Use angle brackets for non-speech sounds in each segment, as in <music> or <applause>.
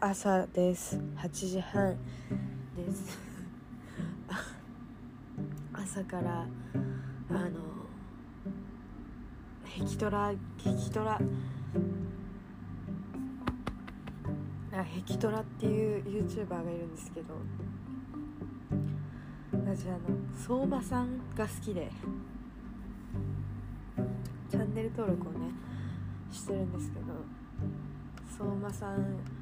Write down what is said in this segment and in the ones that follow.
朝です。8時半です。<laughs> 朝からあのヘキトラヘキトラあヘキトラっていう YouTuber がいるんですけど私あの相馬さんが好きでチャンネル登録をねしてるんですけど相馬さん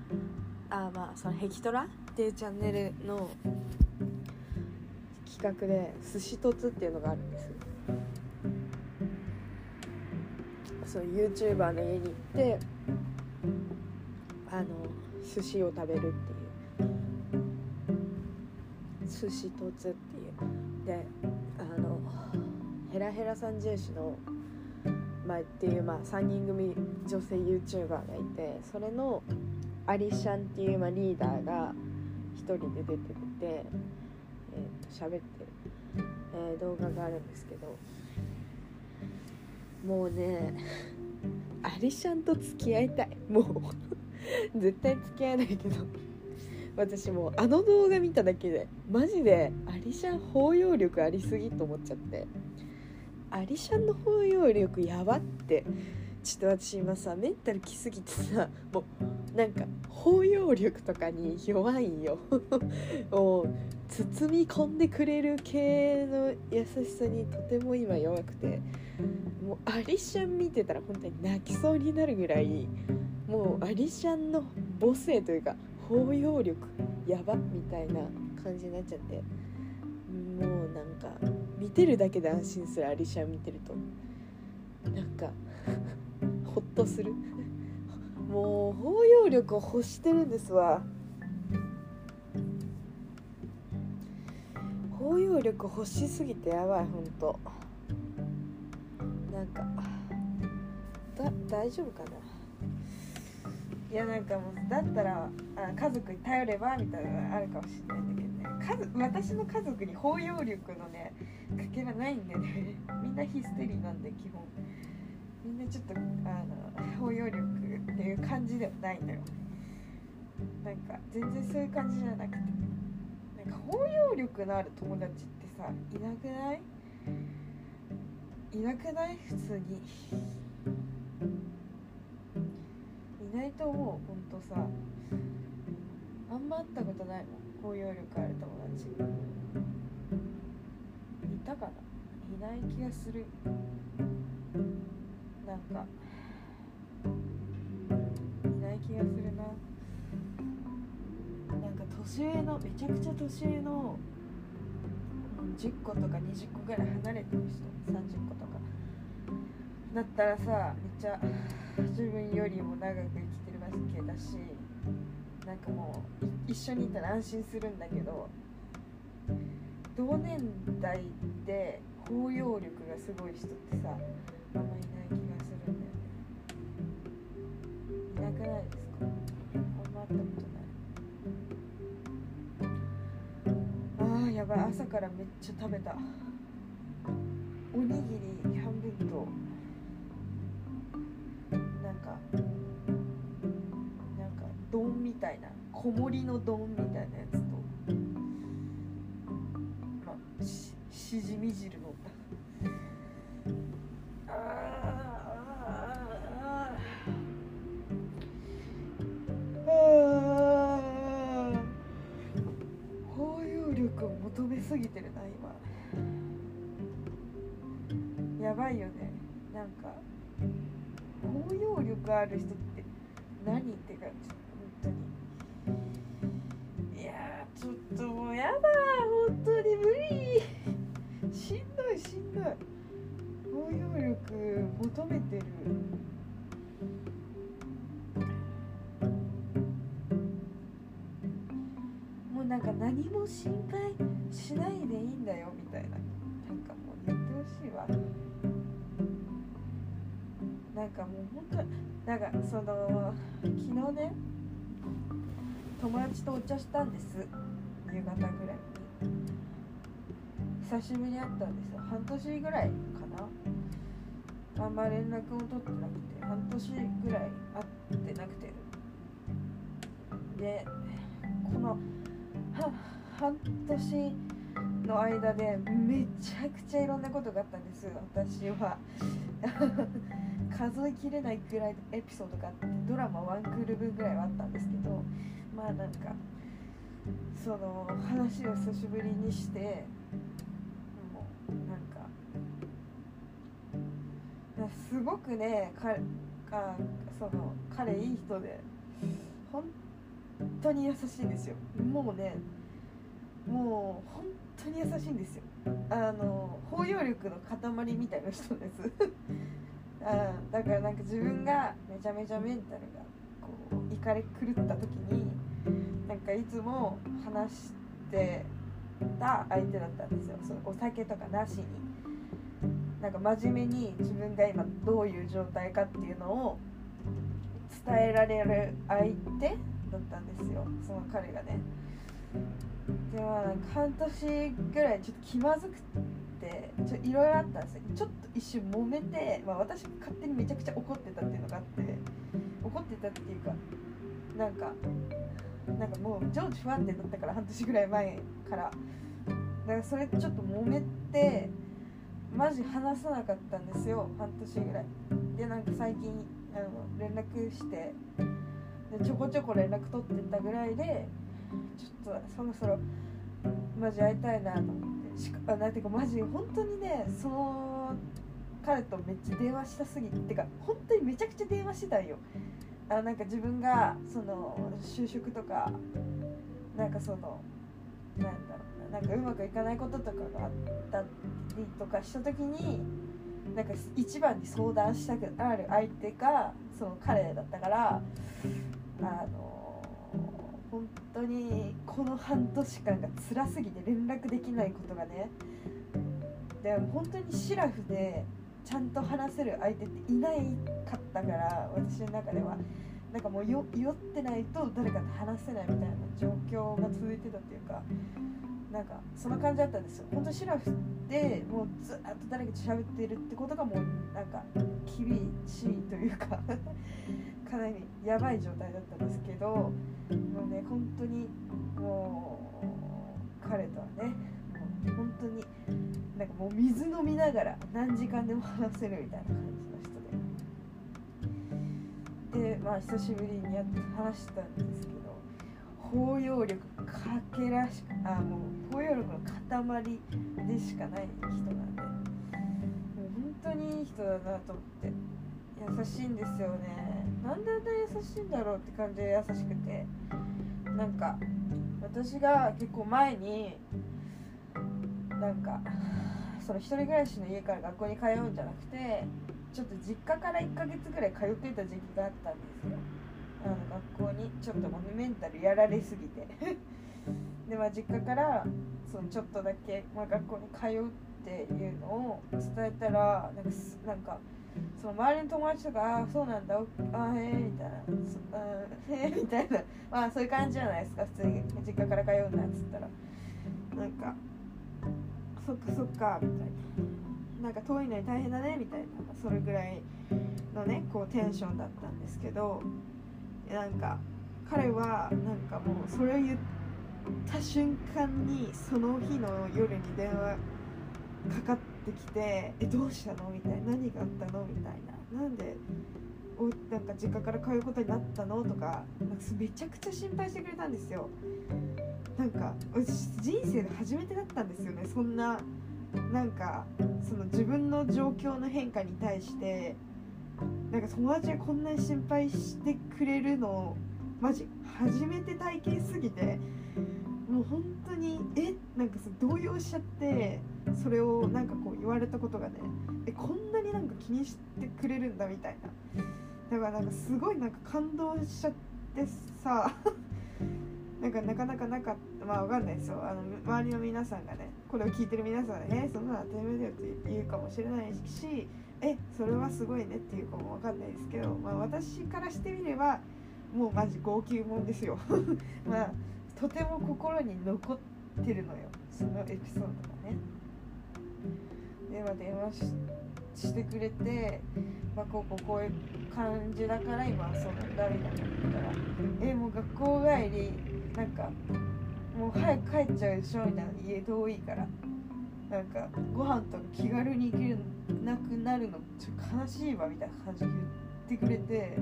あまあそのヘキトラっていうチャンネルの企画で寿司凸っていうのがあるんです。そう YouTuber の家に行ってあの寿司を食べるっていう。寿司凸っていう。であのヘラヘラ三重士のまあ、っていう、まあ、3人組女性 YouTuber がいてそれのアリシャンっていう、まあ、リーダーが1人で出てて、えー、と喋ってる、えー、動画があるんですけどもうねアリシャンと付き合いたい。もう <laughs> 絶対付き合えないけど。私もうあの動画見ただけでマジでアリシャン包容力ありすぎと思っちゃって。アリシャンの包容力やばって。ちょっと私今さメンタルきすぎてさもうなんか包容力とかに弱いよ。<laughs> もう包み込んでくれる系の優しさにとても今弱くて。もうアリシャン見てたら本当に泣きそうになるぐらいもうアリシャンの母性というか包容力やばみたいな感じになっちゃって。もうなんか見てるだけで安心するアリシャン見てると。なんかほっとする。<laughs> もう包容力を欲してるんですわ。包容力欲しすぎてやばいほんと。なんかだ大丈夫かな。いやなんかもうだったらあ家族に頼ればみたいなのがあるかもしれないんだけどね。家私の家族に包容力のねかけらないんでね。みんなヒステリーなんで基本。みんなちょっとあの包容力っていう感じではないのよ。なんか全然そういう感じじゃなくて。なんか包容力のある友達ってさいなくない？いなくない？普通に。いないと思うほんとさ。あんま会ったことないもん包容力ある友達。いたかな？いない気がする。なんかいない気がするな。なんか年上のめちゃくちゃ年上の10個とか20個ぐらい離れてる人。30個とか。だったらさめっちゃ自分よりも長く生きてるわけだしなんかもう一緒にいたら安心するんだけど同年代で包容力がすごい人ってさあんまいない気がするんだよね。いなくないですか？あんま会ったことないあーやばい。朝からめっちゃ食べた。おにぎり半分となんかなんか丼みたいな小盛りの丼みたいなやつとまあししじみ汁の包容力を求めすぎてるな今やばいよねなんか包容力ある人って何って感じ本当にいやちょっともうやだ本当に無理しんどいしんどい包容力求めてるもうなんか何も心配しないでいいんだよみたいななんかもう言ってほしいわ。なんかもう本当なんかその昨日ね友達とお茶したんです。夕方ぐらいに。久しぶりに会ったんですよ。半年ぐらいあんま連絡を取ってなくて半年ぐらい会ってなくて。でこの半年の間でめちゃくちゃいろんなことがあったんです。私は。<laughs> 数えきれないぐらいエピソードがあってドラマワンクール分ぐらいはあったんですけどまあなんかその話を久しぶりにしてすごくね彼がその彼いい人で本当に優しいんですよ。もうねもう本当に優しいんですよ。あの包容力の塊みたいな人です。<laughs> あだからなんか自分がめちゃめちゃメンタルがこう怒り狂った時になんかいつも話してた相手だったんですよ。そのお酒とかなしに。なんか真面目に自分が今どういう状態かっていうのを伝えられる相手だったんですよ。その彼がね。でもなんか半年ぐらいちょっと気まずくてちょいろいろあったんですよ。ちょっと一瞬揉めて、まあ、私勝手にめちゃくちゃ怒ってたっていうのがあって怒ってたっていうかなんかなんかもう常時不安定だったから半年ぐらい前から。だからそれちょっと揉めてマジ話さなかったんですよ半年ぐらい。でなんか最近あの連絡してでちょこちょこ連絡取ってたぐらいでちょっとそろそろマジ会いたいなと思ってしかあなんていうかマジ本当にねその彼とめっちゃ電話したすぎてか本当にめちゃくちゃ電話してたんよ。あなんか自分がその就職とかなんかそのなんだろう。なんかうまくいかないこととかがあったりとかした時になんか一番に相談したくなる相手がその彼だったからあの本当にこの半年間が辛すぎて連絡できないことがねで本当にシラフでちゃんと話せる相手っていないかったから私の中ではなんかもう酔ってないと誰かと話せないみたいな状況が続いてたっていうかなんかそんな感じだったんですよ。本当シラフでもうずっと誰かと喋ってるってことがもうなんか厳しいというか <laughs> かなりやばい状態だったんですけどもうね本当にもう彼とはねもう本当になんかもう水飲みながら何時間でも話せるみたいな感じの人で。でまあ久しぶりにやって話したんですけど包容力かけらしかあもう包容力の塊でしかない人なんで。もう本当にいい人だなと思って。優しいんですよね。なんであんな優しいんだろうって感じで優しくて。なんか私が結構前になんかその一人暮らしの家から学校に通うんじゃなくてちょっと実家から1ヶ月ぐらい通ってた時期があったんですよ。あの学校にちょっともうメンタルやられすぎて。<laughs> でまあ実家からそのちょっとだけ、まあ、学校に通うっていうのを伝えたらなんかなんかその周りの友達とか「ああそうなんだあへえ」みたいな「あへえ」みたいな。<laughs> まあそういう感じじゃないですか普通に。実家から通うんだっつったら。なんか「そっかそっか」みたいな。なんか遠いのに大変だねみたいな。それぐらいのねこうテンションだったんですけど。なんか彼はなんかもうそれを言った瞬間にその日の夜に電話かかってきて「えどうしたの?」みたいな「何があったの?」みたいな「なんでおなんか実家から通うことになったの?」とかなんかめちゃくちゃ心配してくれたんですよなんか人生で初めてだったんですよねそんななんかその自分の状況の変化に対してなんか友達がこんなに心配してくれるのをマジ初めて体験すぎてもう本当にえ？なんか動揺しちゃってそれをなんかこう言われたことがねえこんなになんか気にしてくれるんだみたいな。だからなんかすごいなんか感動しちゃってさ <laughs> なんかなかなかなかった。まあわかんないですよ。あの周りの皆さんがねこれを聞いてる皆さんがねそんなの当たり前だよって言うかもしれないしえそれはすごいねっていうかもわかんないですけど、まあ、私からしてみればもうマジ号泣もんですよ。<laughs> まあとても心に残ってるのよそのエピソードがね。でまあ電話してくれて、まあ、こうこうこういう感じだから今遊んだみたいな言ったら「えもう学校帰りなんかもう早く帰っちゃうでしょ」みたいな家遠いからなんかご飯とか気軽に行けなくなるのちょっと悲しいわみたいな感じで言ってくれて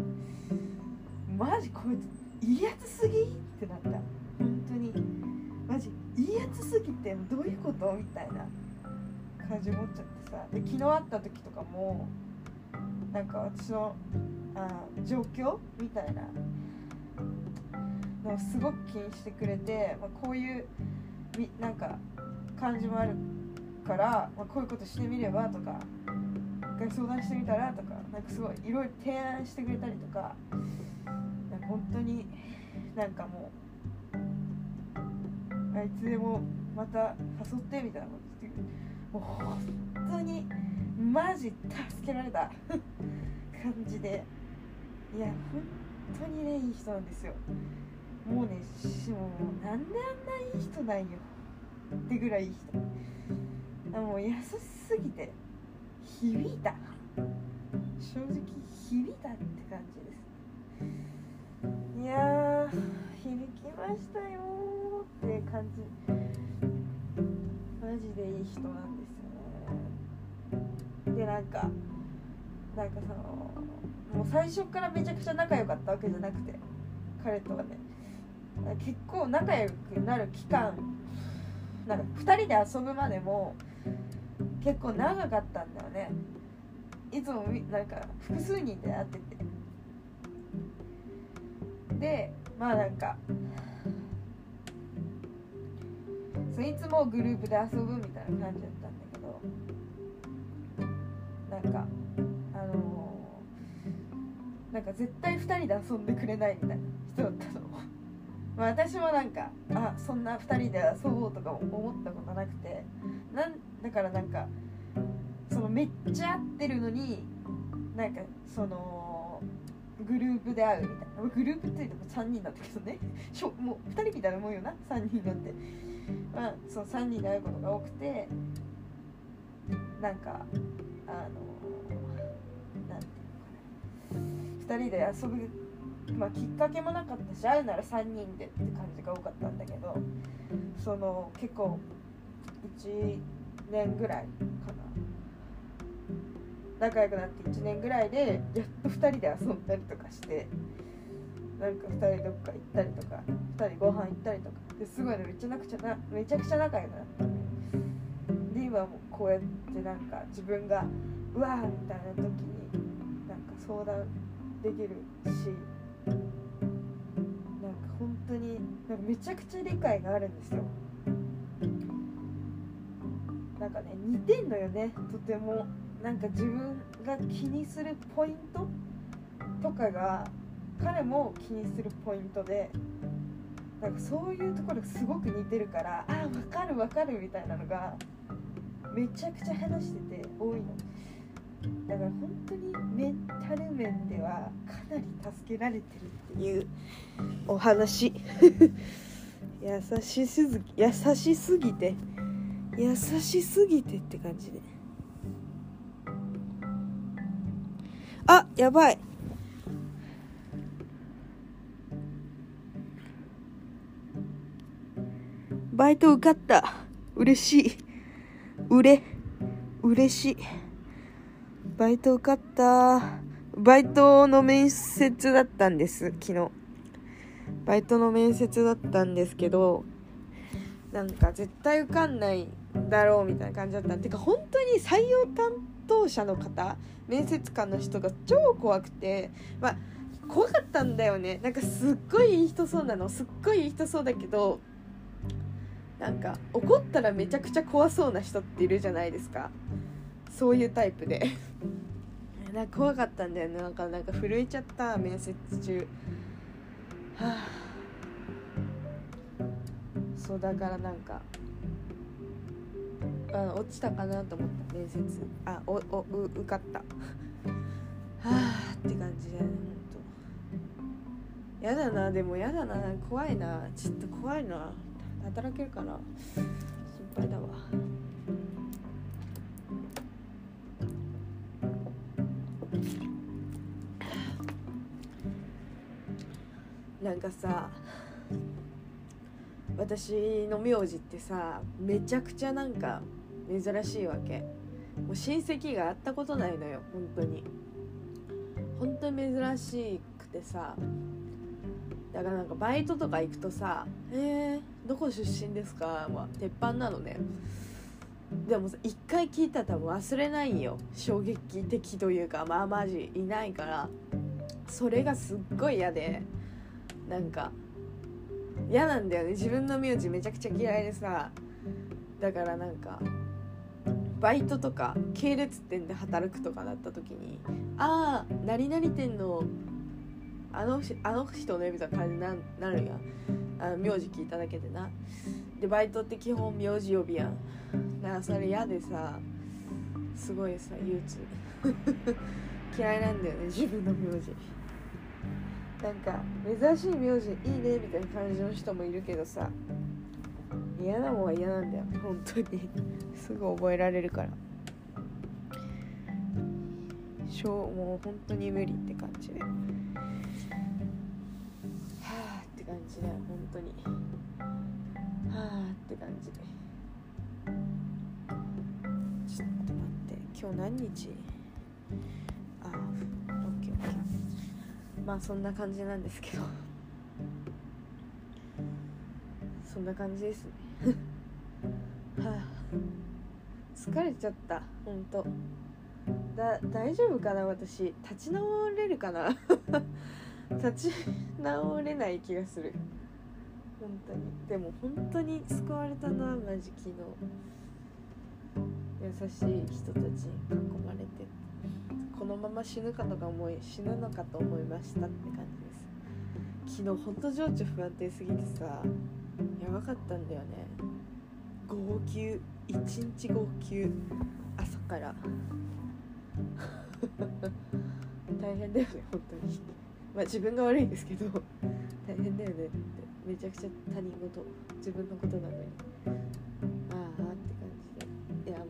マジこいついいやつすぎってなった。本当に。マジいいやつすぎてどういうことみたいな感じ思っちゃってさ。で昨日会った時とかもなんか私のあ状況みたいなのをすごく気にしてくれて、まあ、こういうみなんか感じもあるから、まあ、こういうことしてみればとか一回相談してみたらとかなんかすごいいろいろ提案してくれたりとかなんか本当になんかもうあいつでもまた誘ってみたいなこと言ってくもう本当にマジ助けられた <laughs> 感じで。いや本当にねいい人なんですよ。もうねしもうなんであんないい人なんよ。ってぐらいいい人。もう優しすぎて響いた。正直響いたって感じです。いや響きましたよって感じ。マジでいい人なんですよね。でなんかなんかそのもう最初からめちゃくちゃ仲良かったわけじゃなくて彼とはね。結構仲良くなる期間なんか2人で遊ぶまでも結構長かったんだよね。いつもなんか複数人で会ってて。でまあなんかいつもグループで遊ぶみたいな感じだったんだけど。なんかあのー、なんか絶対2人で遊んでくれないみたいな人だったの。<laughs> まあ、私もなんかあそんな2人で遊ぼうとか思ったことなくて。なんだからなんかそのめっちゃ合ってるのになんかそのグループで会うみたいな。グループって言っても3人だったけどね。<laughs> しょもう2人みたいなもんよな。3人なんて。まあそう3人で会うことが多くてなんかあのなんていうのかな。2人で遊ぶ、まあ、きっかけもなかったし会うなら3人でって感じが多かったんだけどその結構1年ぐらいかな。仲良くなって1年ぐらいでやっと2人で遊んだりとかしてなんか2人どっか行ったりとか2人ご飯行ったりとか。ですごいねめちゃくちゃなめちゃくちゃ仲良くなったねで今もこうやってなんか自分がうわーみたいな時になんか相談できるしなんか本当になんかめちゃくちゃ理解があるんですよ。なんかね似てんのよね。とても。なんか自分が気にするポイントとかが彼も気にするポイントでなんかそういうところがすごく似てるからああ分かる分かるみたいなのがめちゃくちゃ話してて多いの。だから本当にメンタル面ではかなり助けられてるっていうお話。<laughs> 優しすぎ優しすぎて優しすぎてって感じで。あやばい。バイト受かった。嬉しい。うれ。嬉しい。バイト受かった。バイトの面接だったんです。昨日。バイトの面接だったんですけどなんか絶対受かんない。だろうみたいな感じだった。てか本当に採用担当者の方面接官の人が超怖くてまあ怖かったんだよね。なんかすっごいいい人そうなの。すっごいいい人そうだけどなんか怒ったらめちゃくちゃ怖そうな人っているじゃないですか。そういうタイプで。<laughs> なんか怖かったんだよね。なんかなんか震えちゃった面接中。はあ。そうだからなんか、落ちたかなと思った面接。あおおう受かった。はあって感じで、ね、ほんと。やだなでもやだな怖いな。ちょっと怖いな。働けるかな。心配だわ。なんかさ私の名字ってさめちゃくちゃなんか珍しいわけ。もう親戚が会ったことないのよ本当に。本当に珍しくてさ。だからなんかバイトとか行くとさ「えー、どこ出身ですか?」は鉄板なのね。でもさ一回聞いたら多分忘れないよ。衝撃的というかまあマジいないから。それがすっごい嫌で。なんか嫌なんだよね。自分の名字めちゃくちゃ嫌いでさ。だからなんかバイトとか系列店で働くとかだった時に「ああ何々店のあのあの人ね」みたいな感じにななるやん。あ名字聞いただけでな。でバイトって基本名字呼びやん。だからそれ嫌でさすごいさ憂鬱。<laughs> 嫌いなんだよね自分の名字。なんか珍しい名字いいねみたいな感じの人もいるけどさ。嫌なもんは嫌なんだよ。本当に。すぐ覚えられるから。しょうもう本当に無理って感じで。はあって感じだよ本当に。はあって感じで。ちょっと待って。今日何日？あオッケーオッケー。まあそんな感じなんですけど。そんな感じですね。<laughs> はあ疲れちゃった。ほんとだ大丈夫かな？私。立ち直れるかな？<laughs> 立ち直れない気がする。本当に。でも本当に救われたな。マジ昨日。優しい人たちに囲まれて。このまま死ぬかとか思い死ぬのかと思いましたって感じです。昨日ほんと情緒不安定すぎてさ。やばかったんだよね。号泣。一日号泣。朝から。<laughs> 大変だよね本当に。まあ自分が悪いんですけど。大変だよねって。めちゃくちゃ他人事。自分のことなのに。ああって感じで。いやもう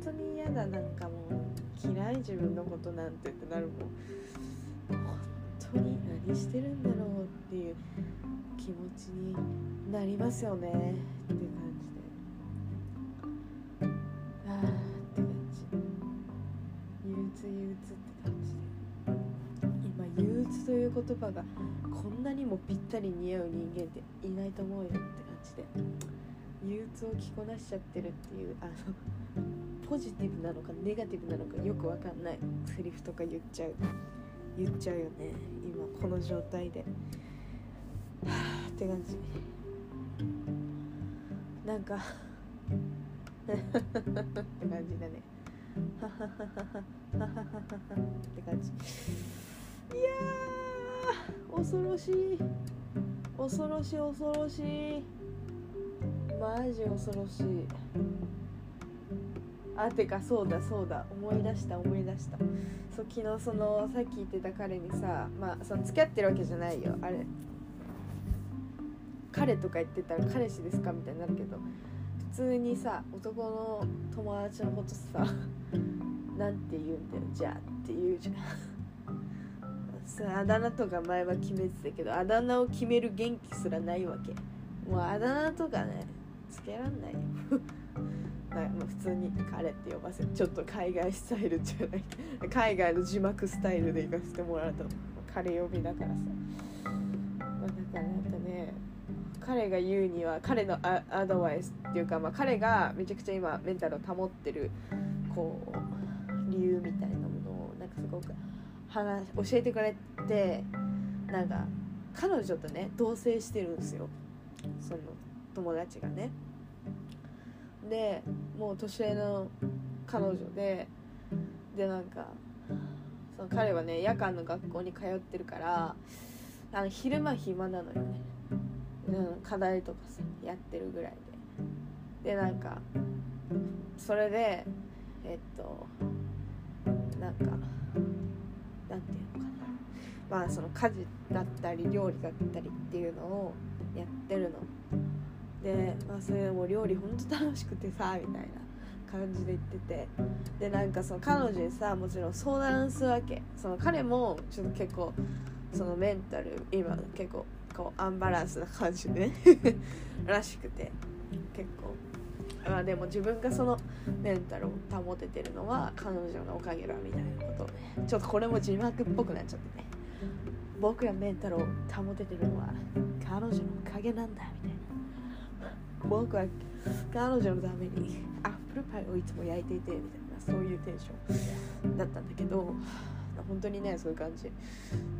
本当に嫌だ。なんかもう嫌い自分のことなんてってなるもん。本当に何してるんだろうっていう。気持ちになりますよね。って感じで。ああって感じ。憂鬱憂鬱って感じで。今憂鬱という言葉がこんなにもぴったり似合う人間っていないと思うよって感じで。憂鬱を着こなしちゃってるっていうあのポジティブなのかネガティブなのかよくわかんないセリフとか言っちゃう。言っちゃうよね。今この状態で。って感じ。なんか。って感じだね。って感じいや恐ろしい恐ろしい恐ろしいマジ恐ろしいあてかそうだそうだ思い出した思い出したそう昨日そのさっき言ってた彼にさまあその付き合ってるわけじゃないよあれ彼とか言ってたら彼氏ですか？みたいになるけど普通にさ男の友達のことさ <laughs> なんて言うんだよ。じゃあって言うじゃん。さあだ名とか前は決めてたけどあだ名を決める元気すらないわけ。もうあだ名とかねつけらんないよ。<laughs> まあ普通に彼って呼ばせちょっと海外スタイルじゃない。海外の字幕スタイルで行かせてもらうと彼呼びだからさ、彼が言うには彼のアアドバイスっていうか、まあ、彼がめちゃくちゃ今メンタルを保ってるこう理由みたいなものをなんかすごく話教えてくれてなんか彼女とね同棲してるんですよ。その友達がね。でもう年上の彼女ででなんかその彼はね夜間の学校に通ってるからあの昼間暇なのよね、うん、課題とかさやってるぐらいで。でなんかそれでえっとなんかなんていうのかな。まあその家事だったり料理だったりっていうのをやってるの。で、まあ、それも料理ほんと楽しくてさみたいな感じで言ってて。でなんかその彼女にさもちろん相談するわけ。その彼もちょっと結構そのメンタル今結構こうアンバランスな感じでねらしくて結構。まあでも自分がそのメンタルを保ててるのは彼女のおかげだみたいなこと。ちょっとこれも字幕っぽくなっちゃってね。僕がメンタルを保ててるのは彼女のおかげなんだみたいな。僕は彼女のためにアップルパイをいつも焼いていてみたいなそういうテンションだったんだけど本当にねそういう感じ。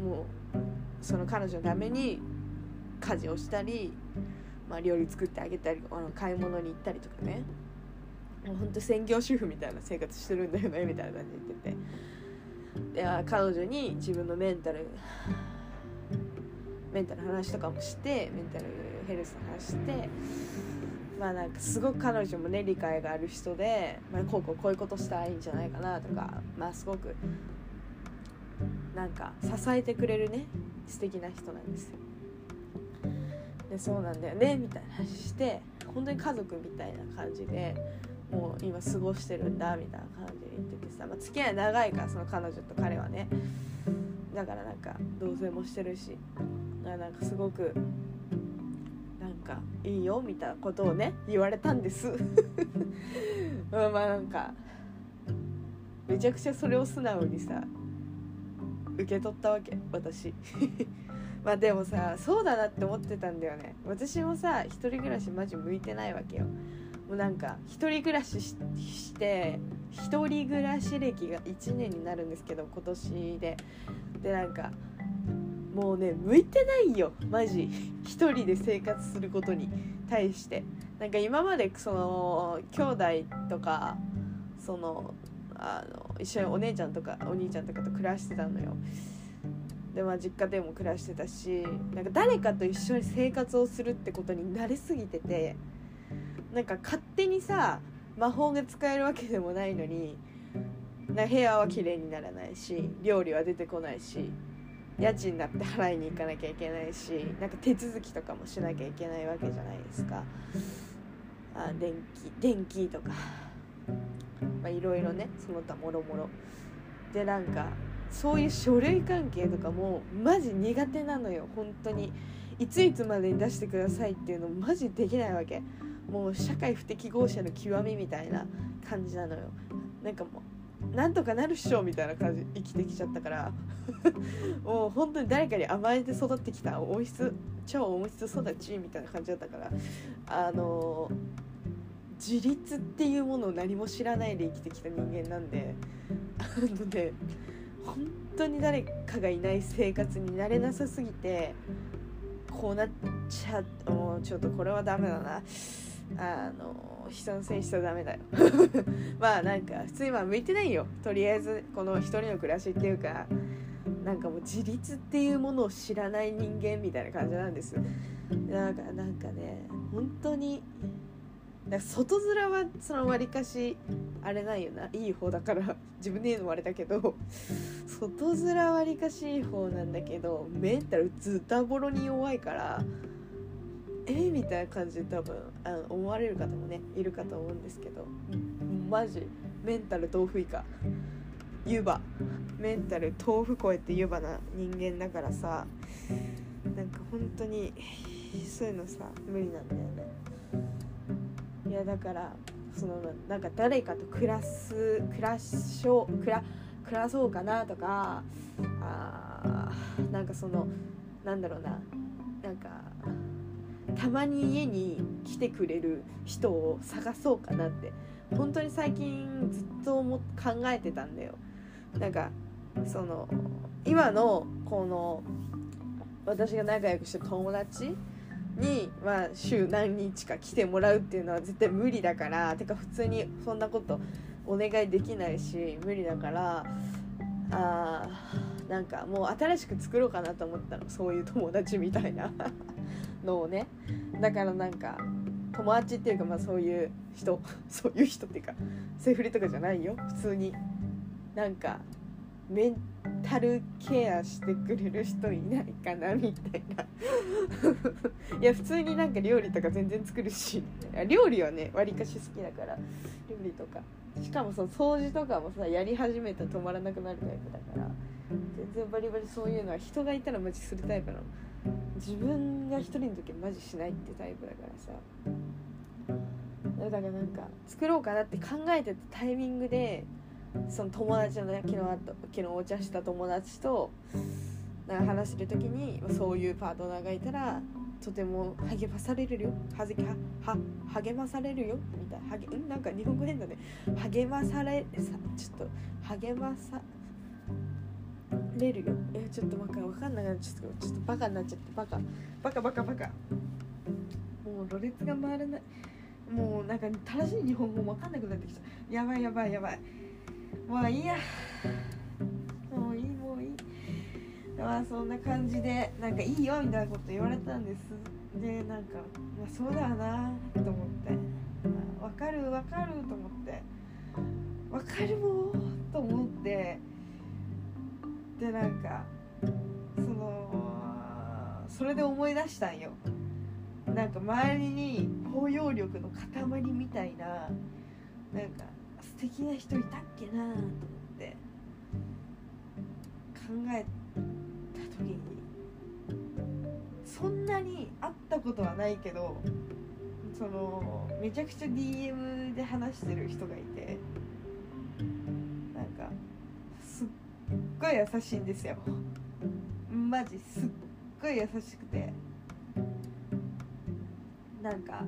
もうその彼女のために家事をしたりまあ、料理作ってあげたりあの買い物に行ったりとかね。もうほんと専業主婦みたいな生活してるんだよねみたいな感じで言ってて。で彼女に自分のメンタルメンタル話とかもしてメンタルヘルスの話してまあなんかすごく彼女もね理解がある人で、まあ、こうこうこういうことしたらいいんじゃないかなとかまあすごくなんか支えてくれるね素敵な人なんですよ。でそうなんだよねみたいな話して本当に家族みたいな感じでもう今過ごしてるんだみたいな感じで言っててさ、まあ、付き合い長いからその彼女と彼はね。だからなんか同棲もしてるしなんかすごくなんかいいよみたいなことをね言われたんです。ま <laughs> あまあなんかめちゃくちゃそれを素直にさ受け取ったわけ私。まあでもさそうだなって思ってたんだよね。私もさ一人暮らしマジ向いてないわけよ。もうなんか一人暮らしして一人暮らし歴が1年になるんですけど今年で。でなんかもうね向いてないよマジ。一人で生活することに対して。なんか今までその兄弟とかそのあの一緒にお姉ちゃんとかお兄ちゃんとかと暮らしてたのよ。でまあ実家でも暮らしてたしなんか誰かと一緒に生活をするってことに慣れすぎててなんか勝手にさ魔法が使えるわけでもないのにな部屋は綺麗にならないし料理は出てこないし家賃だって払いに行かなきゃいけないしなんか手続きとかもしなきゃいけないわけじゃないですか。あ電気電気とかいろいろねその他もろもろ。でなんかそういう書類関係とかもマジ苦手なのよ本当に。いついつまでに出してくださいっていうのマジできないわけ。もう社会不適合者の極みみたいな感じなのよ。なんかもうなんとかなるっしょみたいな感じ生きてきちゃったから。<laughs> もう本当に誰かに甘えて育ってきた温室超温室育ちみたいな感じだったから。あの自立っていうものを何も知らないで生きてきた人間なんで。あのね本当に誰かがいない生活になれなさすぎてこうなっちゃもうちょっとこれはダメだな。あの悲惨戦しちゃダメだよ。<laughs> まあなんか普通には向いてないよ。とりあえずこの一人の暮らしっていうかなんかもう自立っていうものを知らない人間みたいな感じなんですだからなんかね本当にだ外面はそのわりかしあれないよないい方だから <laughs> 自分で言うのもあれだけど外面わりかしいい方なんだけどメンタルズタボロに弱いからえみたいな感じで多分あの思われる方もねいるかと思うんですけどマジメンタル豆腐以下湯葉。メンタル豆腐超えて湯葉な人間だからさなんか本当にそういうのさ無理なんだよね。いやだからそのなんか誰かと暮らす暮らしょ暮ら暮らそうかなとかあなんかそのなんだろうななんかたまに家に来てくれる人を探そうかなって本当に最近ずっと思考えてたんだよ。なんかその今のこの私が仲良くして友達に、まあ、週何日か来てもらうっていうのは絶対無理だからてか普通にそんなことお願いできないし無理だからあーなんかもう新しく作ろうかなと思ったの。そういう友達みたいな <laughs> のをね。だからなんか友達っていうかまあそういう人。<laughs> そういう人っていうかセフレとかじゃないよ。普通に。なんかメンタルケアしてくれる人いないかなみたいな。<laughs> いや普通になんか料理とか全然作るし。料理はねわりかし好きだから。料理とか。しかもその掃除とかもさやり始めたら止まらなくなるタイプだから。全然バリバリそういうのは人がいたらマジするタイプなの。自分が一人の時マジしないってタイプだからさ。だからなんか作ろうかなって考えてたタイミングでその友達のね昨日昨日お茶した友達となんか話してる時にそういうパートナーがいたらとても励まされるよ。はじはは励まされるよ。みたいな。励ん？なんか日本語変だね。励まされさちょっと励まされるよ。えちょっとなんか分かんなくなっちゃったちょっとバカになっちゃってバカ。バカバカバカ。もうろれつが回らない。もうなんか正しい日本語も分かんなくなってきた。やばいやばいやばい。もういいや。もういいもういい。まあそんな感じでなんかいいよみたいなこと言われたんです。でなんかまあそうだなと思って。分かる分かると思って。分かるもんと思って。でなんかそのそれで思い出したんよ。なんか周りに包容力の塊みたいななんか敵な人いたっけなと思って。考えた時に。そんなに会ったことはないけどそのめちゃくちゃ DM で話してる人がいて。なんかすっごい優しいんですよ。マジすっごい優しくて。なんか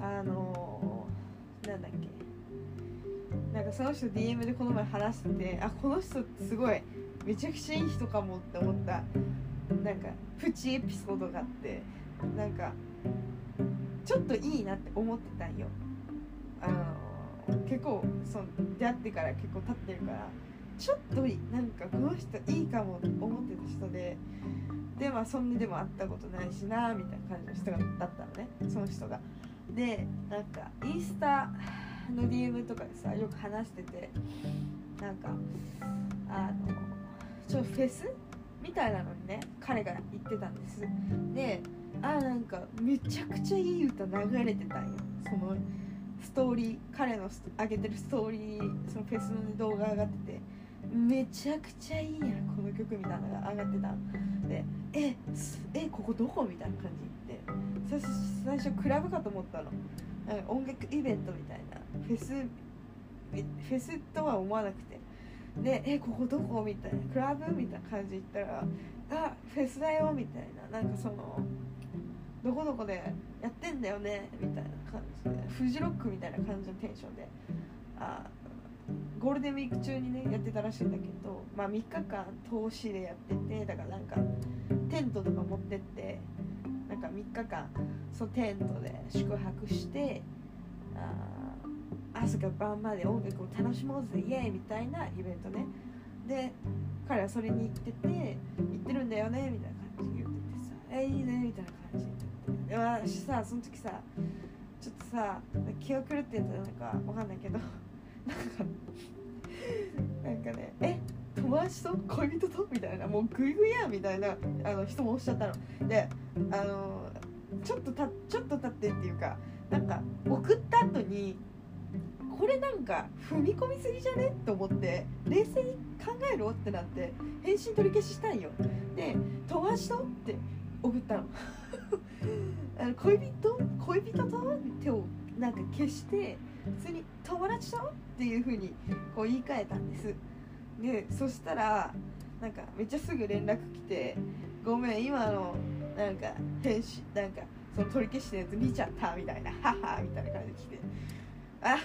あのー、なんだっけ。なんかその人 DM でこの前話しててあこの人すごいめちゃくちゃいい人かもって思った。なんかプチエピソードがあってなんかちょっといいなって思ってたんよ。あの、結構その出会ってから結構経ってるからちょっとなんかこの人いいかもって思ってた人ででまあそんなでも会ったことないしなみたいな感じの人がだったのねその人が。でなんかインスタの DM とかでさよく話しててなんかあのちょっとフェスみたいなのにね彼が言ってたんです。であなんかめちゃくちゃいい歌流れてたんよ。そのストーリー彼の上げてるストーリーそのフェスの動画上がっててめちゃくちゃいいやんこの曲みたいなのが上がってたでええここどこ？みたいな感じ。で最初クラブかと思ったの。音楽イベントみたいな。フェスフェスとは思わなくて。で「えここどこ?」みたいな「クラブ?」みたいな感じで言ったら「あフェスだよ」みたいな。なんかその「どこどこでやってんだよね」みたいな感じで。フジロックみたいな感じのテンションで。あゴールデンウィーク中にねやってたらしいんだけど、まあ、3日間投資でやっててだからなんかテントとか持ってってなんか3日間そうテントで宿泊してあ朝か晩まで音楽を楽しもうぜイエーイみたいなイベントね。で彼はそれに行ってて行ってるんだよねみたいな感じで言っててさ「えいいね」みたいな感じで私さその時さちょっとさ気が狂ってたのかわかんないけどなんかねえ？友達と恋人と？みたいな。もうグイグイやみたいなあの人もおっしゃったの。であのちょっとたちょっと経ってっていうかなんか送った後にこれなんか踏み込みすぎじゃね？って思って冷静に考えろってなって返信取り消ししたんよ。で「友達と?」って送ったの。<laughs> あの恋人？恋人と？手をなんか消して普通に「友達と?」っていう風にこう言い換えたんです。でそしたらなんかめっちゃすぐ連絡来て「ごめん今のなんか返信なんかその取り消したやつ見ちゃった」みたいな「はは」みたいな感じで来て「あ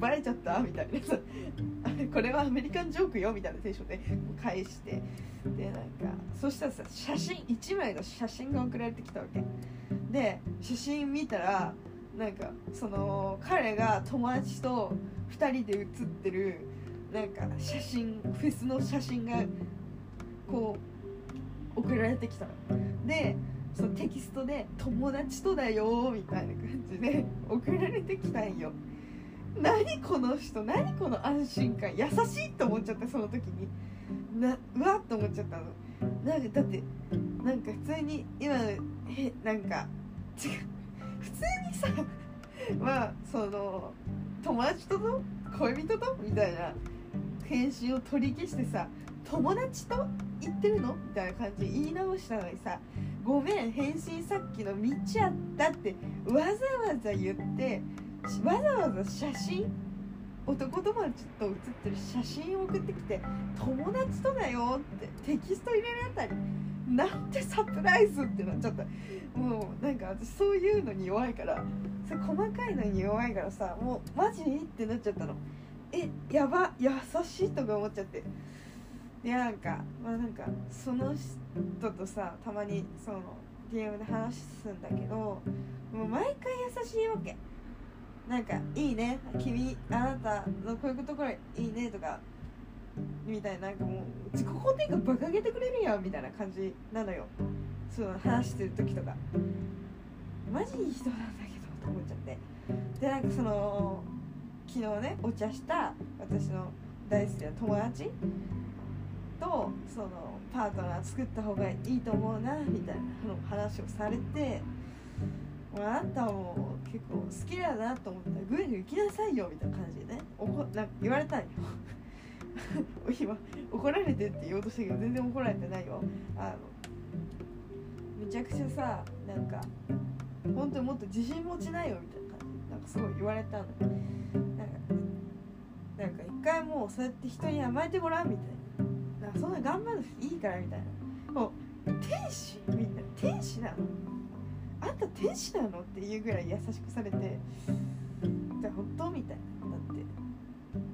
バレちゃった」みたいな。<laughs> これはアメリカンジョークよ？みたいなテンションで返して。でなんかそしたらさ写真1枚の写真が送られてきたわけ。で写真見たらなんかその彼が友達と2人で写ってるなんか写真フェスの写真がこう送られてきたの。でそのテキストで「友達とだよ」みたいな感じで送られてきたんよ。何この人？何この安心感？優しいと思っちゃったその時に。なうわっと思っちゃったの。なんかだってなんか普通に今へなんか違う。普通にさまあその友達とと恋人と？みたいな。返信を取り消してさ友達と言ってるの？みたいな感じで言い直したのにさごめん返信さっきの見ちゃったってわざわざ言ってわざわざ写真男友達と写ってる写真を送ってきて友達とだよってテキスト入れるあたりなんてサプライズってなっちゃったもうなんか私そういうのに弱いからそれ細かいのに弱いからさもうマジ？ってなっちゃったの。えやば優しいとか思っちゃって。でなんかまあなんかその人とさたまにその DM で話すんだけどもう毎回優しいわけ。なんか「いいね君あなたのこういうところいいね」とかみたいななんかもう自己肯定感バカげてくれるやんみたいな感じなのよ。その話してる時とか。マジいい人なんだけどと思っちゃって。でなんかその昨日ねお茶した私の大好きな友達とそのパートナー作った方がいいと思うなみたいな話をされてあなたも結構好きだなと思った。らグイグイ行きなさいよみたいな感じでねおこな言われたんよ。<laughs> 今怒られてって言おうとしたけど全然怒られてないよ。あのめちゃくちゃさなんか本当にもっと自信持ちないよみたいな。すごい言われたの。なんかなんか一回もうそうやって人に甘えてごらんみたいな。なんかそんな頑張るいいからみたいな。もう天使みんな天使なの。あんた天使なのっていうぐらい優しくされて。じゃあ本当みたいなだって。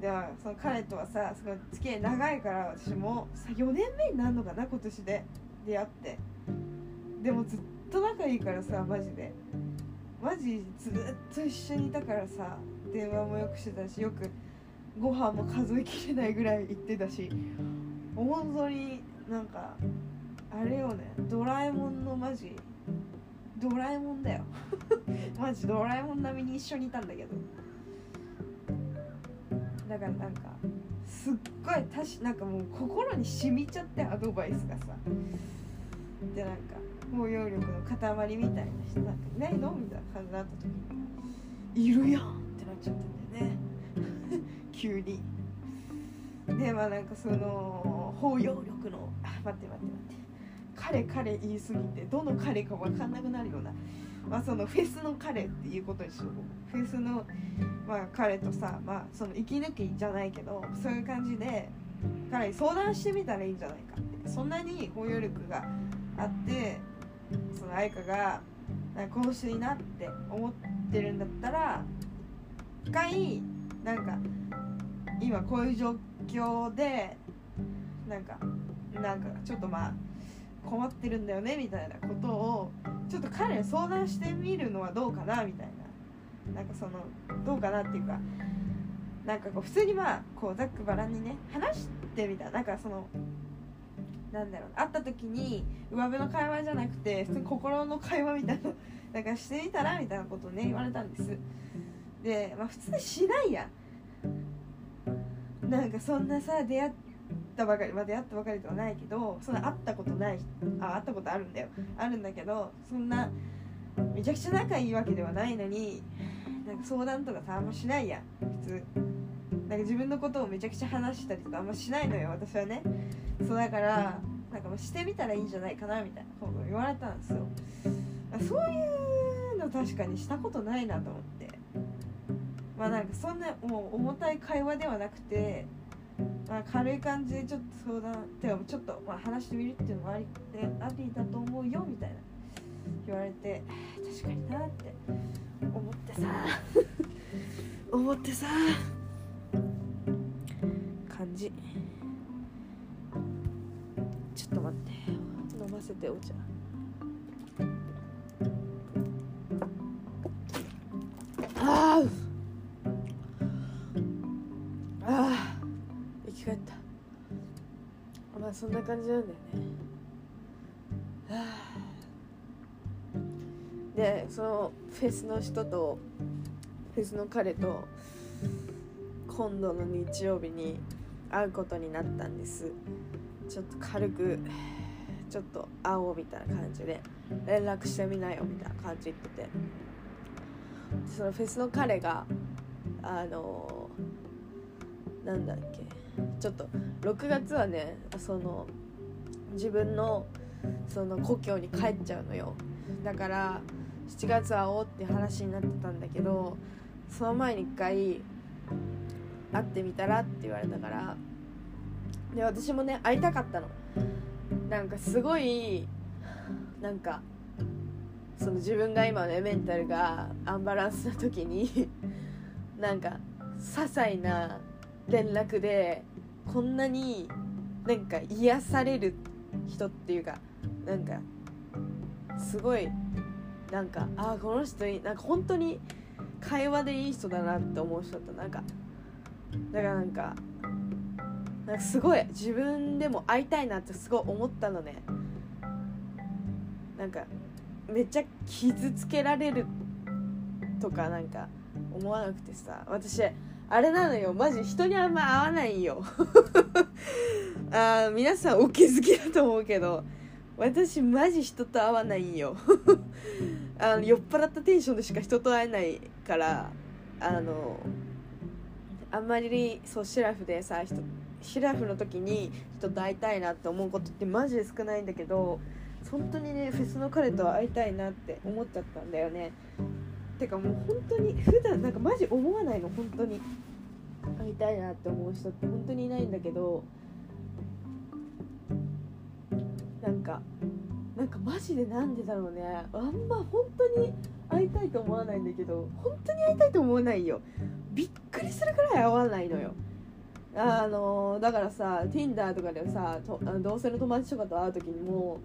ではその彼とはさすごい付き合い長いから私もさ4年目になるのかな今年で。出会って。でもずっと仲いいからさマジで。マジずっと一緒にいたからさ電話もよくしてたしよくご飯も数えきれないぐらい行ってたし本当になんかあれよねドラえもんのマジドラえもんだよ。<laughs> マジドラえもん並みに一緒にいたんだけど。だからなんかすっごいたしなんかもう心に染みちゃってアドバイスがさ。でなんか包容力の塊みたいな人なんかいないのみたいな感じになった時に。いるやんってなっちゃったんだよね。<laughs> 急に。でまあなんかその包容力の。あ待って待って待って。彼彼言い過ぎてどの彼か分かんなくなるような、まあ、そのフェスの彼っていうことにしよう。フェスの、まあ、彼とさ、まあ、その息抜きじゃないけどそういう感じで彼に相談してみたらいいんじゃないかって。そんなに包容力があってその愛花がなんかこの人いいなって思ってるんだったら一回なんか今こういう状況でなんかなんかちょっとまあ困ってるんだよねみたいなことをちょっと彼に相談してみるのはどうかなみたいな。なんかそのどうかなっていうかなんかこう普通にまあこうざっくばらんにね話してみた。なんかそのなんだろう会った時に上辺の会話じゃなくて普通に心の会話みたいななんかしてみたらみたいなことをね言われたんです。でまあ普通しないや。なんかそんなさ出会ったばかりまあ出会ったばかりではないけどそんな会ったことないあ会ったことあるんだよ。あるんだけどそんなめちゃくちゃ仲いいわけではないのになんか相談とかさあんましないやん普通なんか自分のことをめちゃくちゃ話したりとかあんましないのよ私はね。そうだからなんかもうしてみたらいいんじゃないかなみたいなことを言われたんですよ。そういうの確かにしたことないなと思って。まあなんかそんなもう重たい会話ではなくてまあ、軽い感じでちょっと相談てかちょっとまあ話してみるっていうのもありありだと思うよみたいな。言われて確かになって思ってさ。<laughs> 思ってさ感じ。ちょっと待って。飲ませてお茶。あああ生き返った。まあそんな感じなんだよね。でそのフェスの人とフェスの彼と今度の日曜日に会うことになったんです。ちょっと軽くちょっと会おうみたいな感じで連絡してみなよみたいな感じ言ってて。そのフェスの彼があのなんだっけちょっと6月はねその自分のその故郷に帰っちゃうのよ。だから7月会おうって話になってたんだけどその前に1回会ってみたらって言われたから。で私もね会いたかったの。なんかすごいなんかその自分が今ねメンタルがアンバランスな時になんか些細な連絡でこんなになんか癒される人っていうかなんかすごいなんかああこの人なんか本当に会話でいい人だなって思う人だった。なんかだからなんかなんかすごい自分でも会いたいなってすごい思ったのね。なんかめっちゃ傷つけられるとかなんか思わなくてさ。私あれなのよ。マジ人にあんま会わないよ。<laughs> あ皆さんお気づきだと思うけど。私マジ人と会わないよ。<laughs> あの酔っ払ったテンションでしか人と会えないからあのあんまりそうシラフでさシラフの時に人と会いたいなって思うことってマジで少ないんだけど本当にねフェスの彼と会いたいなって思っちゃったんだよね。てかもう本当に普段なんかマジ思わないの本当に。会いたいなって思う人って本当にいないんだけどなんかなんかマジでなんでだろうね。あんま本当に会いたいと思わないんだけど本当に会いたいと思わないよ。びっくりするくらい会わないのよ。あのだからさ Tinder とかでさと同性の友達とかと会う時にも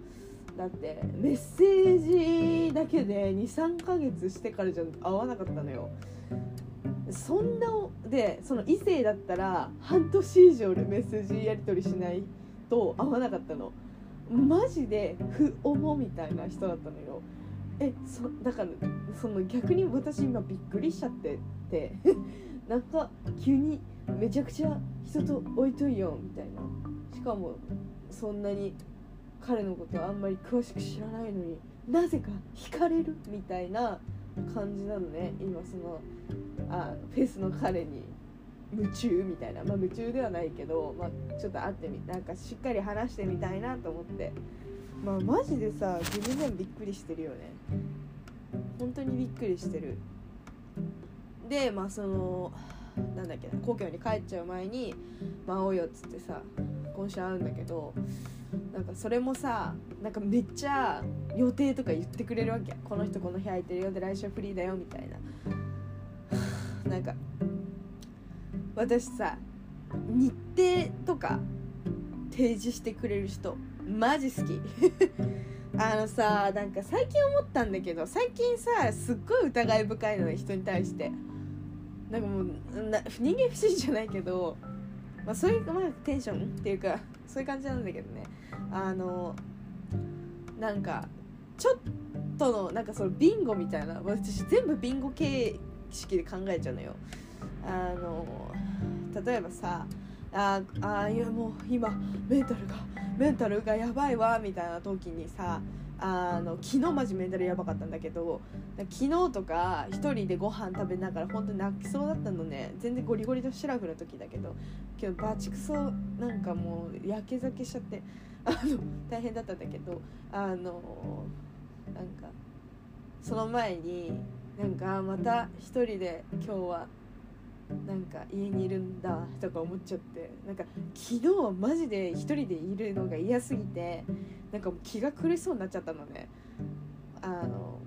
だってメッセージだけで23ヶ月してからじゃ会わなかったのよ。そんなでその異性だったら半年以上でメッセージやり取りしないと会わなかったの。マジで不思みたいな人だったのよ。えそだからその逆に私今びっくりしちゃってって <laughs> なんか急にめちゃくちゃ人と置いといよみたいな。しかもそんなに彼のことあんまり詳しく知らないのになぜか惹かれるみたいな感じなのね。今そのあフェスの彼に夢中みたいな。まあ夢中ではないけど、まあ、ちょっと会ってみなんかしっかり話してみたいなと思って。まあマジでさ自分でもびっくりしてるよね。本当にびっくりしてる。でまあそのなんだっけな故郷に帰っちゃう前に「まあ、会おうよ」っつってさ今週会うんだけどなんかそれもさなんかめっちゃ予定とか言ってくれるわけ。この人この日空いてるよ。で来週フリーだよみたいな。<sighs> なんか私さ日程とか提示してくれる人。マジ好き。<laughs> あのさなんか最近思ったんだけど最近さすっごい疑い深いのね人に対して。なんかもう人間不信じゃないけど、まあ、そういう、まあ、テンション？っていうかそういう感じなんだけどね。あのなんかちょっとのなんかそのビンゴみたいな私全部ビンゴ形式で考えちゃうのよ。あの例えばさああいやもう今メンタルがメンタルがやばいわみたいな時にさあの昨日マジメンタルやばかったんだけど昨日とか1人でご飯食べながら本当に泣きそうだったのね。全然ゴリゴリとシラフの時だけど今日バチクソなんかもうやけ酒しちゃってあの大変だったんだけどあのなんかその前になんかまた1人で今日はなんか家にいるんだとか思っちゃってなんか昨日はマジで一人でいるのが嫌すぎてなんかもう気が狂いそうになっちゃったのね。あの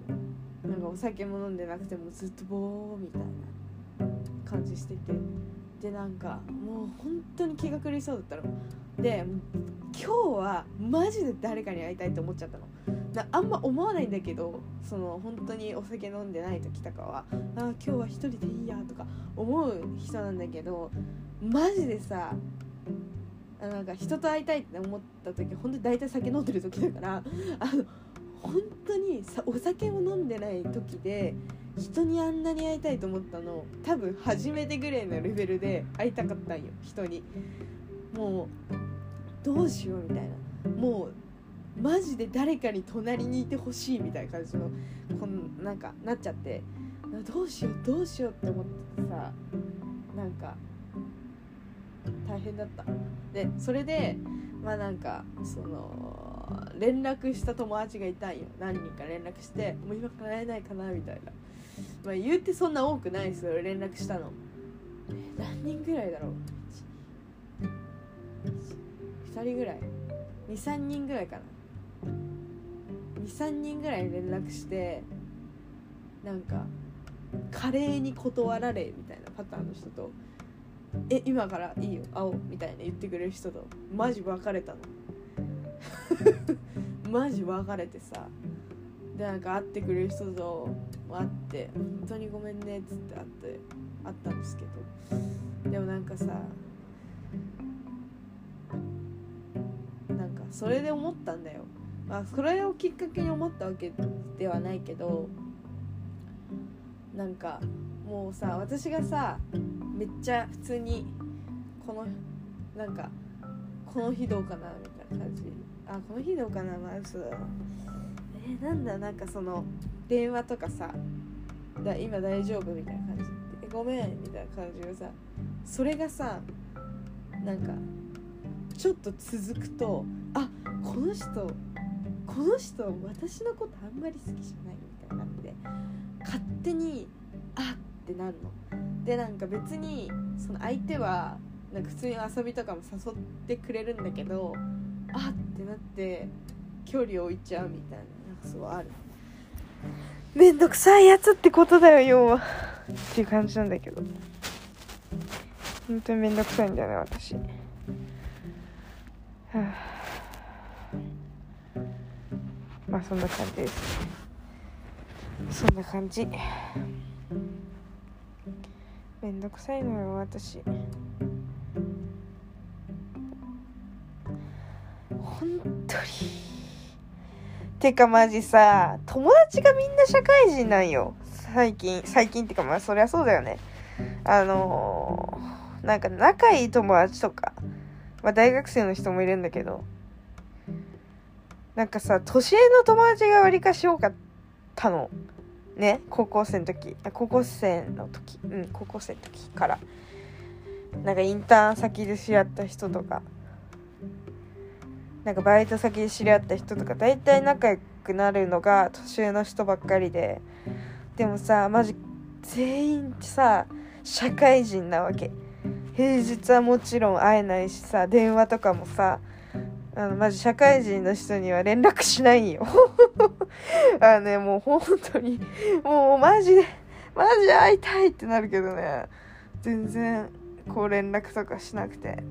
なんかお酒も飲んでなくてもずっとボーみたいな感じしててでなんかもう本当に気が苦しそうだったの。で今日はマジで誰かに会いたいと思っちゃったの。あんま思わないんだけどその本当にお酒飲んでない時とかはあ今日は一人でいいやとか思う人なんだけどマジでさなんか人と会いたいって思った時本当に大体酒飲んでる時だからあの本当にさお酒を飲んでない時で人にあんなに会いたいと思ったの多分初めてぐらいのレベルで会いたかったんよ人に。もうどうしようみたいな。もうマジで誰かに隣にいてほしいみたいな感じのこんなんかなっちゃって。どうしようどうしようって思ってさなんか大変だった。でそれでまあなんかその連絡した友達がいたんよ。何人か連絡して「もう今から会えないかな」みたいな。まあ言うてそんな多くないですよ。連絡したの。何人ぐらいだろう。2人ぐらい。23人ぐらいかな。23人ぐらい連絡してなんか華麗に断られみたいなパターンの人と「え今からいいよ会おう」みたいな言ってくれる人とマジ別れたの。<laughs> マジ別れてさでなんか会ってくれる人と会って「本当にごめんね」っつって会って会ったんですけど。でもなんかさなんかそれで思ったんだよ。まあそれをきっかけに思ったわけではないけどなんかもうさ私がさめっちゃ普通にこのなんかこの日どうかなみたいな感じ。あこの日どうかなまあ嘘だな。えなんだなんかその電話とかさだ今大丈夫みたいな感じでごめんみたいな感じがさそれがさなんかちょっと続くとあこの人この人私のことあんまり好きじゃないみたいになって勝手にあってなるの。でなんか別にその相手はなんか普通に遊びとかも誘ってくれるんだけどあってなって距離を置いちゃうみたいなそうある。めんどくさいやつってことだよ要は。っていう感じなんだけど。本当にめんどくさいんだよね私。はあ。まあそんな感じです。そんな感じ。めんどくさいのよ私。本当に。てかマジさ友達がみんな社会人なんよ。最近最近ってかまあそりゃそうだよね。あのー、なんか仲いい友達とか、まあ、大学生の人もいるんだけどなんかさ年上の友達がわりかし多かったの。ね高校生の時。高校生の時。うん高校生の時から。なんかインターン先で知り合った人とか。なんかバイト先で知り合った人とか大体仲良くなるのが年上の人ばっかりで。でもさマジ全員さ社会人なわけ。平日はもちろん会えないしさ電話とかもさあのマジ社会人の人には連絡しないよ。<laughs> あのねもう本当にもうマジでマジで会いたいってなるけどね。全然こう連絡とかしなくて。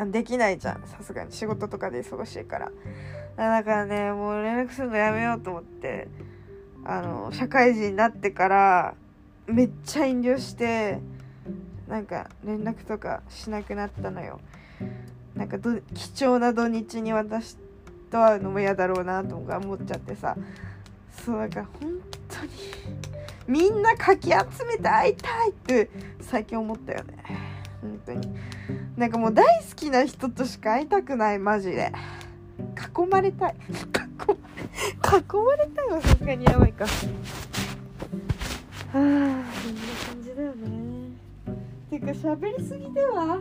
あできないじゃん。さすがに。仕事とかで忙しいから。だからねもう連絡するのやめようと思ってあの社会人になってからめっちゃ遠慮してなんか連絡とかしなくなったのよ。なんか貴重な土日に私と会うのも嫌だろうなとか思っちゃってさ。そうだから本当にみんなかき集めて会いたいって最近思ったよね。本当に。なんかもう大好きな人としか会いたくないマジで。囲まれたい。囲まれたいはさすがにやばいか。はあこんな感じだよね。てか喋りすぎでは？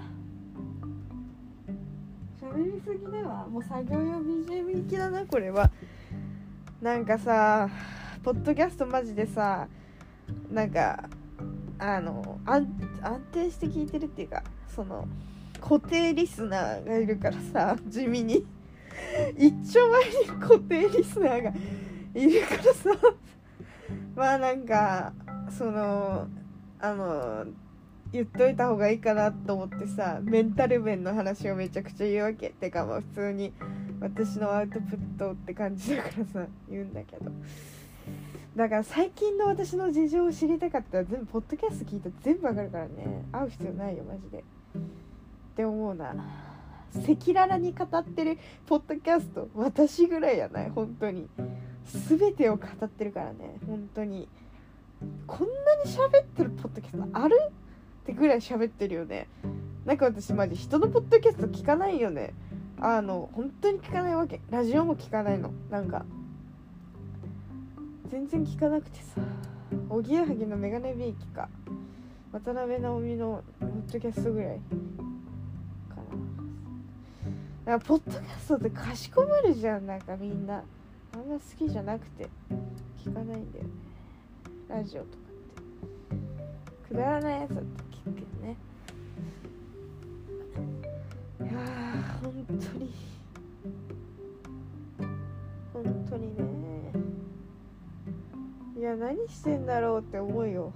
喋りすぎでは？もう作業用 BGM 行きだなこれは。なんかさポッドキャストマジでさなんかあの安定して聞いてるっていうかその固定リスナーがいるからさ地味に。一丁前に固定リスナーがいるからさ。まあなんかそのあの言っといた方がいいかなと思ってさメンタル面の話をめちゃくちゃ言うわけ。てかまあ普通に私のアウトプットって感じだからさ言うんだけど。だから最近の私の事情を知りたかったら全部ポッドキャスト聞いたら全部わかるからね。会う必要ないよマジで。って思うな。赤裸々に語ってるポッドキャスト私ぐらいやない？本当に。全てを語ってるからね。本当に。こんなに喋ってるポッドキャストある？ってぐらい喋ってるよね。なんか私マジ人のポッドキャスト聞かないよね。あの本当に聞かないわけ。ラジオも聞かないの。なんか。全然聞かなくてさ。おぎやはぎのメガネビーキか。渡辺直美のポッドキャストぐらいなんかポッドキャストってかしこまるじゃんなんかみんな。あんま好きじゃなくて。聞かないんだよね。ラジオとかって。くだらないやつだって聞くけどね。いやー本当に。本当にね。いや何してんだろうって思うよ。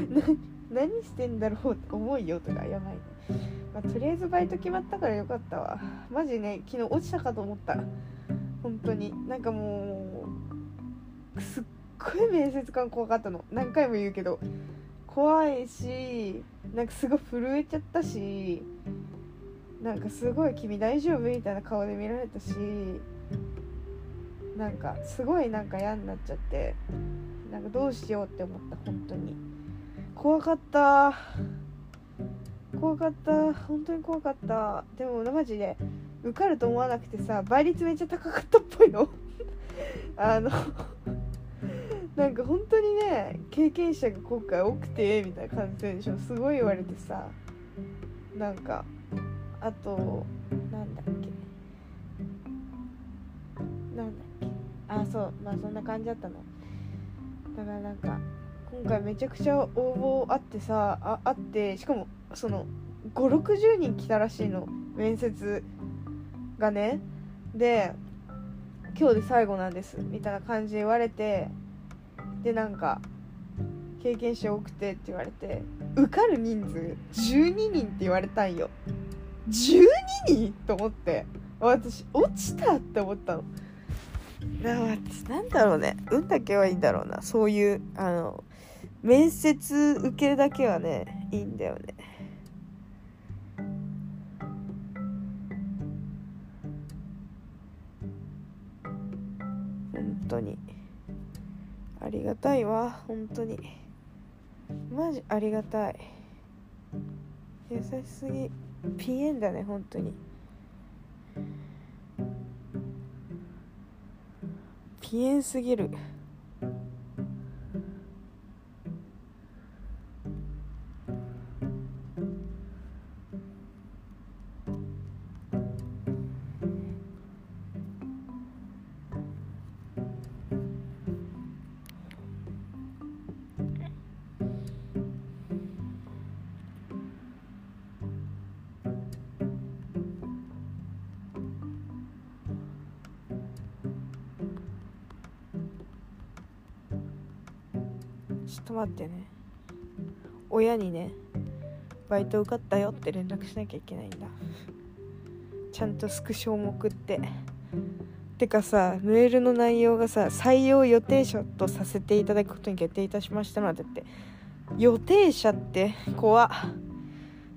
<laughs> 何してんだろうって思うよとかやばい。ね、まあ、とりあえずバイト決まったからよかったわ。マジね昨日落ちたかと思った。本当に。なんかもうすっごい面接官怖かったの。何回も言うけど。怖いしなんかすごい震えちゃったしなんかすごい君大丈夫みたいな顔で見られたしなんかすごいなんか嫌になっちゃってなんかどうしようって思った本当に。怖かった。怖かった。本当に怖かった。でもマジで受かると思わなくてさ倍率めっちゃ高かったっぽいの。<laughs> あのなんか本当にね経験者が今回多くてみたいな感じでしょすごい言われてさ。なんかあとなんだっけ。なんだっけ。あそうまあそんな感じだったの。だからなんか今回めちゃくちゃ応募あってさああってしかもその560人来たらしいの面接がね。で今日で最後なんですみたいな感じで言われてでなんか経験者多くてって言われて受かる人数12人って言われたんよ。12人？と思って。私落ちたって思ったの。だからなんだろうね。運だけはいいんだろうな。そういうあの面接受けるだけはねいいんだよね。当に。ありがたいわ本当に。マジありがたい。優しすぎ。ピエンだね本当に。ピエンすぎる。っと待ってね。親にねバイト受かったよって連絡しなきゃいけないんだ。ちゃんとスクショも送って。てかさメールの内容がさ採用予定者とさせていただくことに決定いたしましたのでって。予定者って怖っ。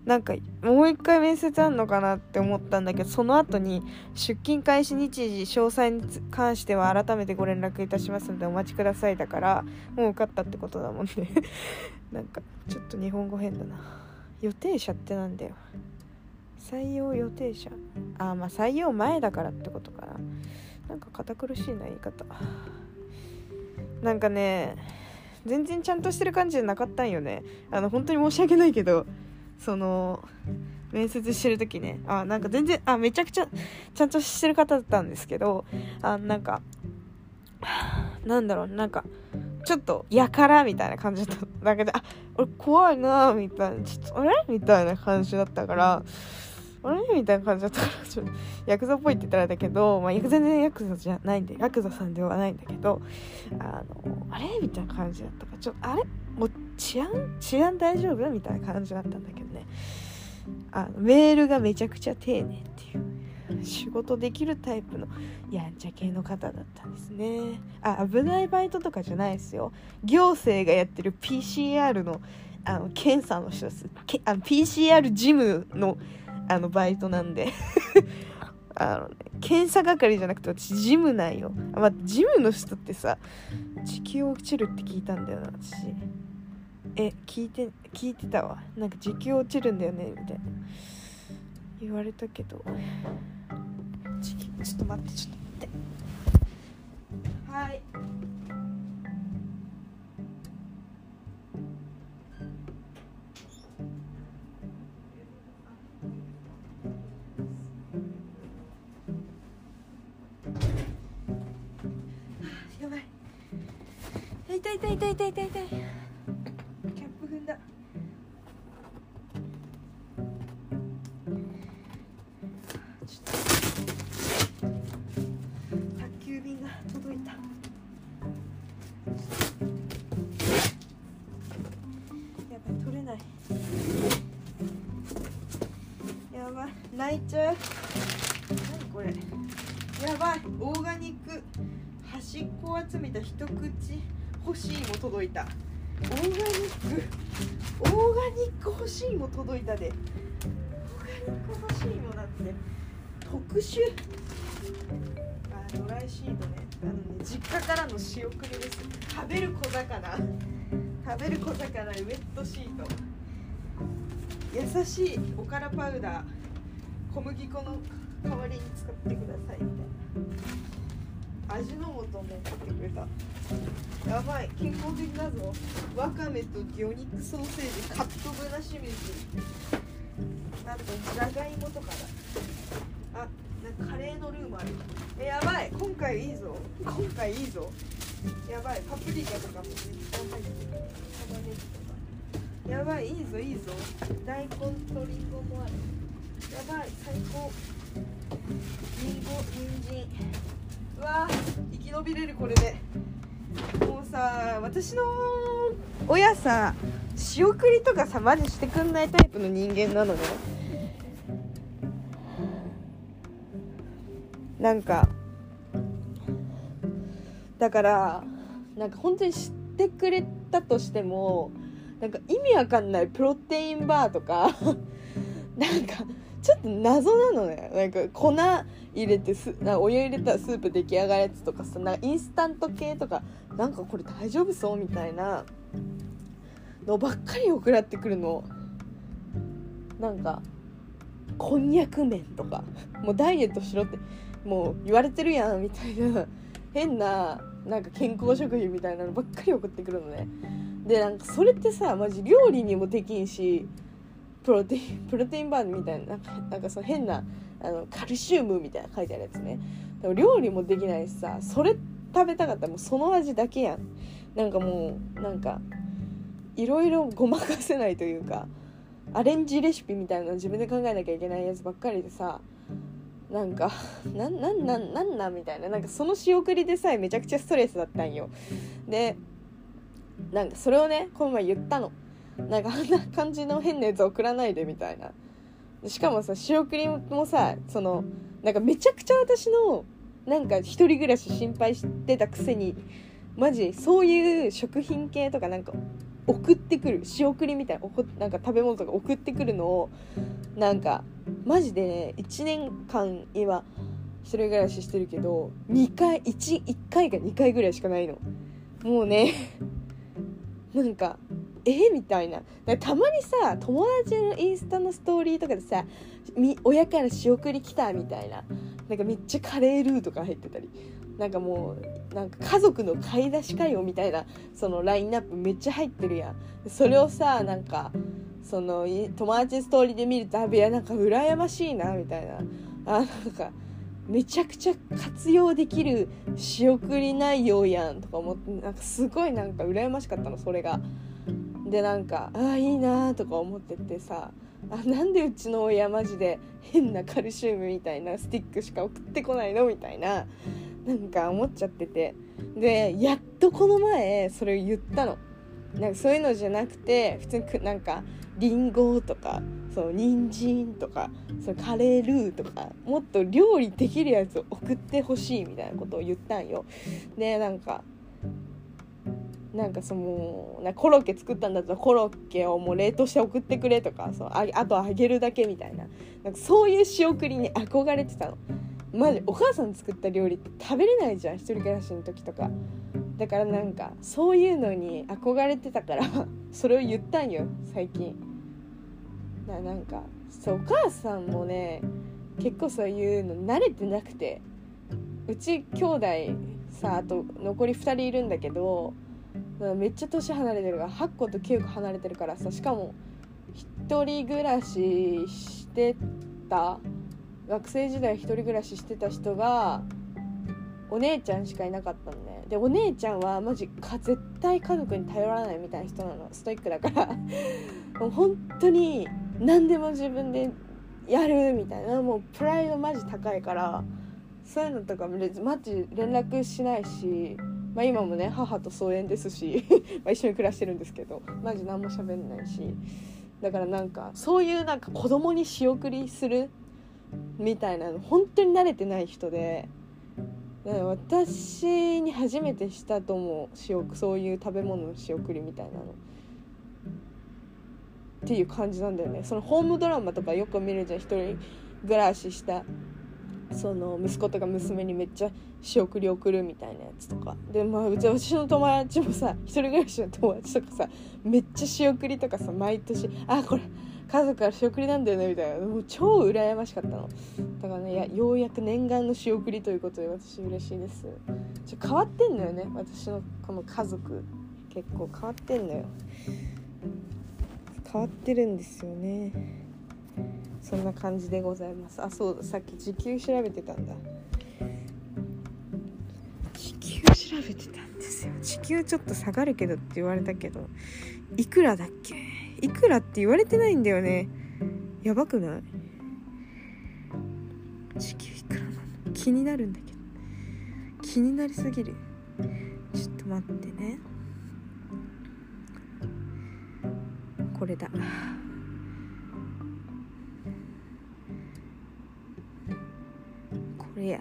なんかもう一回面接あんのかなって思ったんだけどその後に出勤開始日時詳細に関しては改めてご連絡いたしますのでお待ちくださいだからもう受かったってことだもんね。<laughs> なんかちょっと日本語変だな。予定者ってなんだよ。採用予定者？あまあ採用前だからってことかな。なんか堅苦しいな言い方。なんかね全然ちゃんとしてる感じじゃなかったんよね。あの本当に申し訳ないけど。その面接してる時ね。あなんか全然あめちゃくちゃちゃんとしてる方だったんですけどあなんかなんだろうなんかちょっとやからみたいな感じだった。だけであ俺怖いなみたいな。ちょっとあれ？みたいな感じだったからあれ？みたいな感じだったからちょっとヤクザっぽいって言ったらあれだけど、まあ、全然ヤクザじゃないんでヤクザさんではないんだけどあのあれ？みたいな感じだったからちょっとあれ？もう治安治安大丈夫？みたいな感じだったんだけどね。あのメールがめちゃくちゃ丁寧っていう仕事できるタイプのやんちゃ系の方だったんですね。あ危ないバイトとかじゃないですよ。行政がやってる PCR のあの検査の人です。けあの PCR ジムのあのバイトなんで。あのね検査係じゃなくて私ジムなんよ。あ、まあ、ジムの人ってさ時給落ちるって聞いたんだよな私。え聞いて聞いてたわ。なんか時給落ちるんだよねみたいな。言われたけど。ちょっと待ってちょっと待って。はい痛い痛い痛い痛い痛いキャップ踏んだ。ちょっと。宅急便が届いた。やばい取れない。やばい。泣いちゃう。何これ。やばい。オーガニック。端っこを集めた一口。欲しいも届いた。オーガニックオーガニック欲しいも届いたで。オーガニック欲しいもだって。特殊。あドライシートね。あのね実家からの仕送りです。食べる小魚。食べる小魚ウェットシート。優しいおからパウダー。小麦粉の代わりに使ってくださいみたいな。味の素も買ってくれた。やばい。健康的だぞ。わかめと魚肉ソーセージカットブナシメジあとじゃがいもとかだ。あなんかカレーのルーもある。えやばい。今回いいぞ。今回いいぞ。やばい。パプリカとかもめっちゃ入ってる。玉ねぎとかやばいいいぞいいぞ。大根とリンゴもある。やばい最高。リンゴ人参。うわ生き延びれるこれでもうさ私の親さ仕送りとかさマジしてくんないタイプの人間なのね。なんかだからなんか本当に知ってくれたとしてもなんか意味わかんないプロテインバーとか <laughs> なんかちょっと謎なのね。なんか粉入れてすなお湯入れたらスープ出来上がるやつとかさなんかインスタント系とかなんかこれ大丈夫そうみたいなのばっかり送らってくるの。なんかこんにゃく麺とか。もうダイエットしろってもう言われてるやんみたいな。変ななんか健康食品みたいなのばっかり送ってくるのね。でなんかそれってさマジ料理にもできんしプロテイン <laughs> プロテインバーみたいななんかその変なあのカルシウムみたいな書いてあるやつね。でも料理もできないしさそれ食べたかったらもうその味だけやん。なんかもうなんかいろいろごまかせないというかアレンジレシピみたいなの自分で考えなきゃいけないやつばっかりでさなんか <laughs> なんなんなんなんなんみたいな。なんかその仕送りでさえめちゃくちゃストレスだったんよ。でなんかそれをねこの前言ったの。なんかあんな感じの変なやつ送らないでみたいな。しかもさ仕送りもさそのなんかめちゃくちゃ私のなんか一人暮らし心配してたくせにマジそういう食品系とかなんか送ってくる仕送りみたいなおこなんか食べ物とか送ってくるのをなんかマジでね1年間今一人暮らししてるけど2回 1, 1回か2回ぐらいしかないの。もうねなんかえ？みたいな。たまにさ友達のインスタのストーリーとかでさ親から仕送り来たみたいな。なんかめっちゃカレールーとか入ってたり。なんかもうなんか家族の買い出しかよみたいなそのラインナップめっちゃ入ってるやん。それをさなんかその友達ストーリーで見るとあいやなんか羨ましいなみたいな。あなんかめちゃくちゃ活用できる仕送り内容やんとか思ってなんかすごいなんか羨ましかったのそれが。でなんかああいいなとか思っててさあなんでうちの親マジで変なカルシウムみたいなスティックしか送ってこないのみたいななんか思っちゃってて。でやっとこの前それを言ったの。なんかそういうのじゃなくて普通になんかりんごとかそう人参とかそカレールーとかもっと料理できるやつを送ってほしいみたいなことを言ったんよ。でなんかなんかそのなコロッケ作ったんだったらコロッケをもう冷凍して送ってくれとかそうああと揚げるだけみたいな。なんかそういう仕送りに憧れてたの。マジお母さん作った料理って食べれないじゃん一人暮らしの時とか。だからなんかそういうのに憧れてたから <laughs> それを言ったんよ最近。ななんかそうお母さんもね結構そういうの慣れてなくて。うち兄弟さあと残り2人いるんだけどめっちゃ年離れてるから8個と9個離れてるからさしかも1人暮らししてた学生時代1人暮らししてた人がお姉ちゃんしかいなかったのね。でお姉ちゃんはマジか絶対家族に頼らないみたいな人なの。ストイックだから。<laughs> もう本当に何でも自分でやるみたいな。もうプライドマジ高いからそういうのとかマジ連絡しないし、まあ、今もね母と疎遠ですし <laughs> ま一緒に暮らしてるんですけどマジ何も喋んないしだからなんかそういうなんか子供に仕送りするみたいなの本当に慣れてない人で私に初めてしたと思う仕送そういう食べ物の仕送りみたいなの。っていう感じなんだよね。そのホームドラマとかよく見るじゃん一人暮らししたその息子とか娘にめっちゃ仕送り送るみたいなやつとか。でまあうち私の友達もさ一人暮らしの友達とかさめっちゃ仕送りとかさ毎年あこれ家族から仕送りなんだよねみたいな。もう超羨ましかったの。だからねやようやく念願の仕送りということで私嬉しいです。ちょ変わってんのよね私のこの家族。結構変わってんのよ。変わってるんですよね。そんな感じでございます。あそうださっき時給調べてたんだ。時給調べてたんですよ。時給ちょっと下がるけどって言われたけどいくらだっけ？いくらって言われてないんだよね。やばくない？時給いくらなの気になるんだけど。気になりすぎる。ちょっと待ってね。これだ。これや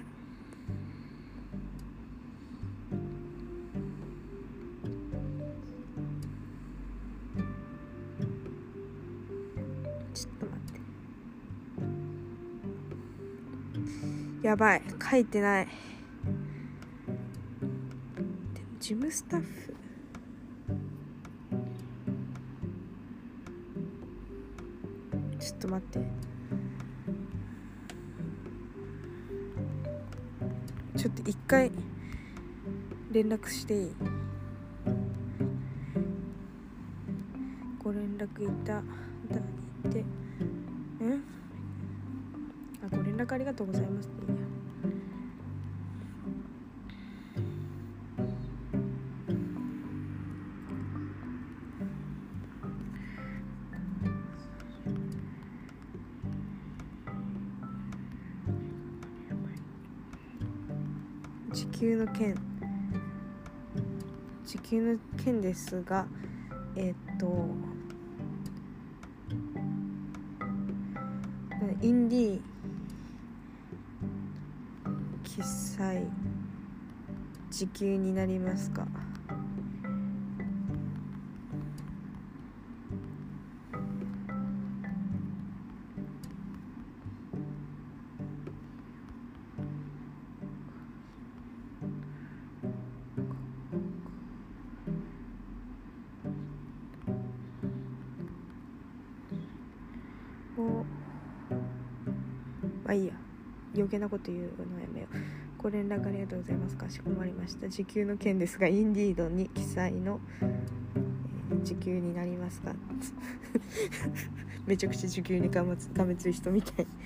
ちょっと待ってやばい書いてないでも事務スタッフちょっと待ってちょっと一回連絡していい？ご連絡いた？だいて？うん？あご連絡ありがとうございますいいや給の件時給の件ですがえっとインディー記載時給になりますか？計なこと言うのやめよう。ご連絡ありがとうございます。かしこまりました。時給の件ですがインディードに記載の、えー時給になりますか。<laughs> めちゃくちゃ時給にがめつがめつい人みたい。<laughs>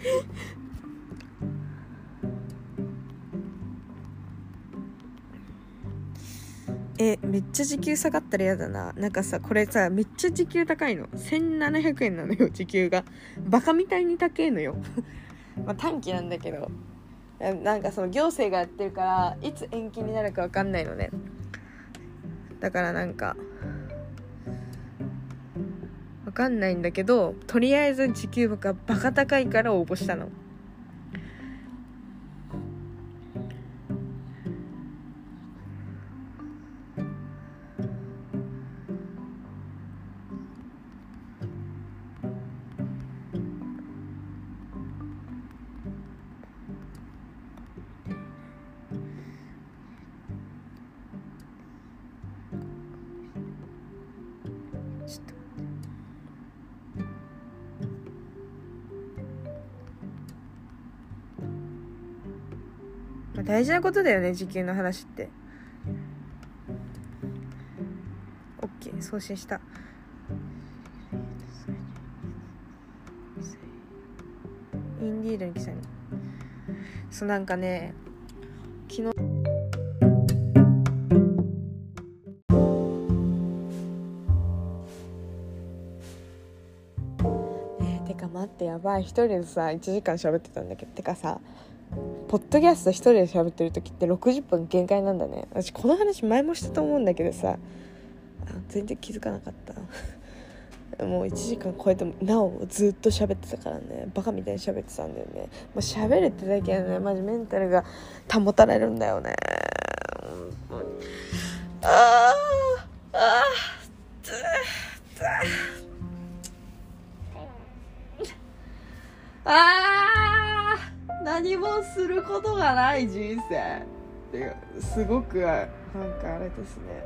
えめっちゃ時給下がったら嫌だな。なんかさこれさめっちゃ時給高いの。1700円なのよ時給が。バカみたいに高いのよ <laughs> まあ短期なんだけど。なんかその行政がやってるからいつ延期になるか分かんないのね。だからなんか分かんないんだけどとりあえず時給がバカ高いから応募したの。大事なことだよね時給の話って。OK 送信した。インディードに来たねそうなんかね昨日てか待ってやばい。一人でさ1時間喋ってたんだけど。てかさポッドキャスト一人で喋ってる時って60分限界なんだね。私この話前もしたと思うんだけどさ全然気づかなかった。<laughs> もう1時間超えてもなおずっと喋ってたからね。バカみたいに喋ってたんだよね。もう喋るってだけはね。マジメンタルが保たれるんだよね。あーあーつつあー。何もすることがない人生ってすごくなんかあれですね。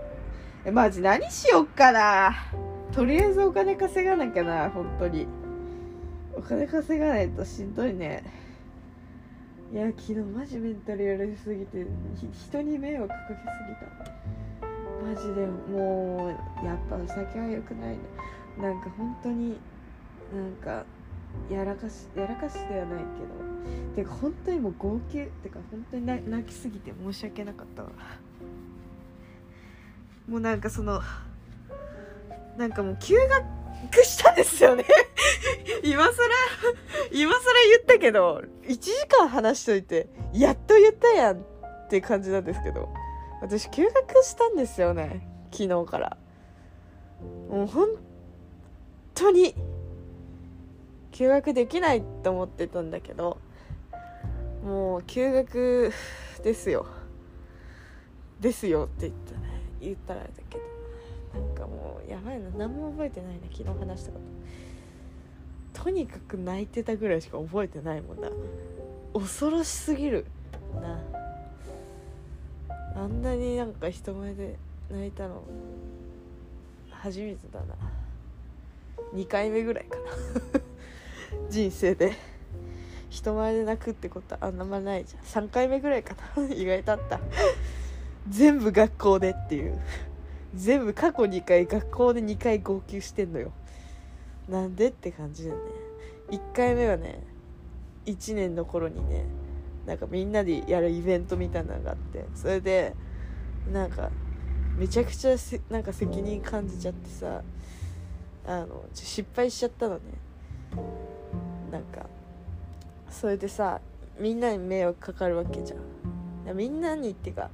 えマジ何しよっかな。とりあえずお金稼がなきゃな本当に。お金稼がないとしんどいね。いや昨日マジメンタルやりすぎて人に迷惑かけすぎた。マジでもうやっぱお酒は良くないね。なんか本当になんかやらかしやらかしではないけど。てか本当にもう号泣てか本当に泣きすぎて申し訳なかったわ。もうなんかそのなんかもう休学したんですよね。<laughs> 今更今更言ったけど1時間話しといてやっと言ったやんって感じなんですけど。私休学したんですよね。昨日から。もう本当に休学できないと思ってたんだけどもう休学ですよ。ですよって言ったね。言ったらあれだけど。なんかもうやばいな。何も覚えてないね。昨日話したこと。とにかく泣いてたぐらいしか覚えてないもんな。恐ろしすぎるな。あんなになんか人前で泣いたの初めてだな。2回目ぐらいかな。人生で人前で泣くってことはあんまないじゃん。3回目ぐらいかな。意外とあった全部学校でっていう。全部過去2回学校で2回号泣してんのよ。なんでって感じだよね。1回目はね1年の頃にねなんかみんなでやるイベントみたいなのがあってそれでなんかめちゃくちゃなんか責任感じちゃってさあの失敗しちゃったのね。なんかそれでさみんなに迷惑かかるわけじゃん。みんなにっていうか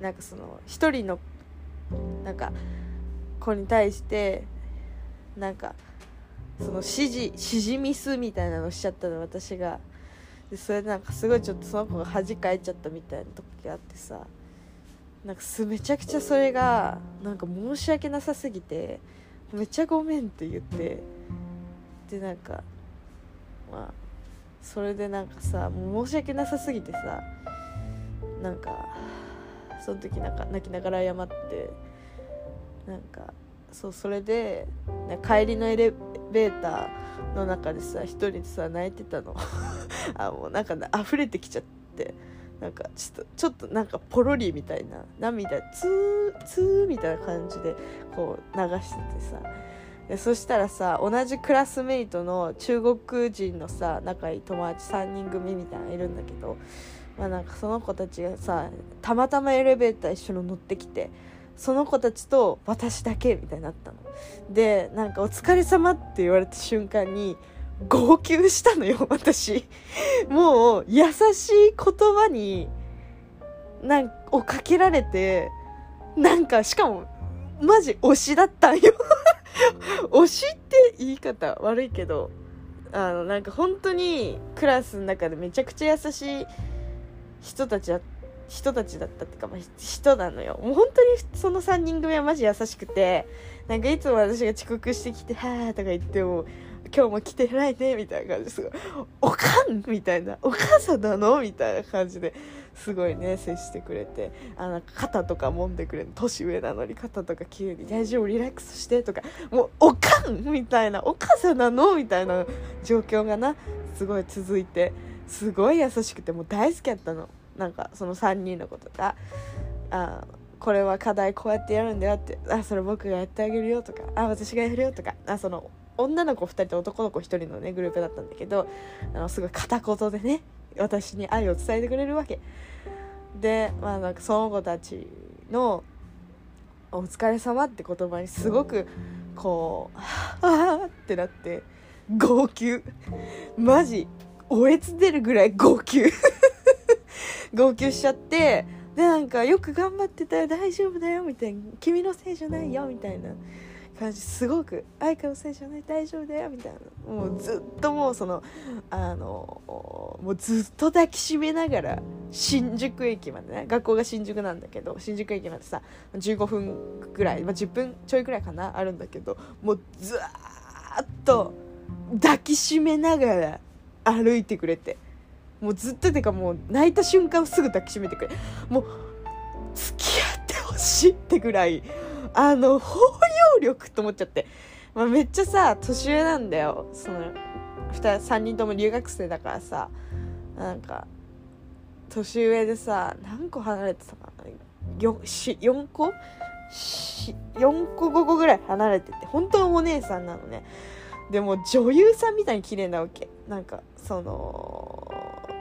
なんかその一人のなんか子に対してなんかその指示指示ミスみたいなのしちゃったの私が。でそれなんかすごいちょっとその子が恥かいちゃったみたいな時があってさなんかすめちゃくちゃそれがなんか申し訳なさすぎてめっちゃごめんって言ってでなんかまあそれでなんかさ申し訳なさすぎてさなんかその時なんか泣きながら謝ってなんかそうそれで帰りのエレベーターの中でさ一人でさ泣いてたの。<laughs> あもうなんか溢れてきちゃってなんかちょっとちょっとなんかポロリみたいな涙ツーツーみたいな感じでこう流しててさ。そしたらさ同じクラスメイトの中国人のさ仲いい友達3人組みたいなのいるんだけどまあなんかその子たちがさたまたまエレベーター一緒に乗ってきてその子たちと私だけみたいになったの。でなんか「お疲れ様って言われた瞬間に号泣したのよ <laughs> 私。もう優しい言葉になんをかけられてなんかしかもマジ推しだったんよ。<laughs> <laughs> 推しって言い方悪いけどあのなんか本当にクラスの中でめちゃくちゃ優しい人たちだ人たちだったっていうか、まあ、人なのよ。もう本当にその3人組はマジ優しくてなんかいつも私が遅刻してきて「はあ」とか言っても今日も来てないねみたいな感じですごいおかんみたいなお母さんなのみたいな感じですごいね接してくれてあの肩とか揉んでくれる年上なのに肩とか急に「大丈夫リラックスして」とかもうおかんみたいなお母さんなのみたいな状況がなすごい続いてすごい優しくてもう大好きやったの。なんかその3人のことがあこれは課題こうやってやるんだよってあそれ僕がやってあげるよとかあ私がやるよとかあその女の子2人と男の子1人のねグループだったんだけどあのすごい片言でね私に愛を伝えてくれるわけ。でまあなんかその子たちの「お疲れ様って言葉にすごくこう「ああ」ってなって号泣。マジおえつ出るぐらい号泣。号泣しちゃってでなんかよく頑張ってたよ大丈夫だよみたいな。君のせいじゃないよみたいな。感じすごく愛花のせいじゃない大丈夫だよみたいな。もうずっともうそのあのもうずっと抱きしめながら新宿駅までね学校が新宿なんだけど新宿駅までさ15分ぐらい、まあ、10分ちょいぐらいかなあるんだけどもうずーっと抱きしめながら歩いてくれて。もうずっとてかもう泣いた瞬間すぐ抱きしめてくれ。もう付き合ってほしいってぐらい。あの包容力と思っちゃって、まあ、めっちゃさ年上なんだよ。その 2, 3人とも留学生だからさ。なんか年上でさ何個離れてたかな。4, 4個？4個5個ぐらい離れてて。本当のお姉さんなのね。でも女優さんみたいに綺麗なわけ。なんかその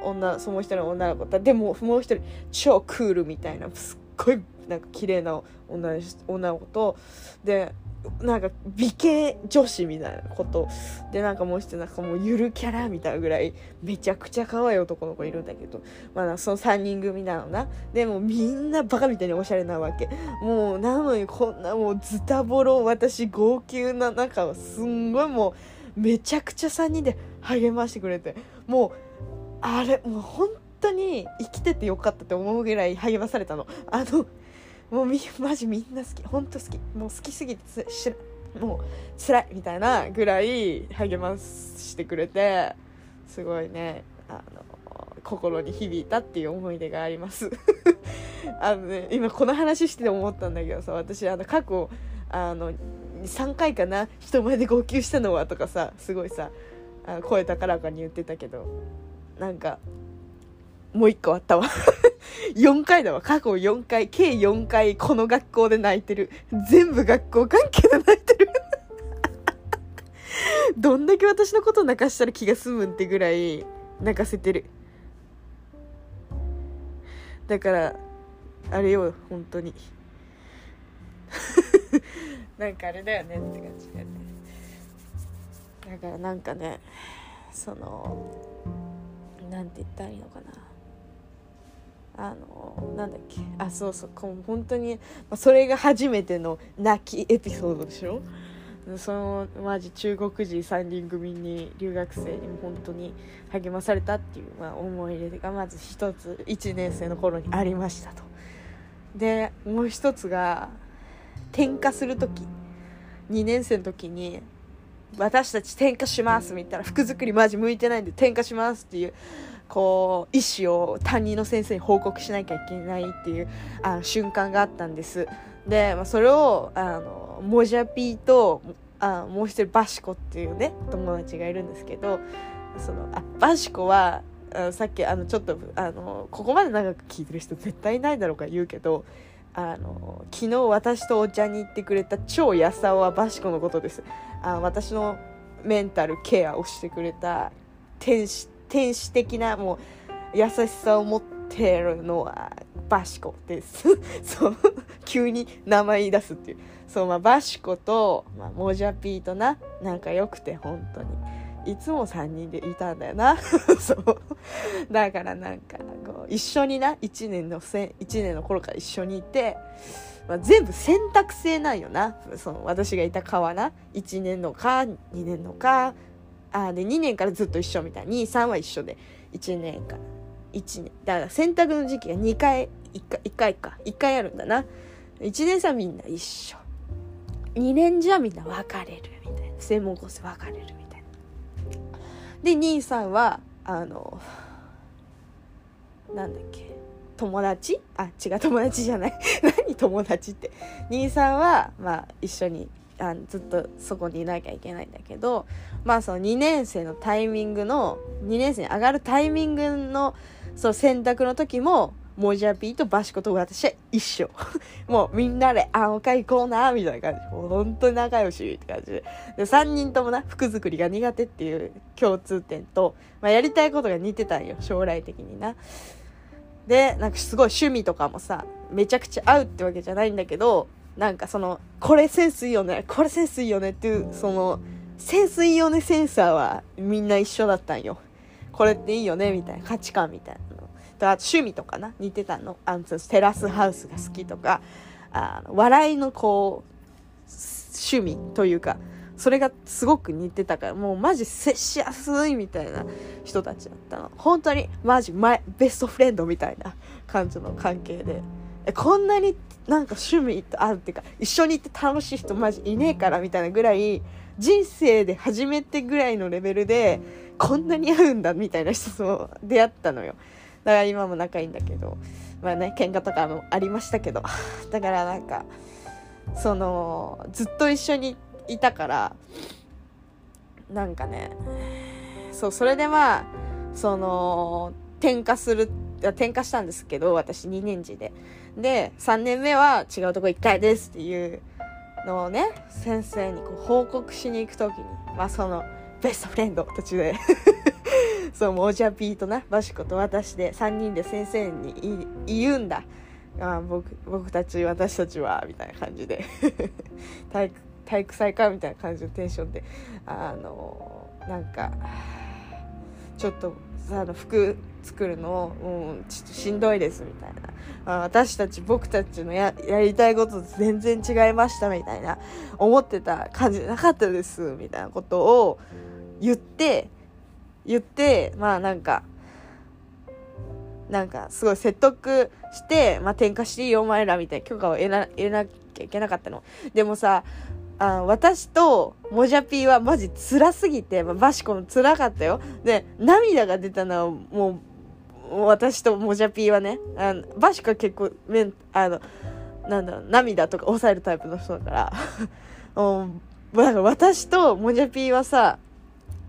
女その人の女の子でももう一人超クールみたいな。すっごいなんか綺麗な女女の子とでなんか美形女子みたいなこと。でなんかもう一人なんかもうゆるキャラみたいなぐらいめちゃくちゃ可愛い男の子いるんだけど。まあその3人組なのな。でもみんなバカみたいにおしゃれなわけ。もうなのにこんなもうズタボロ私号泣な中すんごいもうめちゃくちゃ3人で励ましてくれて。もうあれもう本当に生きててよかったって思うぐらい励まされたの。あのもうみマジみんな好き。本当好きもう好きすぎてつもう辛いみたいなぐらい励ましてくれてすごいね。あの心に響いたっていう思い出があります。<laughs> あのね今この話してて思ったんだけどさ私あの過去あの3回かな人前で号泣したのはとかさすごいさ声高らかに言ってたけどなんかもう一個あったわ。<laughs> 4回だわ。過去4回計4回この学校で泣いてる。全部学校関係で泣いてる。<laughs> どんだけ私のこと泣かしたら気が済むんってぐらい泣かせてる。だからあれよ本当に。<laughs> なんかあれだよねって感じだよね。だからなんかねそのなんて言ったらいいのかな。あのなんだっけ？あそうそうこう本当にそれが初めての泣きエピソードでしょ？そのマジ中国人3人組に留学生にも本当に励まされたっていう、まあ、思い入れがまず一つ1年生の頃にありましたと。でもう一つが転科する時。2年生の時に私たち転科しますみたいな服作りマジ向いてないんで転科しますっていうこう意思を担任の先生に報告しなきゃいけないっていうあの瞬間があったんです。で、まあ、それをあのモジャピーとあもう一人バシコっていうね友達がいるんですけどそのあバシコはあさっきあのちょっとあのここまで長く聞いてる人絶対いないだろうから言うけどあの昨日私とお茶に行ってくれた超やさおはバシコのことです。あ私のメンタルケアをしてくれた天使天使的なもう優しさを持ってるのはバシコです。<laughs> そう。急に名前言い出すっていう。そうまあバシコと、まあ、モジャピーとな仲良くて本当に。いつも3人でいたんだよな。<laughs> そう。だからなんかこう一緒にな1年のせ1年の頃から一緒にいて、まあ、全部選択制なんよな。その私がいた科はな。1年のか2年のかあで2年からずっと一緒みたい。な23は一緒で。1年から。1年。だから選択の時期が2回1回 ,1 回か。1回あるんだな。1年さみんな一緒。2年じゃみんな別れるみたいな。専門コース別れるみたいな。で兄さんはあのなんだっけ。友達？あ違う。友達じゃない。<laughs> 何友達って。兄さんはまあ一緒にあずっとそこにいなきゃいけないんだけどまあその2年生のタイミングの2年生に上がるタイミングのそう選択の時もモジャピーとバシコと私は一緒。<laughs> もうみんなであの会行こうなみたいな感じ。もう本当に仲良しって感じで。で3人ともな服作りが苦手っていう共通点と、まあ、やりたいことが似てたんよ。将来的にな。でなんかすごい趣味とかもさめちゃくちゃ合うってわけじゃないんだけどなんかそのこれセンスいいよねこれセンスいいよねっていうその潜水用のセンサーはみんな一緒だったんよ。これっていいよねみたいな価値観みたいなの。とあと趣味とかな似てたの。あのテラスハウスが好きとかあの笑いのこう趣味というかそれがすごく似てたからもうマジ接しやすいみたいな人たちだったの。本当にマジマイベストフレンドみたいな感じの関係で。えこんなになんか趣味とあるっていうか一緒にいて楽しい人マジいねえからみたいなぐらい人生で初めてぐらいのレベルでこんなに合うんだみたいな人と出会ったのよ。だから今も仲いいんだけどまあね喧嘩とかもありましたけど。<laughs> だからなんかそのずっと一緒にいたからなんかねそうそれでまあその転科する転科したんですけど私2年次で。で3年目は違うとこ行きたいですっていうのをね先生にこう報告しに行く時にまあそのベストフレンド途中で <laughs> そうもうじゃピーとなバシコと私で3人で先生に言うんだ。あ僕僕たち私たちはみたいな感じで。<laughs> 体育体育祭かみたいな感じのテンションで。あのなんかちょっとあの服作るのもうちょっとしんどいですみたいなあ私たち僕たちのややりたいことと全然違いましたみたいな思ってた感じなかったですみたいなことを言って言ってまあなんかなんかすごい説得して、まあ、転化していいよお前らみたいな許可を得な得なきゃいけなかったの。でもさ、あ私とモジャピーはマジ辛すぎて、まあ、バシコも辛かったよ。で、涙が出たのはもう、私とモジャピーはね、あのバシコは結構めん、あの、なんだろう、涙とか抑えるタイプの人だから、<laughs> うなんか私とモジャピーはさ、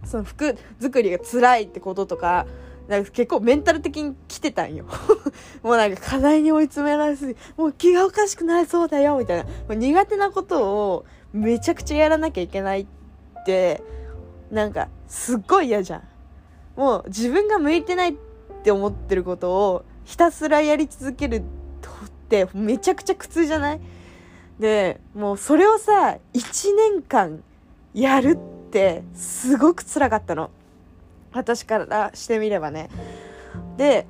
その服作りが辛いってこととか、なんか結構メンタル的に来てたんよ。<laughs> もうなんか課題に追い詰められすぎ、もう気がおかしくなりそうだよ、みたいな。もう苦手なことをめちゃくちゃやらなきゃいけないって、なんかすっごい嫌じゃん。もう自分が向いてないってって思ってることをひたすらやり続けるってめちゃくちゃ苦痛じゃないで、もうそれをさ、1年間やるってすごく辛かったの。私からしてみればねで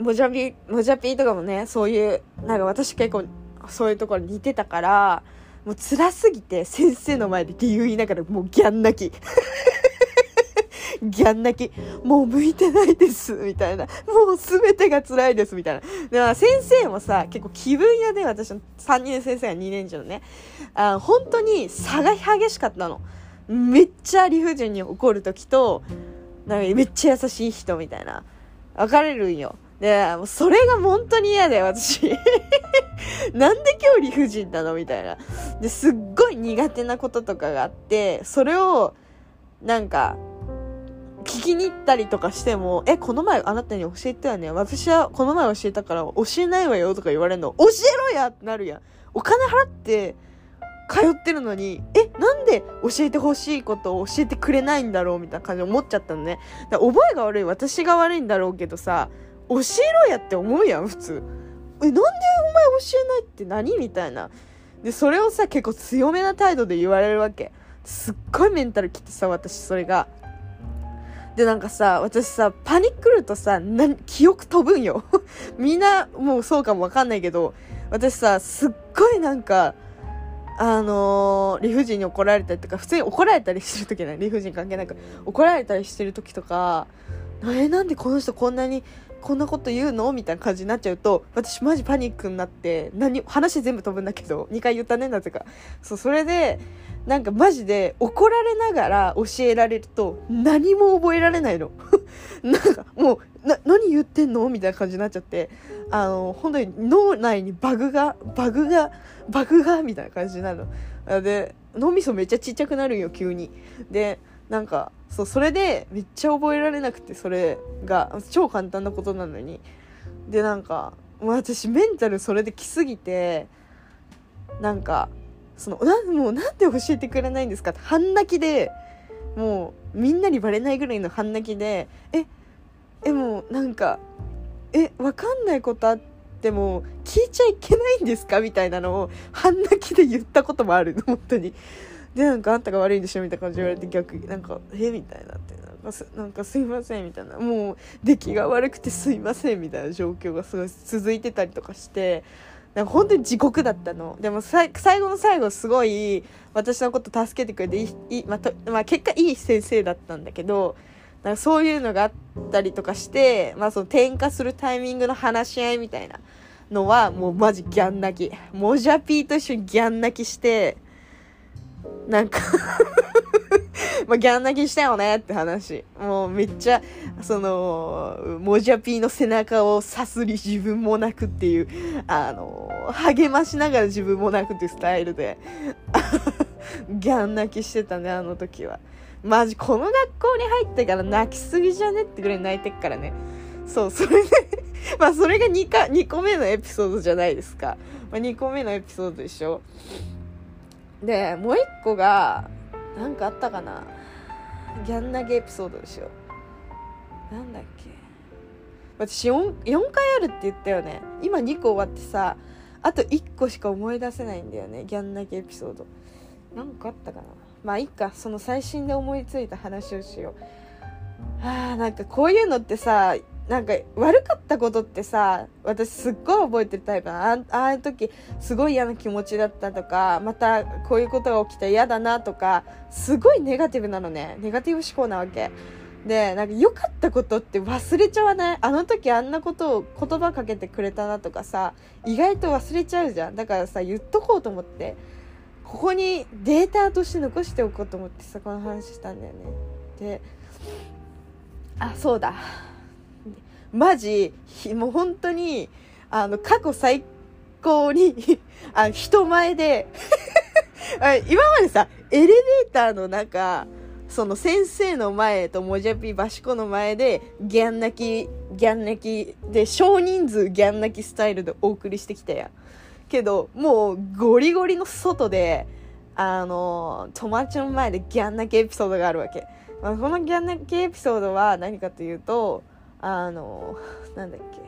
モジャピモジャピーとかもねそういうなんか私結構そういうところ似てたからもう辛すぎて先生の前で理由言いながらもうギャン泣きギャン泣き。もう向いてないです。みたいな。もう全てが辛いです。みたいな。で、まあ、先生もさ、結構気分屋で、私の3年先生が2年次のね、あ本当に差が激しかったの。めっちゃ理不尽に怒る時となんかめっちゃ優しい人みたいな分かれるんよでもうそれが本当に嫌で私 <laughs> なんで今日理不尽なのみたいなですっごい苦手なこととかがあってそれをなんか聞きに行ったりとかしても、え、この前あなたに教えたよね？私はこの前教えたから教えないわよとか言われるの。教えろやってなるやん。お金払って通ってるのに、え、なんで教えてほしいことを教えてくれないんだろう？みたいな感じで思っちゃったのね。だ覚えが悪い私が悪いんだろうけどさ、教えろやって思うやん、普通。え、なんでお前教えないって何？みたいな。で、それをさ、結構強めな態度で言われるわけ。すっごいメンタルきてさ、私それが。で、なんかさ、私さ、パニックるとさ、記憶飛ぶんよ。<laughs> みんな、もうそうかもわかんないけど、私さ、すっごいなんか、あのー、理不尽に怒られたりとか、普通に怒られたりしてる時ない？理不尽関係なく。怒られたりしてる時とか、え、なんでこの人こんなに、こんなこと言うの？みたいな感じになっちゃうと、私マジパニックになって、何、話全部飛ぶんだけど、2回言ったね、なぜか。そう、それで、なんかマジで怒られながら教えられると何も覚えられないの。<laughs> なんかもう、な、何言ってんの？みたいな感じになっちゃって、あの、本当に脳内にバグが、バグが、バグが、みたいな感じになるの。で、脳みそめっちゃちっちゃくなるよ、急に。で、なんか、そう、それでめっちゃ覚えられなくて、それが、超簡単なことなのに。で、なんか、私メンタルそれで来すぎて、なんか、そのなもうなんで教えてくれないんですかって半泣きでもうみんなにバレないぐらいの半泣きでええもうなんかえわかんないことあっても聞いちゃいけないんですかみたいなのを半泣きで言ったこともある本当に。でなんかあんたが悪いんでしょみたいな感じで言われて逆になんかえみたいな。ってなんかすなんかすいませんみたいな。もう出来が悪くてすいませんみたいな状況がすごい続いてたりとかしてなんか本当に地獄だったの。でも最後の最後すごい私のこと助けてくれていいまあまあ、結果いい先生だったんだけどなんかそういうのがあったりとかして、まあ、その転化するタイミングの話し合いみたいなのはもうマジギャン泣き。モジャピーと一緒にギャン泣きしてなんか <laughs> まあ、ギャン泣きしたよねって話。もうめっちゃ、その、モジャピーの背中をさすり自分も泣くっていう、あの、励ましながら自分も泣くっていうスタイルで、<laughs> ギャン泣きしてたね、あの時は。マジ、この学校に入ってから泣きすぎじゃねってぐらい泣いてっからね。そう、それで <laughs> まあ、それが2か、2個目のエピソードじゃないですか。まあ、2個目のエピソードでしょ。で、もう1個が、なんかあったかな？ギャン投げエピソードでしょ。なんだっけ？私 4, 4回あるって言ったよね。今2個終わってさあと1個しか思い出せないんだよねギャン投げエピソード。なんかあったかな？まあいいか。その最新で思いついた話をしよう。あーなんかこういうのってさなんか悪かったことってさ私すっごい覚えてるタイプあああいう時すごい嫌な気持ちだったとかまたこういうことが起きた嫌だなとかすごいネガティブなのね。ネガティブ思考なわけ。でなんか良かったことって忘れちゃわない？あの時あんなことを言葉かけてくれたなとかさ意外と忘れちゃうじゃん。だからさ言っとこうと思って。ここにデータとして残しておこうと思ってさこの話したんだよね。であそうだ。マジもう本当にあの過去最高に <laughs> あ人前で <laughs> 今までさエレベーターの中その先生の前とモジャピバシコの前でギャン泣きギャン泣きで少人数ギャン泣きスタイルでお送りしてきたやん。けどもうゴリゴリの外であの友達の前でギャン泣きエピソードがあるわけ、まあ、このギャン泣きエピソードは何かというとあのなんだっけ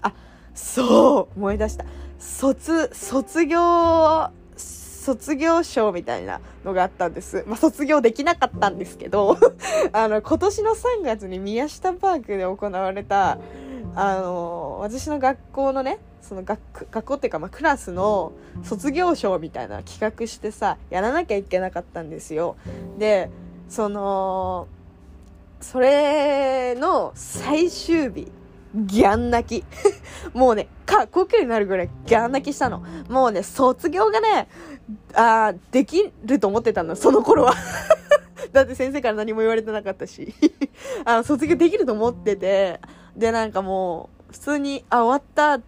あそう思い出した卒卒業卒業賞みたいなのがあったんです。まあ、卒業できなかったんですけど <laughs> あの、今年の3月に宮下パークで行われた、あの、私の学校のね、その学学校っていうか、まあ、クラスの卒業賞みたいな企画してさ、やらなきゃいけなかったんですよ。で、その、それの最終日、ギャン泣き。<laughs> もうね、かっこよくなるぐらいギャン泣きしたの。もうね、卒業がね、あできると思ってたの、その頃は。<laughs> だって先生から何も言われてなかったし。<laughs> あ卒業できると思ってて、で、なんかもう、普通に、あ、終わった。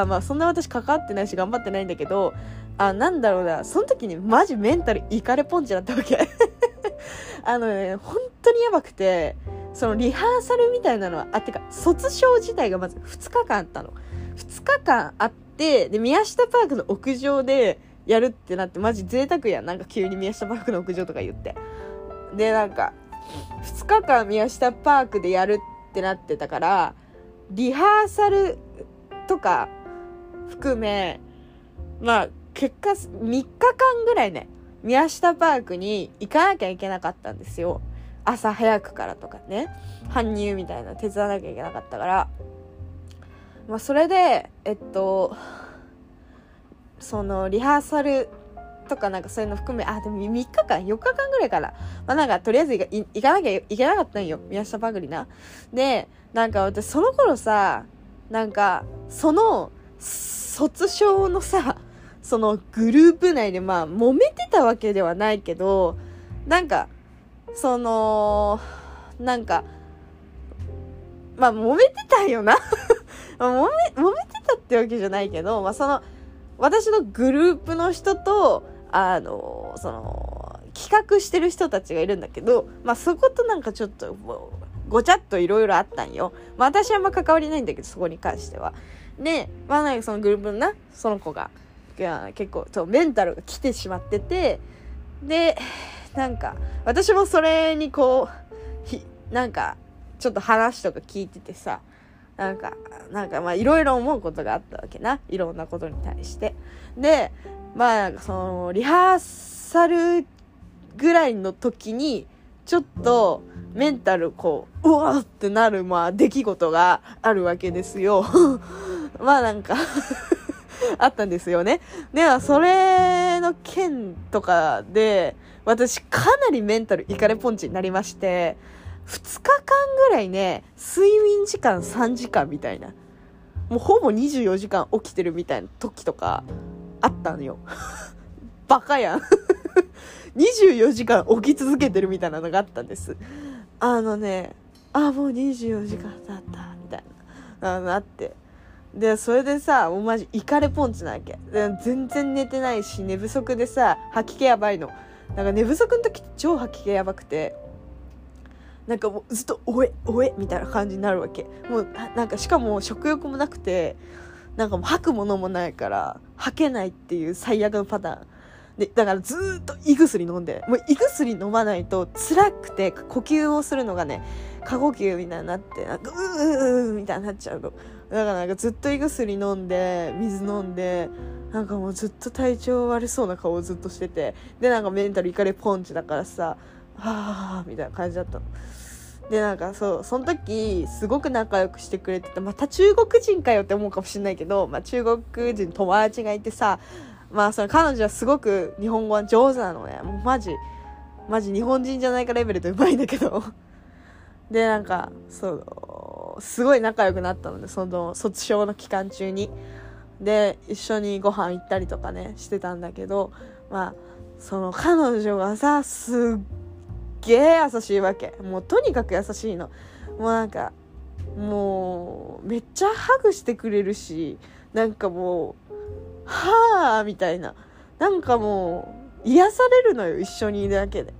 あ、まあ、そんな私関わってないし頑張ってないんだけど、あ、なんだろうな、その時にマジメンタルイカレポンチだったわけ。<laughs> あのね、本当にやばくて、そのリハーサルみたいなのは、あ、てか、卒賞自体がまず2日間あったの。2日間あって、で、宮下パークの屋上でやるってなって、マジ贅沢やん。なんか急に宮下パークの屋上とか言って。で、なんか、2日間宮下パークでやるってなってたから、リハーサルとか含め、まあ、結果、3日間ぐらいね、宮下パークに行かなきゃいけなかったんですよ。朝早くからとかね。搬入みたいな手伝わなきゃいけなかったから。まあ、それで、えっと、その、リハーサルとかなんかそういうの含め、あ、でも3日間、4日間ぐらいから、まあなんかとりあえず行かなきゃいけなかったんよ。宮下パークにな。で、なんか私その頃さ、なんか、その、卒賞のさ、そのグループ内でまあ揉めてたわけではないけどなんかそのなんかまあ揉めてたよな <laughs> 揉め揉めてたってわけじゃないけど、まあ、その私のグループの人とあのその企画してる人たちがいるんだけど、まあ、そことなんかちょっとごちゃっといろいろあったんよ。まあ、私はあんま関わりないんだけど、そこに関しては。で、まあ、なんかそのグループのな、その子が、が結構そうメンタルが来てしまっててでなんか私もそれにこうひなんかちょっと話とか聞いててさなんかなんかまあいろいろ思うことがあったわけな。いろんなことに対して。でまあそのリハー去るぐらいの時にちょっとメンタルこううわってなるまあ出来事があるわけですよ。<laughs> まあなんか <laughs> あったんですよね。ではそれの件とかで私かなりメンタルイカレポンチになりまして2日間ぐらいね睡眠時間3時間みたいなもうほぼ24時間起きてるみたいな時とかあったのよ。<laughs> バカやん。<laughs> 24時間起き続けてるみたいなのがあったんです。あのねあもう24時間経ったみたいななって。でそれでさもうマジイカレポンチなわけ。全然寝てないし寝不足でさ吐き気やばいの。なんか寝不足の時超吐き気やばくて。なんかもうずっと「おえおえ」みたいな感じになるわけ。もうなんかしかも食欲もなくてなんかもう吐くものもないから吐けないっていう最悪のパターン。でだからずっと胃薬飲んで。もう胃薬飲まないと辛くて呼吸をするのがね過呼吸みたいになってなんかうーうーみたいになっちゃうの。だからなんかずっと胃薬飲んで水飲んでなんかもうずっと体調悪そうな顔をずっとしててでなんかメンタルいかれポンチだからさはあみたいな感じだったの。でなんかそうその時すごく仲良くしてくれててまた中国人かよって思うかもしれないけど、まあ、中国人友達がいてさまあその彼女はすごく日本語は上手なのねもうマジマジ日本人じゃないかレベルでうまいんだけどでなんかそうすごい仲良くなったのでその卒業の期間中に。で一緒にご飯行ったりとかねしてたんだけどまあその彼女がさすっげえ優しいわけ。もうとにかく優しいの。もうなんかもうめっちゃハグしてくれるしなんかもうはあみたいな。なんかもう癒されるのよ一緒にいるだけで。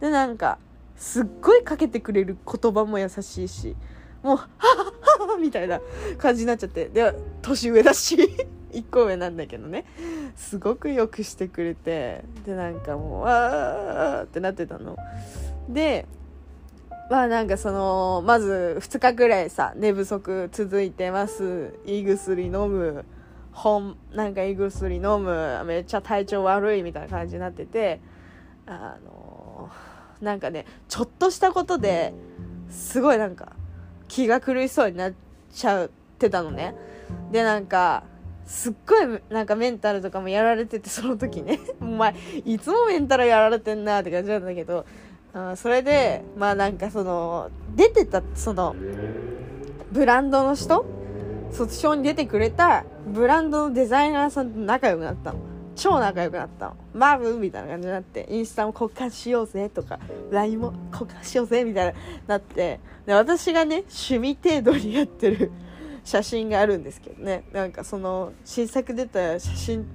でなんかすっごいかけてくれる言葉も優しいし。もうはあはあみたいな感じになっちゃってで年上だし1個上なんだけどねすごくよくしてくれてでなんかもうああってなってたのでまあなんかそのまず2日ぐらいさ寝不足続いてます胃薬飲む本なんか胃薬飲むめっちゃ体調悪いみたいな感じになっててあのなんかねちょっとしたことですごいなんか気が狂いそうになっちゃってたのね。でなんかすっごいなんかメンタルとかもやられててその時ね。<laughs> お前いつもメンタルやられてんなって感じなんだけど。あそれでまあなんかその出てたそのブランドの人？卒業に出てくれたブランドのデザイナーさんと仲良くなったの。超仲良くなったの。マブみたいな感じになってインスタも交換しようぜとか LINE も交換しようぜみたいななってで私がね趣味程度にやってる写真があるんですけどね。なんかその新作出た写真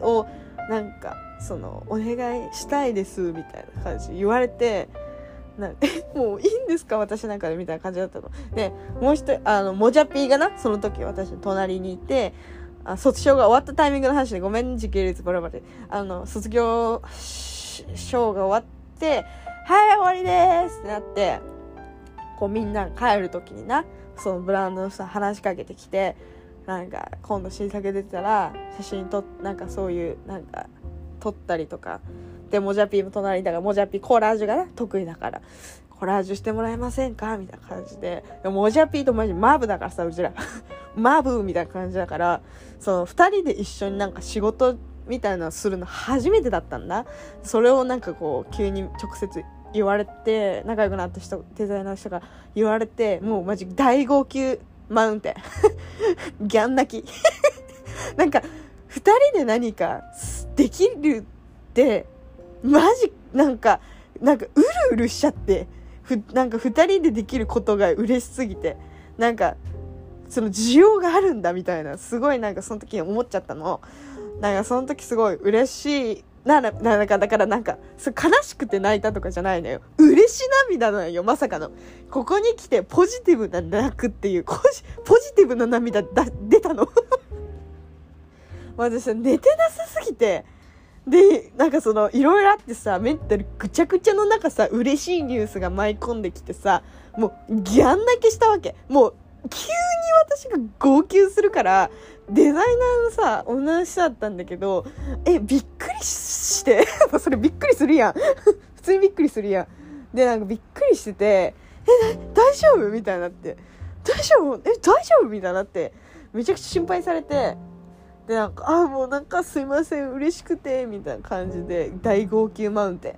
をなんかそのお願いしたいですみたいな感じ言われてなえもういいんですか？私なんかでみたいな感じだったの。でもう一人あのモジャピーがなその時私の隣にいてあ卒業が終わったタイミングの話でごめん時系列バラバラで。あの卒業賞が終わって「はい終わりです」ってなってこうみんな帰る時になそのブランドの人話しかけてきてなんか今度新作出てたら写真撮なんかそういうなんか撮ったりとかでモジャピーも隣だからモジャピーコラージュがね得意だから。コラージュしてもらえませんか？みたいな感じで。でモジャピーとマジマブだからさうちら。<laughs> マブみたいな感じだからその2人で一緒になんか仕事みたいなのするの初めてだったんだ。それをなんかこう急に直接言われて仲良くなった人デザイナーの人が言われてもうマジ大号泣マウンテン。<laughs> ギャン泣き。<laughs> なんか2人で何かできるってマジなんかなんかうるうるしちゃって。ふなんか2人でできることが嬉しすぎてなんかその需要があるんだみたいなすごいなんかその時に思っちゃったのなんかその時すごい嬉しいなら、なんか、だからなんかそ、悲しくて泣いたとかじゃないのよ。嬉し涙なのよ、まさかの。ここに来てポジティブな泣くっていう、ポジポジティブな涙だ出たの。<laughs> 私寝てなさすぎて、で、なんかその、いろいろあってさ、メンタルぐちゃぐちゃの中さ、嬉しいニュースが舞い込んできてさ、もう、ギャン泣きしたわけ。もう、急に私が号泣するからデザイナーのさ女の人だったんだけどえびっくりして。<laughs> それびっくりするやん。<laughs> 普通にびっくりするやん。でなんかびっくりしててえ大丈夫？みたいになって。大丈夫？え大丈夫？みたいになって。めちゃくちゃ心配されて。でなんか「あもうなんかすいません嬉しくて」みたいな感じで大号泣マウンテン。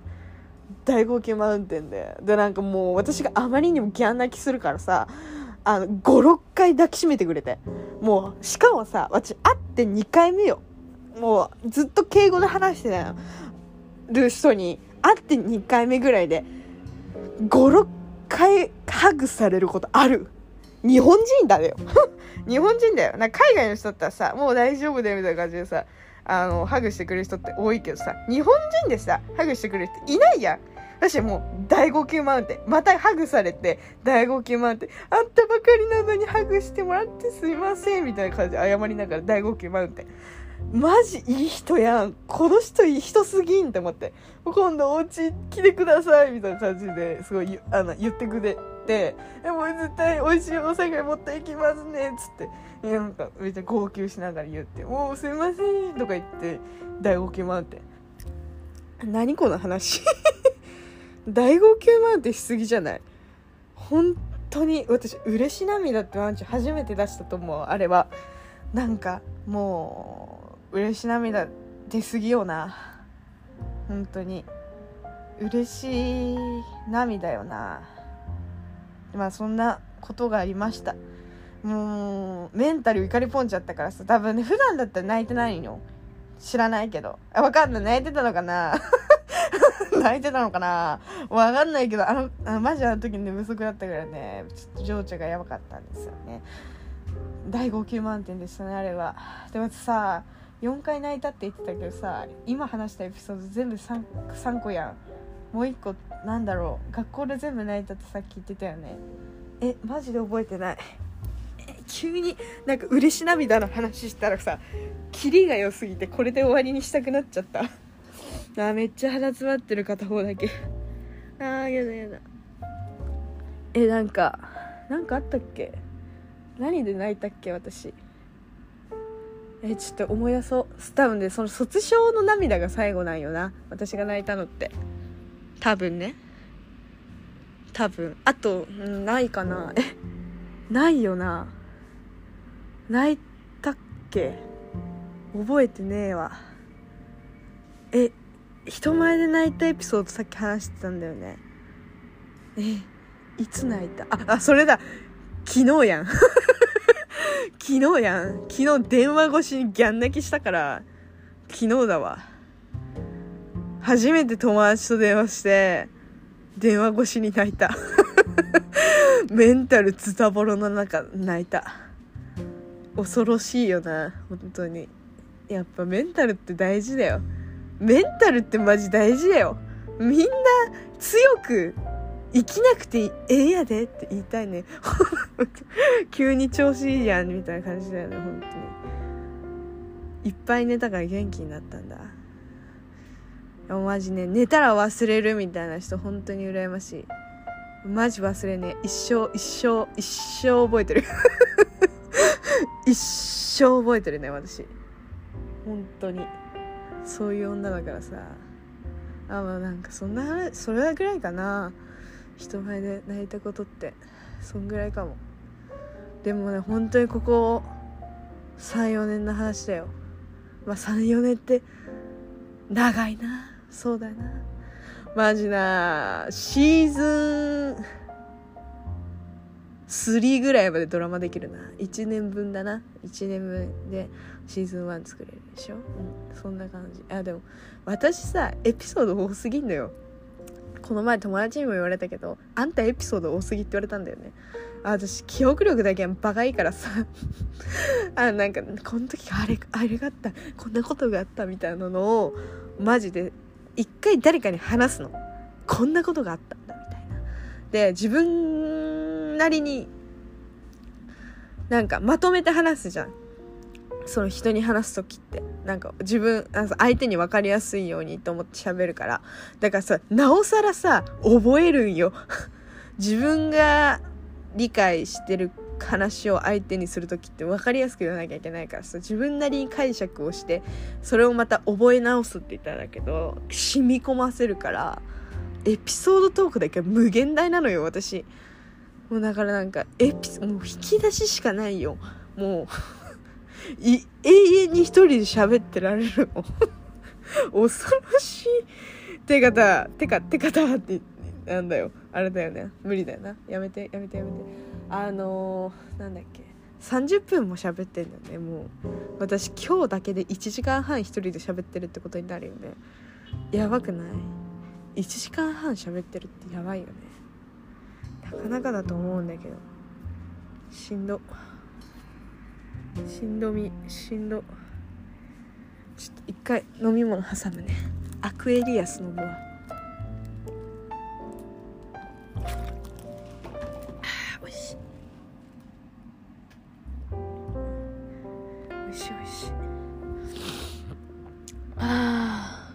大号泣マウンテンで。でなんかもう私があまりにもギャン泣きするからさあの56回抱きしめてくれて。もうしかもさ私会って2回目よ。もうずっと敬語で話してる人に会って2回目ぐらいで56回ハグされることある日本人だよ。<laughs> 日本人だよ。な海外の人だったらさもう大丈夫だよみたいな感じでさあのハグしてくれる人って多いけどさ日本人でさハグしてくれる人いないやん。私もう大号泣マウンテン。またハグされて大号泣マウンテン。あったばかりなのにハグしてもらってすいませんみたいな感じで謝りながら大号泣マウンテン。マジいい人やん。この人いい人すぎんって思って。今度お家来てくださいみたいな感じですごいあの言ってくれて「もう絶対美味しいお酒持っていきますね」っつって。なんかめっちゃ号泣しながら言って「もうすいません」とか言って大号泣マウンテン何この話？<laughs> 大号泣マウンテンしすぎじゃない？本当に私嬉し涙ってワンちゃん初めて出したと思うあれは。なんかもう嬉し涙出すぎよな。本当に。嬉しい涙よな。まあそんなことがありました。もうメンタル怒りポンちゃったからさ。多分ね普段だったら泣いてないの。知らないけど。あ分かんない。泣いてたのかな？<laughs> 泣いてたのかな？わかんないけど。あのあマジあの時寝不足だったからね。ちょっと情緒がやばかったんですよね。第5級満点でしたねあれは。でもさ4回泣いたって言ってたけどさ今話したエピソード全部 3, 3個やん。もう1個なんだろう。学校で全部泣いたってさっき言ってたよね。えマジで覚えてない。急になんか嬉し涙の話したらさキリが良すぎてこれで終わりにしたくなっちゃった。あめっちゃ鼻詰まってる片方だけ。あーやだやだ。えなんかなんかあったっけ？何で泣いたっけ私？えちょっと思い出そう。多分ねその卒業の涙が最後なんよな。私が泣いたのって。多分ね。多分。あと、ん、ないかな。えないよな。泣いたっけ？覚えてねえわ。え人前で泣いたエピソードさっき話してたんだよね。えいつ泣いた？ああそれだ。昨日やん。<laughs> 昨日やん。昨日電話越しにギャン泣きしたから昨日だわ。初めて友達と電話して電話越しに泣いた。<laughs> メンタルズタボロの中泣いた。恐ろしいよな本当に。やっぱメンタルって大事だよ。メンタルってマジ大事だよ。みんな強く生きなくてええやでって言いたいね。<laughs> 急に調子いいやんみたいな感じだよね本当に。いっぱい寝たから元気になったんだ。マジね寝たら忘れるみたいな人本当に羨ましい。マジ忘れね一生一生一生覚えてる。<laughs> 一生覚えてるね私。本当に。そういう女だからさ。あまあなんかそんなそれぐらいかな。人前で泣いたことって。そんぐらいかも。でもね本当にここ34年の話だよ。まあ34年って長いな。そうだな。マジなシーズン3ぐらいまでドラマできるな。1年分だな。1年分でシーズン1作れるでしょ、うん、そんな感じ。あでも私さエピソード多すぎんのよ。この前友達にも言われたけどあんたエピソード多すぎって言われたんだよね。私記憶力だけはバカいいからさ。<laughs> あなんかこの時あれあれがあった。こんなことがあったみたいなのをマジで一回誰かに話すの。こんなことがあったんだみたいな。で自分なりになんかまとめて話すじゃん。その人に話す時って。なんか自分相手に分かりやすいようにと思って喋るから。だからさなおさらさ覚えるんよ。<laughs> 自分が理解してる話を相手にする時って分かりやすく言わなきゃいけないからさ自分なりに解釈をしてそれをまた覚え直すって言ったんだけど染み込ませるからエピソードトークだけは無限大なのよ私。もうだからなんかエピもう引き出ししかないよ。もう永遠に一人で喋ってられるの。<laughs> 恐ろしい。てかたてかてかたってなんだよ。あれだよね。無理だよな。やめてやめてやめて。あのー、なんだっけ。30分も喋ってんだよね。もう私今日だけで1時間半一人で喋ってるってことになるよね。やばくない？1時間半喋ってるってやばいよね。なかなかだと思うんだけど。しんど。しんどみ。しんど。ちょっと一回飲み物挟むね。アクエリアス飲むわおいし。いおいしいおいしいあ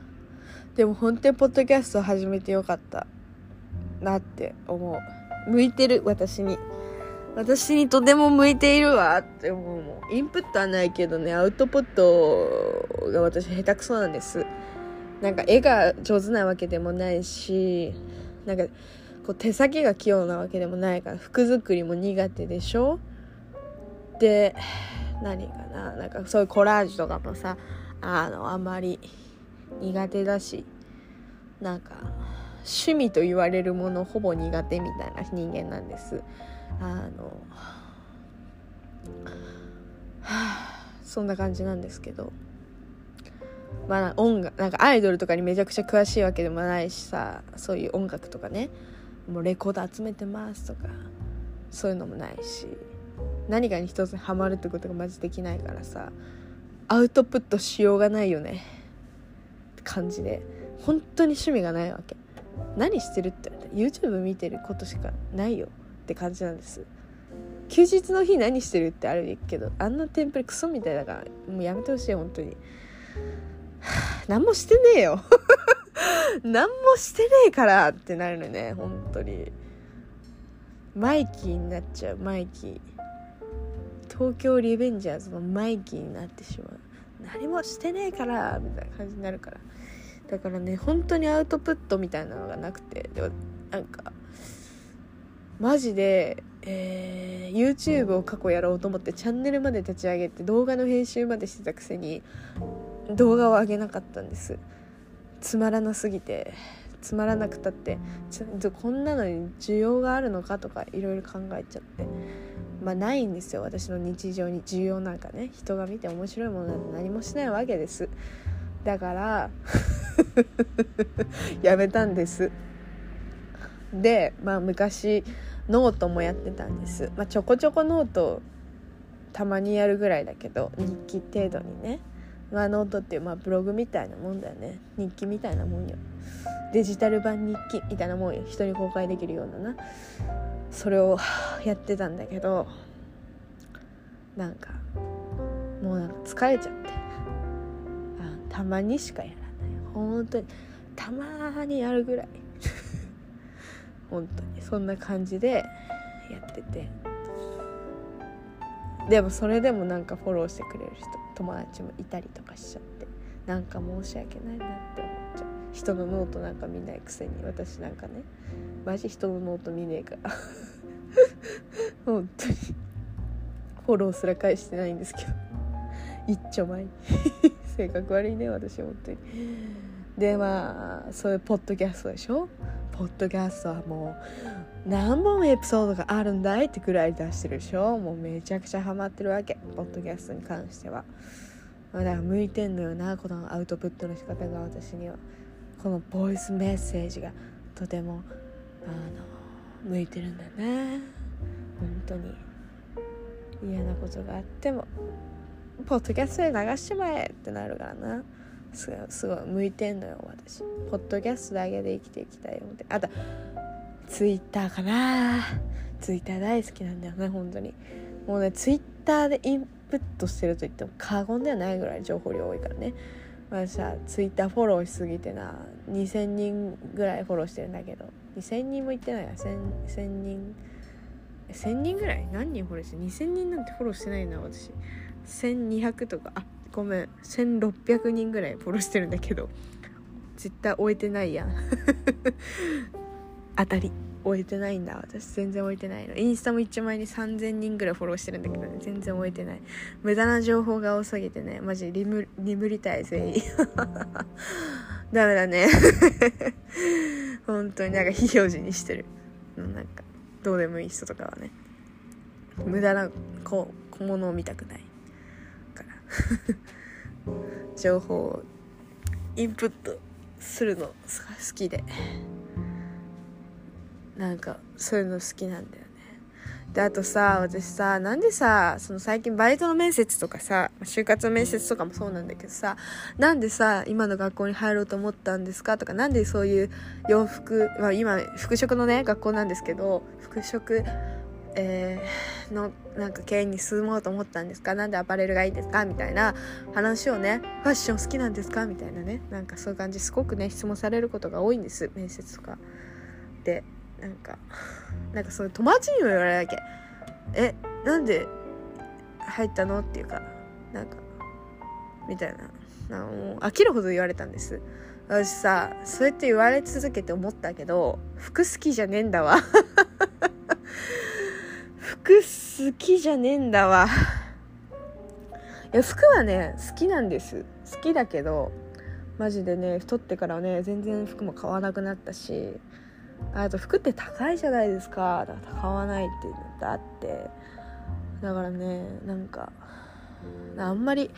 でも本当にポッドキャスト始めてよかった。なって思う。向いてる私に。私にとても向いているわって思うもん。インプットはないけどねアウトプットが私下手くそなんです。なんか絵が上手なわけでもないしなんかこう手先が器用なわけでもないから服作りも苦手でしょ？で何かな？なんかそういうコラージュとかもさあのあんまり苦手だしなんか趣味と言われるものほぼ苦手みたいな人間なんです。あのそんな感じなんですけど。まあ音楽なんかアイドルとかにめちゃくちゃ詳しいわけでもないしさそういう音楽とかね。もうレコード集めてますとかそういうのもないし何かに一つハマるってことがマジできないからさアウトプットしようがないよね。って感じで本当に趣味がないわけ。何してるって言われた YouTube 見てることしかないよ。って感じなんです。休日の日何してるってあるけどあんなテンプレクソみたいだからもうやめてほしい本当に。<sighs> 何もしてねえよ。<laughs> 何もしてねえからってなるのね本当に。マイキーになっちゃうマイキー。東京リベンジャーズのマイキーになってしまう。何もしてねえからみたいな感じになるから。だからね本当にアウトプットみたいなのがなくて。でもなんかマジで、えー、YouTube を過去やろうと思ってチャンネルまで立ち上げて動画の編集までしてたくせに動画を上げなかったんです。つまらなすぎてつまらなくたってちょこんなのに需要があるのかとかいろいろ考えちゃって。まあないんですよ私の日常に。需要なんかね人が見て面白いものなんて何もしないわけです。だから <laughs> やめたんです。でまあ昔ノートもやってたんです、まあ、ちょこちょこノートたまにやるぐらいだけど日記程度にね。まあノートっていう、まあ、ブログみたいなもんだよね。日記みたいなもんよ。デジタル版日記みたいなもんよ。人に公開できるようなな。それをやってたんだけどなんかもうなんか疲れちゃって。あたまにしかやらない。本当に。たまにやるぐらい。<laughs> 本当に。そんな感じでやってて。でもそれでもなんかフォローしてくれる人友達もいたりとかしちゃってなんか申し訳ないなって思っちゃう。人のノートなんか見ないくせに私なんかねマジ人のノート見ねえから。<laughs> 本当にフォローすら返してないんですけど。一丁前に。<laughs> 性格悪いね私本当に。でまあそういうポッドキャストでしょ？ポッドキャストはもう何本エピソードがあるんだいってくらい出してるでしょ。もうめちゃくちゃハマってるわけ。ポッドキャストに関しては、だから向いてんのよなこのアウトプットの仕方が。私には。このボイスメッセージがとてもあの向いてるんだね。本当に。嫌なことがあっても。ポッドキャストで流しちまえってなるからな。すごい向いてんのよ私。ポッドキャストだけで生きていきたい思って。あとツイッターかな。ツイッター大好きなんだよね本当に。もうねツイッターでインプットしてると言っても過言ではないぐらい情報量多いからね。私はツイッターフォローしすぎてな2000人ぐらいフォローしてるんだけど。2000人もいってないや 1000, 1000人。1000人ぐらい？何人フォローして2000人なんてフォローしてないな私。1200とか。あごめん。1600人ぐらいフォローしてるんだけど。絶対終えてないやん。<laughs> 当たり。終えてないんだ。私全然終えてないの。インスタも1枚に3000人ぐらいフォローしてるんだけどね。全然終えてない。無駄な情報が多すぎてね。マジ眠眠りたい全員。<laughs> ダメだね。<laughs> 本当に。なんか非表示にしてる。なんかどうでもいい人とかはね。無駄な小小物を見たくない。<laughs> 情報をインプットするの好きで。なんかそういうの好きなんだよね。であとさ私さなんでさその最近バイトの面接とかさ就活の面接とかもそうなんだけどさなんでさ今の学校に入ろうと思ったんですか？とかなんでそういう洋服、まあ、今服飾のね学校なんですけど服飾えー、のなんか経営に進もうと思ったんですか？なんでアパレルがいいんですか？みたいな話をねファッション好きなんですか？みたいなね。なんかそういう感じすごくね質問されることが多いんです。面接とか。でなんかなんかその友達にも言われるわけ。えなんで入ったの？っていうかなんかみたいな。なもう飽きるほど言われたんです。私さそうやって言われ続けて思ったけど服好きじゃねえんだわ。服好きじゃねえんだわ。いや服はね好きなんです。好きだけどマジでね太ってからね全然服も買わなくなったしあと服って高いじゃないですか。だから買わないっていうのってあって。だからねなんかあんまり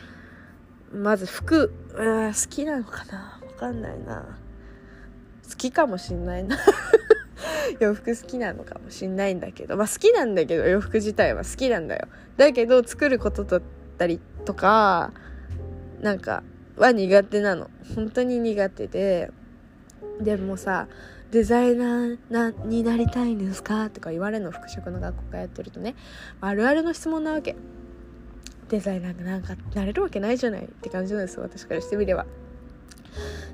まず服好きなのかな。わかんないな。好きかもしんないな。<laughs> 洋服好きなのかもしんないんだけど。まあ好きなんだけど洋服自体は好きなんだよ。だけど作ることだったりとかなんかは苦手なの。本当に苦手で。でもさデザイナーなになりたいんですかとか言われるの服飾の学校がやってるとね。あるあるの質問なわけ。デザイナーがなんかなれるわけないじゃないって感じなんです私からしてみれば。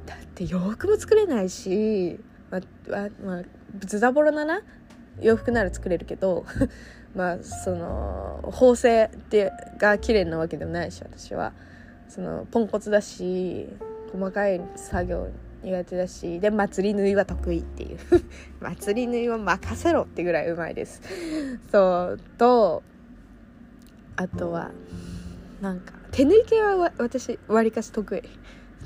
だって洋服も作れないしまあ、まあ、ズタボロなな？洋服なら作れるけど <laughs> まあその縫製ってが綺麗なわけでもないし私は。そのポンコツだし細かい作業苦手だしで祭り縫いは得意っていう。<laughs> 祭り縫いは任せろってぐらいうまいです。そうとあとはなんか手縫い系は私わりかし得意。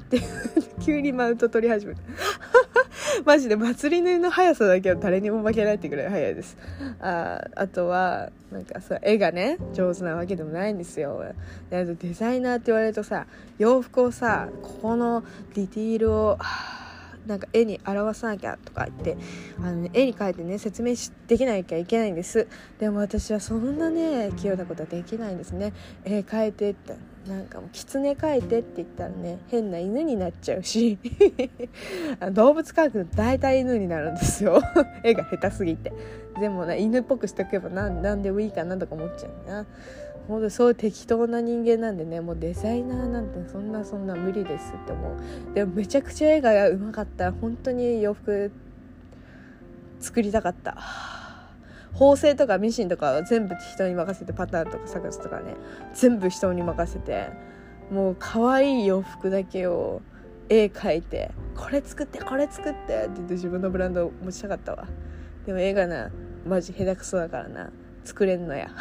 で <laughs> 急にマウント取り始めた。<laughs> マジで祭り縫いの速さだけは誰にも負けないってぐらい速いです。ああとはなんかさ絵がね上手なわけでもないんですよ。でデザイナーって言われるとさ洋服をさここのディティールを <sighs> なんか絵に表さなきゃとか言ってあの、ね、絵に描いてね説明しできなきゃいけないんです。でも私はそんなね器用なことはできないんですね。絵描いてって。なんかもう狐描いてって言ったらね変な犬になっちゃうし <laughs> 動物描くと大体犬になるんですよ。<laughs> 絵が下手すぎて。でもね犬っぽくしておけば何何でもいいかなとか思っちゃうな。ほんとそう適当な人間なんでねもうデザイナーなんてそんなそんな無理ですって思う。でもめちゃくちゃ絵がうまかったら本当に洋服作りたかった。縫製とかミシンとかは全部人に任せてパターンとか探すとかね。全部人に任せて。もう可愛い洋服だけを絵描いてこれ作ってこれ作ってって言って自分のブランドを持ちたかったわ。でも絵がなマジ下手くそだからな。作れんのや。<laughs>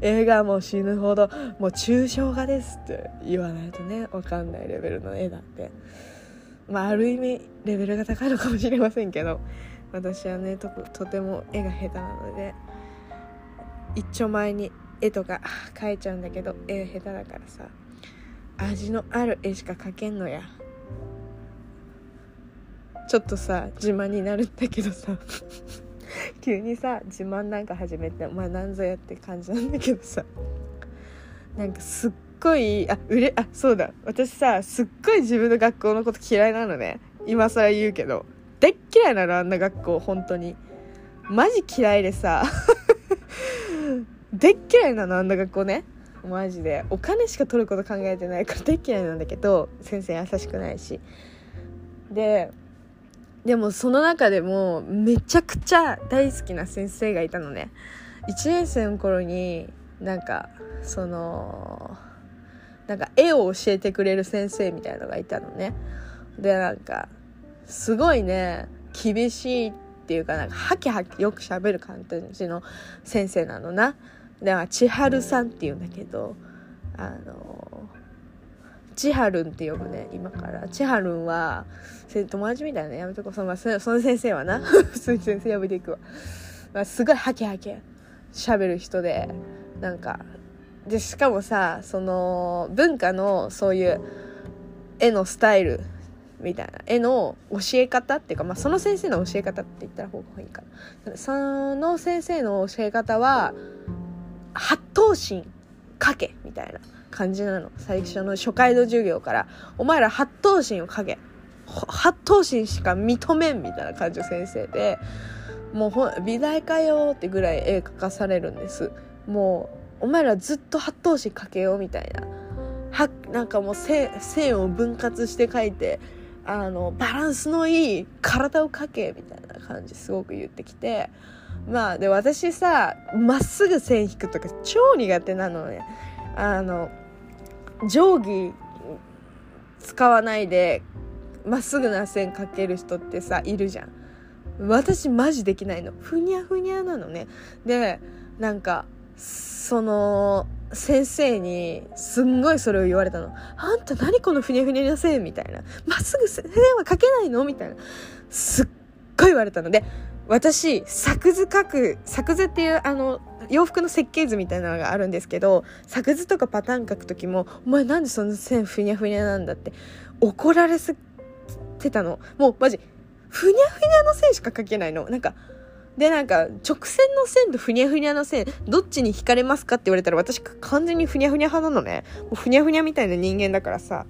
映画も死ぬほどもう抽象画ですって言わないとね分かんないレベルの絵だって。まあある意味レベルが高いのかもしれませんけど。私はねととても絵が下手なので一丁前に絵とか <laughs> 描いちゃうんだけど絵下手だからさ味のある絵しか描けんのや。ちょっとさ自慢になるんだけどさ。<laughs> 急にさ自慢なんか始めてまあなんぞやって感じなんだけどさ。なんかすっごいあうれあそうだ。私さすっごい自分の学校のこと嫌いなのね。今更言うけど。大っ嫌いなのあんな学校本当に。マジ嫌いでさ。<laughs> でっ嫌いなのあんな学校ね。マジで。お金しか取ること考えてないからでっ嫌いなんだけど先生優しくないし。ででもその中でもめちゃくちゃ大好きな先生がいたのね。1年生の頃になんかそのなんか絵を教えてくれる先生みたいのがいたのね。でなんかすごいね厳しいっていうかなんかハキハキよくしゃべる感じの先生なのな。で千春さんっていうんだけどあの千春って呼ぶね今から。千春は友達みたいなやめとこそのその先生はな。普通に先生呼びていくわ、まあ、すごいハキハキ喋る人でなんかでしかもさその文化のそういう絵のスタイルみたいな絵の教え方っていうか、まあ、その先生の教え方って言ったら方がいいかな。その先生の教え方は八頭身かけみたいな感じなの。最初の初回の授業から。お前ら八頭身をかけ。八頭身しか認めんみたいな感じの先生でもうほ美大かよってぐらい絵描かされるんです。もうお前らずっと八頭身かけようみたいな。はなんかもう線を分割して描いてあのバランスのいい体を描けみたいな感じすごく言ってきて。まあで私さまっすぐ線引くとか超苦手なのね。あの定規使わないでまっすぐな線描ける人ってさいるじゃん。私マジできないの。ふにゃふにゃなのね。でなんかその先生にすんごいそれを言われたの。あんた何このふにゃふにゃな線みたいな。まっすぐ線は描けないの？みたいな。すっごい言われたので、私、作図書く、作図っていうあの、洋服の設計図みたいなのがあるんですけど、作図とかパターン書くときも、お前なんでその線ふにゃふにゃなんだ？って怒られすてたの。もうマジ、ふにゃふにゃの線しか書けないの。なんか、で、なんか、直線の線とふにゃふにゃの線、どっちに惹かれますかって言われたら、私完全にふにゃふにゃ派なのね。もうふにゃふにゃみたいな人間だからさ。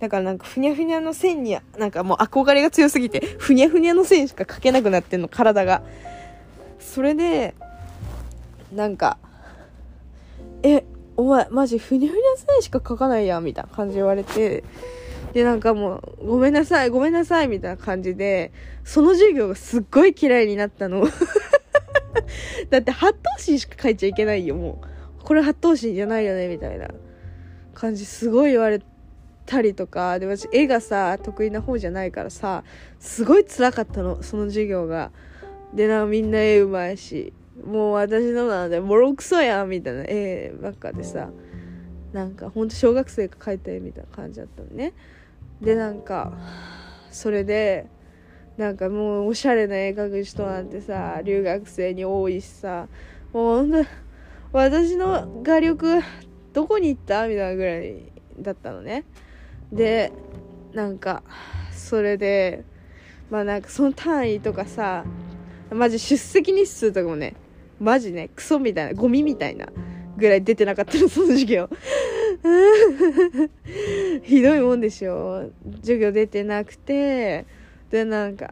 だからなんか、ふにゃふにゃの線に、なんかもう憧れが強すぎて、ふにゃふにゃの線しか描けなくなってんの、体が。それで、なんか、え、お前、マジ、ふにゃふにゃ線しか描かないやん、みたいな感じ言われて、で、なんかもう、ごめんなさい、ごめんなさい、みたいな感じで、その授業がすっごい嫌いになったの。<laughs> だって八頭身しか書いちゃいけないよ、もう。これ八頭身じゃないよね、みたいな感じ、すごい言われたりとか、で、私、絵がさ、得意な方じゃないからさ、すごい辛かったの、その授業が。で、な、みんな絵うまいし、もう私のなんで、ボロクソやん、みたいな絵ばっかでさ、なんかほんと小学生が描いた絵みたいな感じだったのね。でなんかそれでなんかもうおしゃれな絵描く人なんてさ留学生に多いしさもうほんと私の画力どこに行った？みたいなぐらいだったのね。でなんかそれでまあなんかその単位とかさマジ出席日数とかもねマジねクソみたいなゴミみたいなぐらい出てなかったのその授業。<laughs> ひどいもんでしょ。授業出てなくてでなんか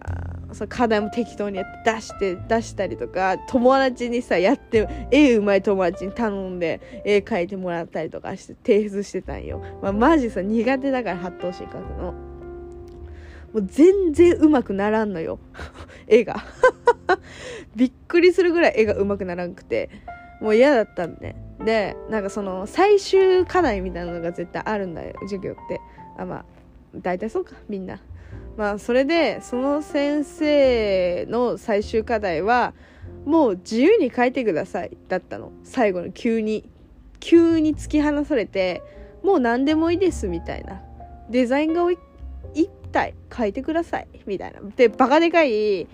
そ課題も適当に出して出したりとか友達にさやって絵うまい友達に頼んで絵描いてもらったりとかして提出してたんよ、まあ、マジさ苦手だから八頭身描くの。もう全然うまくならんのよ。絵が。<laughs> びっくりするぐらい絵がうまくならんくて。もう嫌だったんで。でなんかその最終課題みたいなのが絶対あるんだよ授業って。あまあ大体そうかみんな。まあそれでその先生の最終課題はもう自由に書いてくださいだったの。最後の急に。急に突き放されてもう何でもいいですみたいな。デザイン画を1体書いてくださいみたいな。でバカでかい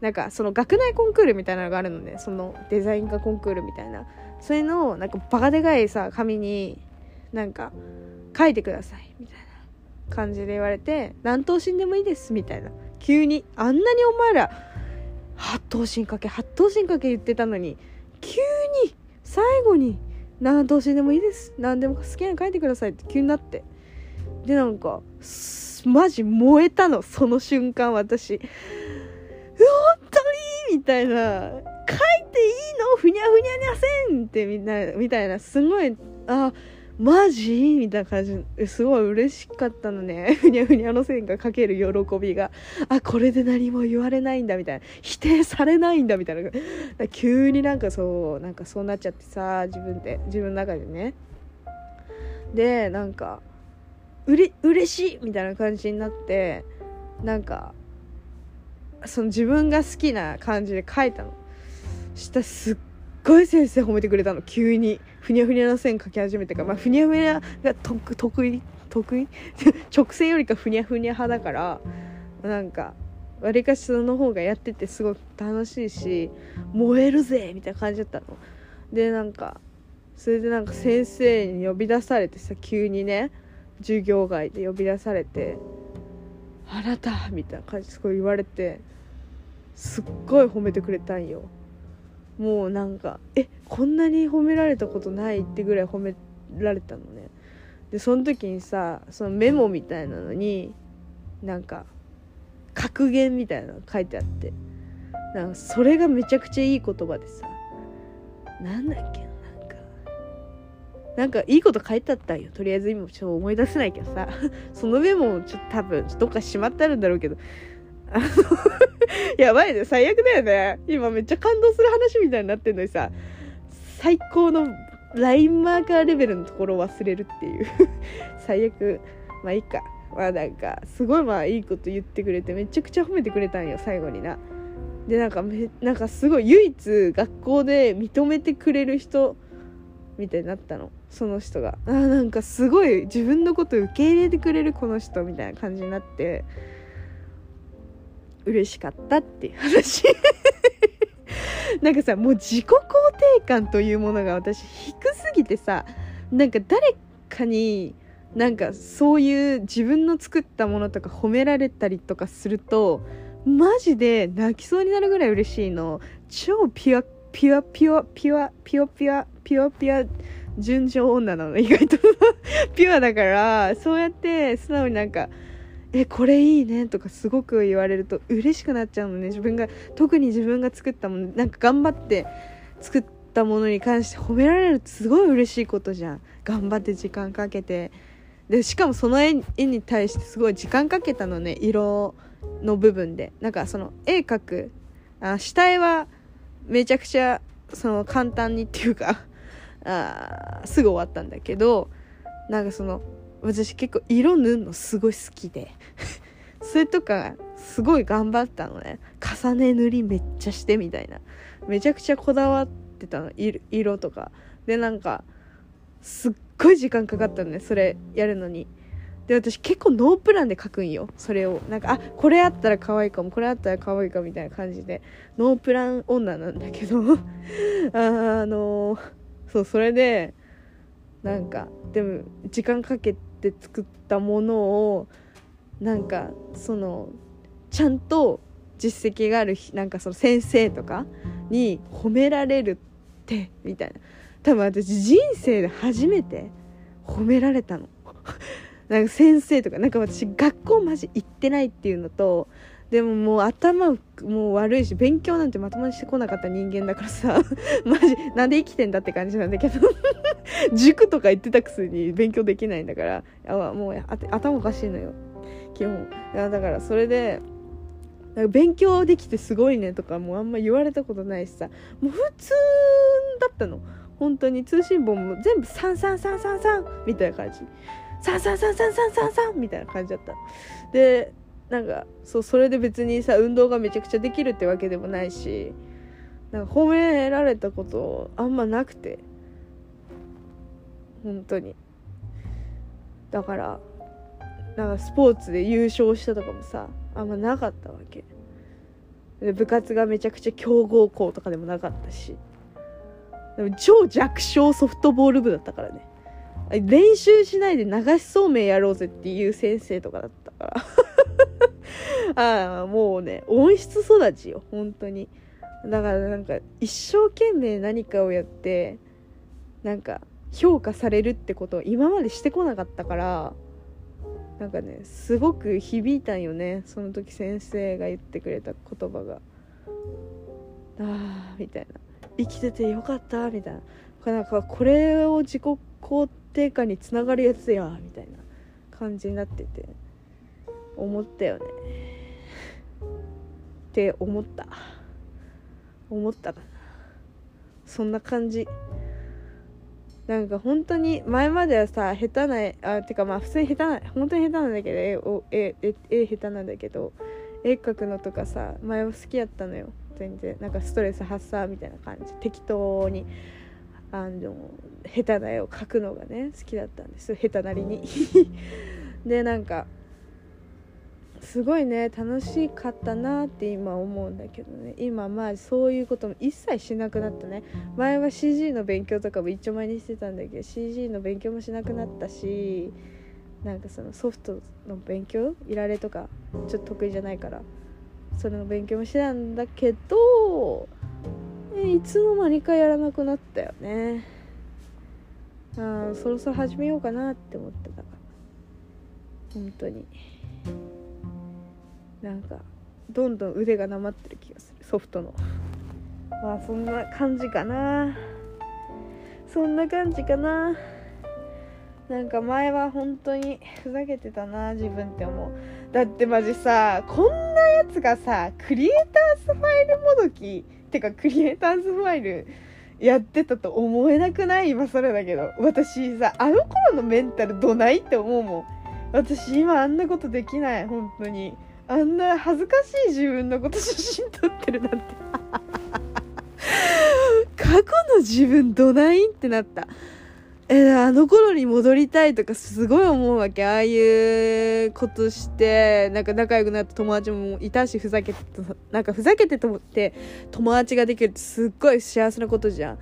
なんかその学内コンクールみたいなのがあるのね。そのデザイン画コンクールみたいな。それのなんかバカでかいさ紙になんか書いてくださいみたいな感じで言われて何頭身でもいいですみたいな。急にあんなにお前ら八頭身かけ八頭身かけ言ってたのに急に最後に何頭身でもいいです何でも好きなの書いてくださいって急になって。でなんかマジ燃えたの。その瞬間私。本当に？みたいな書いていいのふにゃふにゃにゃせんってみんなみたいなすごいあマジ？みたいな感じ。すごい嬉しかったのね。<laughs> ふにゃふにゃの線がかける喜びがあこれで何も言われないんだみたいな否定されないんだみたいな。急になんかそうなんかそうなっちゃってさ自分で自分の中でね。でなんかうれ嬉しいみたいな感じになってなんかその自分が好きな感じで書いたの。したすっごい先生褒めてくれたの。急に。ふにゃふにゃな線描き始めてから。まあふにゃふにゃが得意？得意？<laughs> 直線よりかふにゃふにゃ派だから。なんかわりかしその方がやっててすごく楽しいし燃えるぜみたいな感じだったの。でなんかそれでなんか先生に呼び出されてさ急にね授業外で呼び出されて「あなた」みたいな感じすごい言われて。すっごい褒めてくれたんよ。もうなんかえこんなに褒められたことないってぐらい褒められたのね。でその時にさそのメモみたいなのになんか格言みたいなの書いてあって。なんかそれがめちゃくちゃいい言葉でさ。なんだっけなんか。なんかいいこと書いてあったんよ。とりあえず今ちょっと思い出せないけどさ。<laughs> そのメモをちょっと多分どっかしまってあるんだろうけど。<laughs> やばいね最悪だよね。今めっちゃ感動する話みたいになってんのにさ最高のラインマーカーレベルのところを忘れるっていう。<laughs> 最悪。まあいいか。まあなんかすごいまあいいこと言ってくれてめちゃくちゃ褒めてくれたんよ最後にな。でなんかめなんかすごい唯一学校で認めてくれる人みたいになったの。その人が。あなんかすごい自分のこと受け入れてくれるこの人みたいな感じになって。嬉しかったっていう話。<laughs> なんかさもう自己肯定感というものが私低すぎてさなんか誰かになんかそういう自分の作ったものとか褒められたりとかするとマジで泣きそうになるぐらい嬉しいの。超ピュアピュアピュアピュアピュアピュアピュアピュア純情女なの。意外と。<laughs> ピュアだからそうやって素直になんかえこれいいねとかすごく言われると嬉しくなっちゃうのね。自分が特に自分が作ったものなんか頑張って作ったものに関して褒められるってすごい嬉しいことじゃん。頑張って時間かけて。でしかもその絵に対してすごい時間かけたのね。色の部分で。なんかその絵描くあ下絵はめちゃくちゃその簡単にっていうかあすぐ終わったんだけどなんかその私結構色塗るのすごい好きで。<laughs> それとかすごい頑張ったのね。重ね塗りめっちゃしてみたいな。めちゃくちゃこだわってたの。色とか。でなんかすっごい時間かかったのね。それやるのに。で私結構ノープランで描くんよ。それを。なんかあこれあったら可愛いかも。これあったら可愛いかみたいな感じで。ノープラン女なんだけど。<laughs> あのそうそれでなんかでも時間かけて作ったものをなんかそのちゃんと実績があるなんかその先生とかに褒められるってみたいな。多分私人生で初めて褒められたの。<laughs> なんか先生とかなんか私学校マジ行ってないっていうのとでももう頭もう悪いし勉強なんてまともにしてこなかった人間だからさ。<laughs> マジなんで生きてんだって感じなんだけど。<laughs> 塾とか行ってたくせに勉強できないんだから。あもう頭おかしいのよ。基本。いやだからそれで勉強できてすごいねとかもうあんま言われたことないしさ。もう普通だったの。本当に。通信本も全部3333みたいな感じ。333333みたいな感じだったでなんかそうそれで別にさ運動がめちゃくちゃできるってわけでもないしなんか褒められたことあんまなくて。本当に。だからなんかスポーツで優勝したとかもさあんまなかったわけ。で部活がめちゃくちゃ強豪校とかでもなかったし。でも超弱小ソフトボール部だったからね。練習しないで流しそうめんやろうぜっていう先生とかだったから。<laughs> ああもうね温室育ちよ本当に。だからなんか一生懸命何かをやってなんか評価されるってことを今までしてこなかったからなんかねすごく響いたんよねその時先生が言ってくれた言葉が。ああみたいな。生きててよかったみたいな。なんかこれを自己肯定感につながるやつやみたいな感じになってて思ったよね。って思った。思ったかな。そんな感じ。なんか本当に前まではさ下手なあてかまあ普通に下手な本当に下手なんだけど絵を絵絵絵下手なんだけど絵描くのとかさ前は好きやったのよ。全然。なんかストレス発散みたいな感じ。適当に。あの下手な絵を描くのがね好きだったんです。下手なりに。<laughs> でなんかすごいね楽しかったなって今思うんだけどね。今まあそういうことも一切しなくなったね。前は CG の勉強とかも一丁前にしてたんだけど CG の勉強もしなくなったしなんかそのソフトの勉強？いられとかちょっと得意じゃないからそれの勉強もしてたんだけどいつの間にかやらなくなったよね。あそろそろ始めようかなって思ってたから。本当に。なんかどんどん腕がなまってる気がする。ソフトの。まあそんな感じかな。そんな感じかな。なんか前は本当にふざけてたな自分って思う。だってマジさこんなやつがさクリエイターズファイルもどきてかクリエイターズファイルやってたと思えなくない？今更だけど。私さあの頃のメンタルどないって思うもん。私今あんなことできない。本当に。あんな恥ずかしい自分のこと写真撮ってるなんて。過去の自分どない？ってなった。えあの頃に戻りたいとかすごい思うわけああいうことしてなんか仲良くなった友達もいたしふざけてなんかふざけてと思って友達ができるってすっごい幸せなことじゃん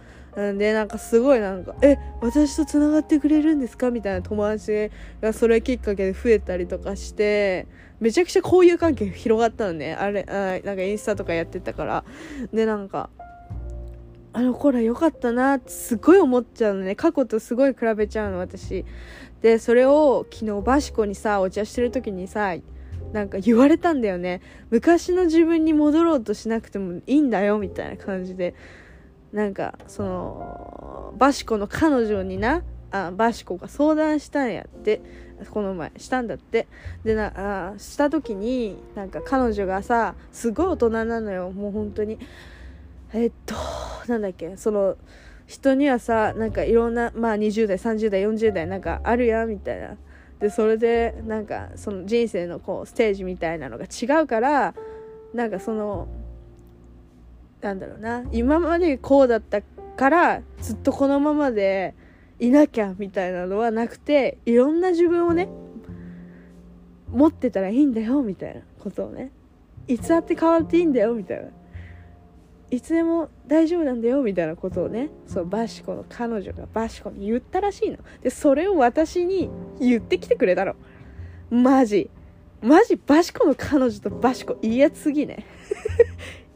で、なんかすごいなんか、え、私と繋がってくれるんですか？みたいな友達がそれきっかけで増えたりとかして、めちゃくちゃ交友関係広がったのね。あれ、あなんかインスタとかやってたから。で、なんか、あの頃良かったなってすごい思っちゃうのね。過去とすごい比べちゃうの、私。で、それを昨日バシコにさ、お茶してる時にさ、なんか言われたんだよね。昔の自分に戻ろうとしなくてもいいんだよ、みたいな感じで。なんかそのバシコの彼女になあバシコが相談したんやってこの前したんだってでなあした時になんか彼女がさすごい大人なのよもう本当にえっとなんだっけ？その人にはさなんかいろんなまあ20代30代40代なんかあるやみたいな。でそれでなんかその人生のこうステージみたいなのが違うからなんかそのなんだろうな。今までこうだったからずっとこのままでいなきゃみたいなのはなくていろんな自分をね持ってたらいいんだよみたいなことをね。いつだって変わっていいんだよみたいな。いつでも大丈夫なんだよみたいなことをねそうバシコの彼女がバシコに言ったらしいの。でそれを私に言ってきてくれたの。マジ。マジバシコの彼女とバシコいいやつすぎね。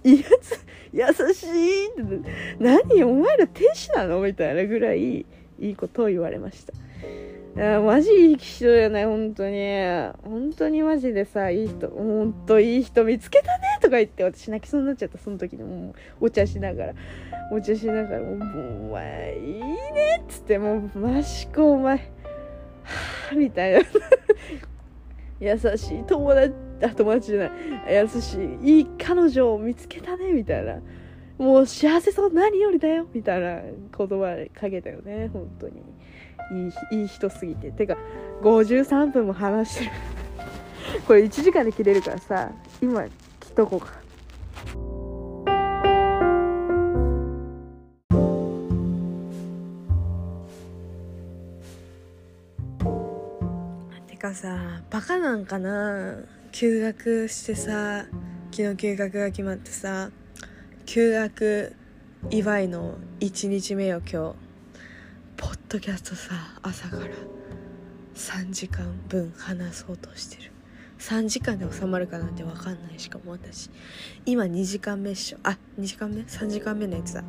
い <laughs> いやつ優しいって。何お前ら天使なの？みたいなぐらいいいことを言われました。いやマジいい人よね本当に。本当にマジでさいい人本当いい人見つけたねとか言って私泣きそうになっちゃったその時にもうお茶しながら。お茶しながらもうお前いいねっつってもうマシコお前。はあみたいな。<laughs> 優しい友達あ友達じゃない。優しいいい彼女を見つけたねみたいな。もう幸せそう何よりだよみたいな言葉かけたよね本当に。いいいい人すぎて。てか53分も話してる。<laughs> これ1時間で切れるからさ今切っとこうか。てかさバカなんかな？休学してさ昨日休学が決まってさ休学祝いの1日目よ今日。ポッドキャストさ朝から。3時間分話そうとしてる。3時間で収まるかなんて分かんないしかも私。今2時間目っしょ。あ2時間目？3時間目のやつだ。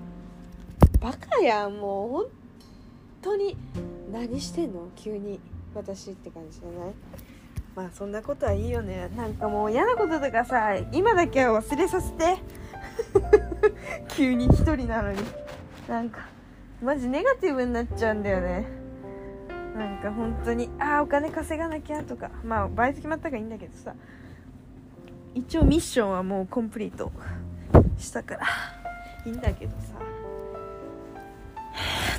バカやんもう本当に。何してんの？急に私って感じじゃない？まあそんなことはいいよね。なんかもう嫌なこととかさ今だけは忘れさせて。<laughs> 急に一人なのに。なんか。マジネガティブになっちゃうんだよね。なんか本当にああお金稼がなきゃとか。まあバイト決まったからいいんだけどさ。一応ミッションはもうコンプリートしたから。いいんだけどさ。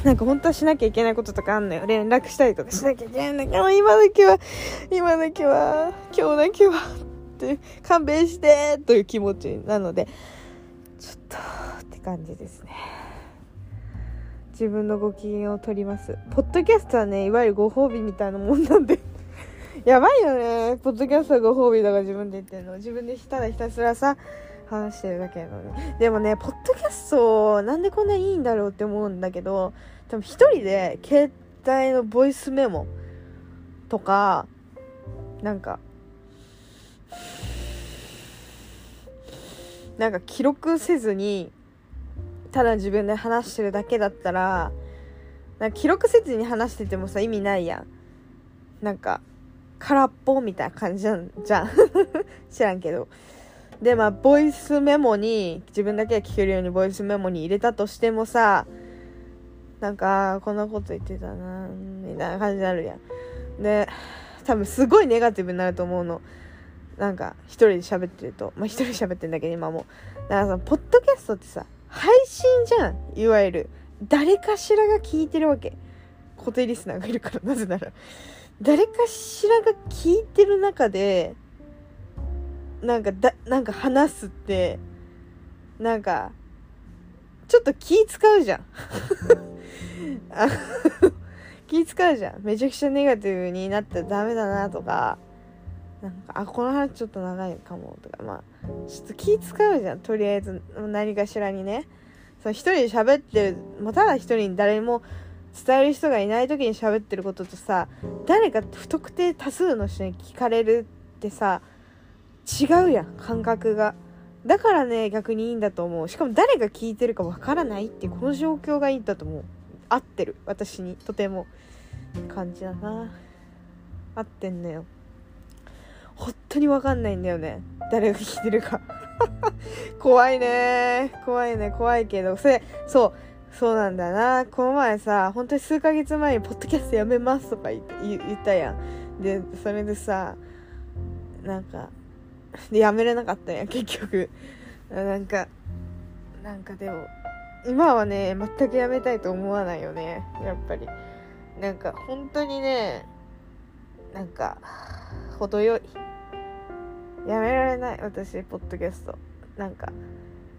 なんか本当はしなきゃいけないこととかあんのよ。連絡したりとかしなきゃいけないんだけど。今だけは今だけは今日だけはって勘弁してという気持ちなのでちょっとって感じですね。自分のご機嫌を取ります。ポッドキャストはねいわゆるご褒美みたいなもんなんで。<laughs> やばいよね。ポッドキャストはご褒美だから自分で言ってるの。自分でただひたすらさ話してるだけなのに。でもねポッドキャストなんでこんないいんだろうって思うんだけど多分一人で携帯のボイスメモとかなんかなんか記録せずにただ自分で話してるだけだったらなんか記録せずに話しててもさ意味ないやん。なんか空っぽみたいな感じじゃんじゃん。<laughs> 知らんけど。でまあボイスメモに自分だけが聞けるようにボイスメモに入れたとしてもさなんかこんなこと言ってたなみたいな感じになるやん。で多分すごいネガティブになると思うの。なんか一人で喋ってると。まあ一人喋ってんだけど今も。だからさポッドキャストってさ配信じゃんいわゆる。誰かしらが聞いてるわけ。固定リスナーがいるからなぜなら。誰かしらが聞いてる中でなんかだなんか話すってなんかちょっと気使うじゃん。<laughs> 気使うじゃん。めちゃくちゃネガティブになったらダメだなとか。なんかあこの話ちょっと長いかもとか。まあちょっと気使うじゃんとりあえず。何かしらにね。その一人で喋ってるもうただ一人に誰も伝える人がいない時に喋ってることとさ誰か不特定多数の人に聞かれるってさ違うやん感覚が。だからね逆にいいんだと思う。しかも誰が聞いてるかわからないってこの状況がいいんだと思う。合ってる私にとても。感じだな。合ってんのよ。本当にわかんないんだよね。誰が聞いてるか。<laughs> 怖いね。怖いね。怖いけど。それそう。そうなんだな。この前さ本当に数ヶ月前に「ポッドキャストやめます」とか言っ言ったやん。でそれでさなんかでやめれなかったやん結局。なんかなんかでも今はね全くやめたいと思わないよね。やっぱり。なんか本当にねなんか程よい。やめられない私ポッドキャスト。なんか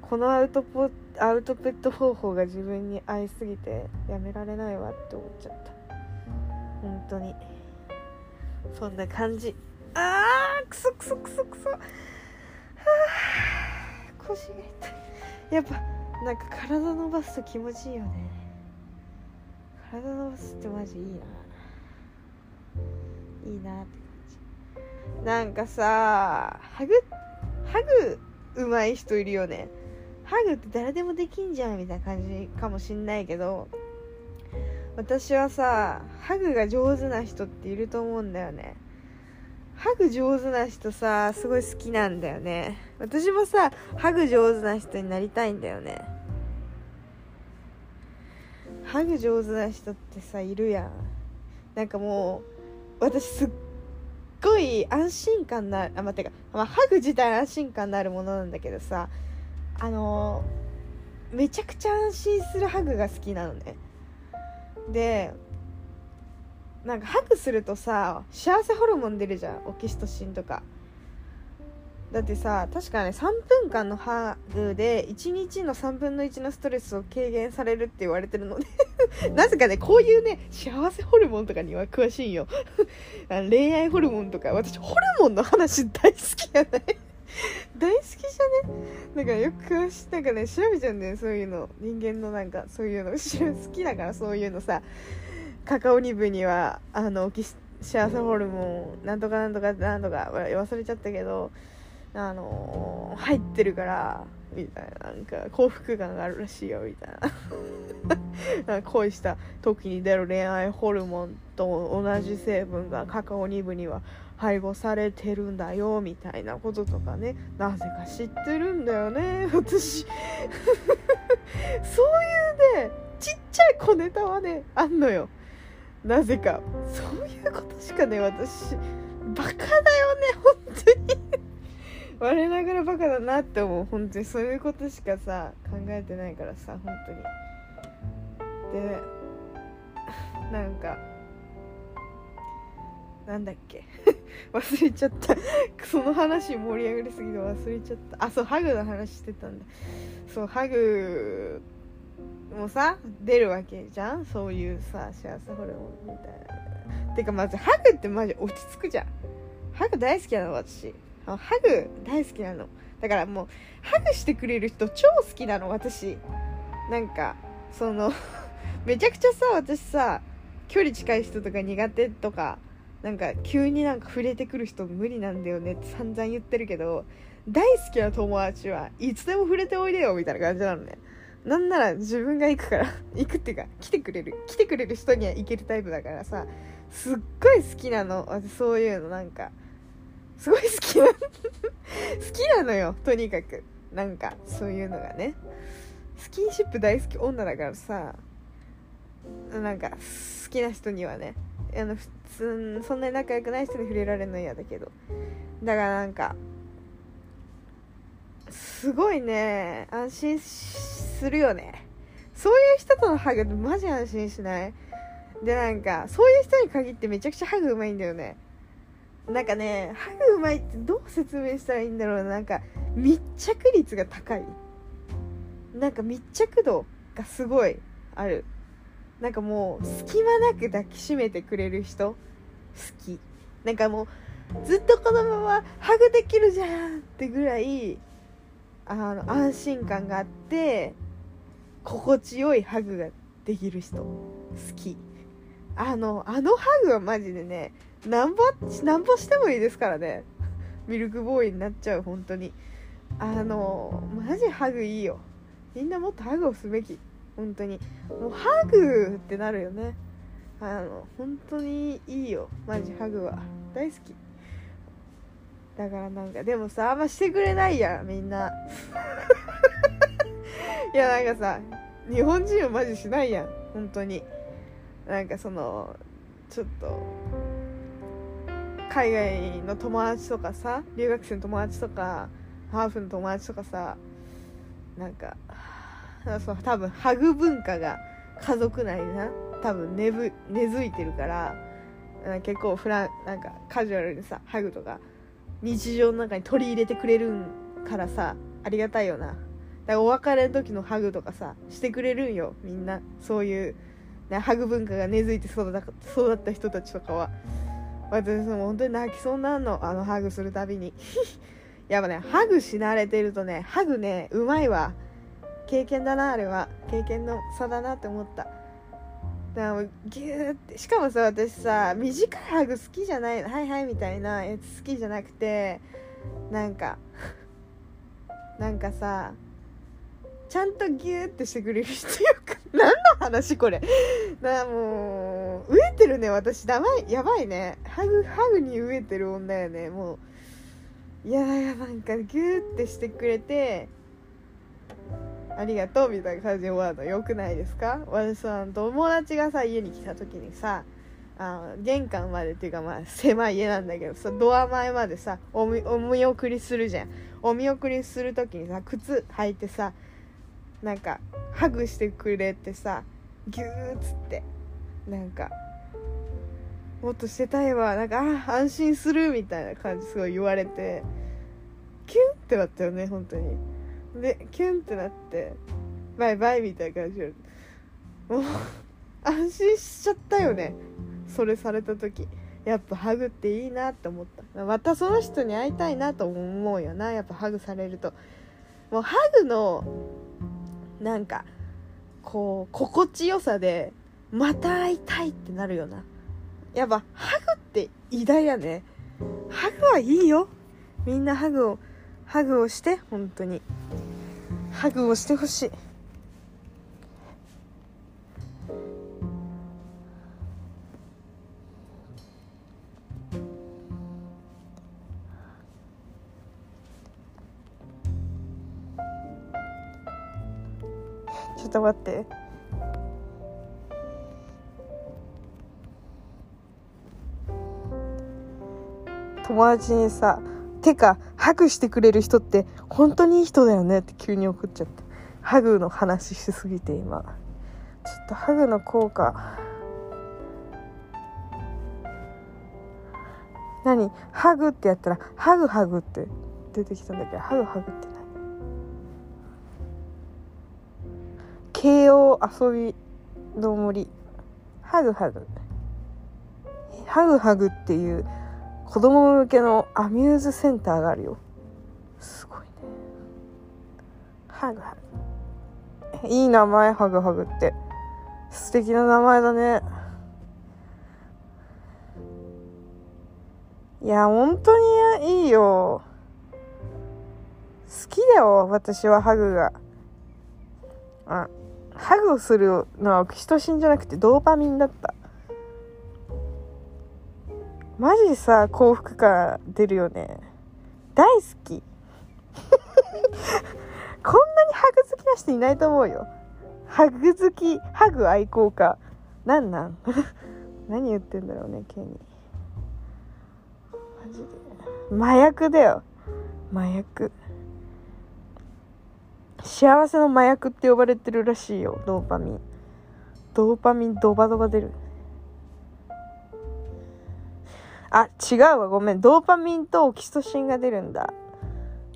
このアウトポアウトプット方法が自分に合いすぎてやめられないわって思っちゃった。本当に。そんな感じ。あーくそくそくそくそはあ腰が痛い。やっぱなんか体伸ばすと気持ちいいよね。体伸ばすってマジいいな。いいなって。なんかさハグハグ上手い人いるよね。ハグって誰でもできんじゃんみたいな感じかもしんないけど私はさハグが上手な人っていると思うんだよね。ハグ上手な人さすごい好きなんだよね。私もさハグ上手な人になりたいんだよね。ハグ上手な人ってさいるやん。なんかもう私すっごい安心感なあ待ってか、まあ、ハグ自体安心感のあるものなんだけどさあのー、めちゃくちゃ安心するハグが好きなのね。でなんかハグするとさ幸せホルモン出るじゃん。オキシトシンとか。だってさ確かね3分間のハグで1日の3分の1のストレスを軽減されるって言われてるのでなぜかねこういうね幸せホルモンとかには詳しいんよ恋愛ホルモンとか私ホルモンの話大好きやない？大好きじゃね？なんかよく詳しいなんかね調べちゃうんだよそういうの。人間のなんかそういうの。好きだからそういうのさ。カカオニブにはあの幸せホルモンなんとかなんとかなんとか忘れちゃったけどあのー、入ってるからみたいななんか幸福感があるらしいよみたいな。<laughs> 恋した時に出る恋愛ホルモンと同じ成分がカカオニブには配合されてるんだよみたいなこととかね。なぜか知ってるんだよね <laughs> 私。そういうねちっちゃい小ネタはねあんのよ。なぜか。そういうことしかね私バカだよね本当に我ながらバカだなって思う。本当にそういうことしかさ考えてないからさ本当に。でなんかなんだっけ。<laughs> 忘れちゃった。その話盛り上がりすぎて忘れちゃった。あそうハグの話してたんだ。そうハグもさ出るわけじゃん？そういうさ幸せホルモンみたいな。てかまずハグってマジ落ち着くじゃん。ハグ大好きなの私。ハグ大好きなの。だからもうハグしてくれる人超好きなの私。なんかその <laughs> めちゃくちゃさ私さ距離近い人とか苦手とかなんか急になんか触れてくる人無理なんだよねって散々言ってるけど大好きな友達はいつでも触れておいでよみたいな感じなのね。なんなら自分が行くから <laughs> 行くっていうか来てくれる来てくれる人には行けるタイプだからさすっごい好きなの。私そういうのなんか。すごい好きな <laughs> 好きなのよとにかく。なんかそういうのがね。スキンシップ大好き女だからさなんか好きな人にはねあの普通そんなに仲良くない人に触れられるの嫌だけど。だからなんかすごいね安心するよね。そういう人とのハグってマジ安心しない？でなんかそういう人に限ってめちゃくちゃハグうまいんだよね。なんかねハグうまいってどう説明したらいいんだろうなんか密着率が高い。なんか密着度がすごいある。なんかもう隙間なく抱きしめてくれる人好き。なんかもうずっとこのままハグできるじゃんってぐらいあの安心感があって心地よいハグができる人好き。あのあのハグはマジでねなんぼなんぼしてもいいですからね。ミルクボーイになっちゃう本当に。あのマジハグいいよ。みんなもっとハグをすべき。本当に。もうハグってなるよね。あの本当にいいよ。マジハグは。大好き。だからなんかでもさあんましてくれないやんみんな。<laughs> いやなんかさ日本人はマジしないやん。本当に。なんかそのちょっと海外の友達とかさ留学生の友達とかハーフの友達とかさなんかそう多分ハグ文化が家族内にな多分根ぶ根付いてるから結構フランなんかカジュアルにさハグとか日常の中に取り入れてくれるからさありがたいよな。だからお別れの時のハグとかさしてくれるんよみんな。そういう、ね、ハグ文化が根付いて育った育った人たちとかは。私も本当に泣きそうになるの。あのハグするたびに。<laughs> やっぱねハグし慣れてるとねハグねうまいわ。経験だなあれは。経験の差だなって思った。だからもうギューって。しかもさ私さ短いハグ好きじゃない。はいはいみたいなやつ好きじゃなくてなんかなんかさちゃんとギューってしてくれる人よく <laughs> 何の話これ。だもう飢えてるね私。だまいやばいね。ハグハグに飢えてる女やね。もう。いやいやなんかギューってしてくれてありがとうみたいな感じで終わるの。よくないですか？私さ友達がさ家に来た時にさあ玄関までっていうかまあ狭い家なんだけどさドア前までさお見お見送りするじゃん。お見送りする時にさ靴履いてさなんかハグしてくれてさギューっつって。なんかもっとしてたいわ。なんかあ安心するみたいな感じすごい言われて。キュンってなったよね本当に。でキュンってなってバイバイみたいな感じでもう安心しちゃったよね。それされた時。やっぱハグっていいなって思った。またその人に会いたいなと思うよな。やっぱハグされると。もうハグのなんかこう心地よさでまた会いたいってなるよな。やっぱハグって偉大やね。ハグはいいよ。みんなハグをハグをして本当に。ハグをしてほしい。っと待って。友達にさ「てかハグしてくれる人って本当にいい人だよね」って急に送っちゃって。ハグの話しすぎて今。ちょっとハグの効果。何？ハグってやったらハグハグって出てきたんだけ？どハグハグって。慶応遊びの森。ハグハグ。ハグハグっていう子供向けのアミューズセンターがあるよ。すごいね。ハグハグ。いい名前ハグハグって。素敵な名前だね。いや本当にいいよ。好きだよ私はハグが。あハグをするのはオキシトシンじゃなくてドーパミンだった。マジさ幸福感出るよね。大好き。<laughs> こんなにハグ好きな人いないと思うよ。ハグ好きハグ愛好家。なんなん？<laughs> 何言ってんだろうねケニー。マジで。麻薬だよ。麻薬。幸せの麻薬って呼ばれてるらしいよ。ドーパミン。ドーパミンドバドバ出る。あ違うわ。ごめん。ドーパミンとオキシトシンが出るんだ。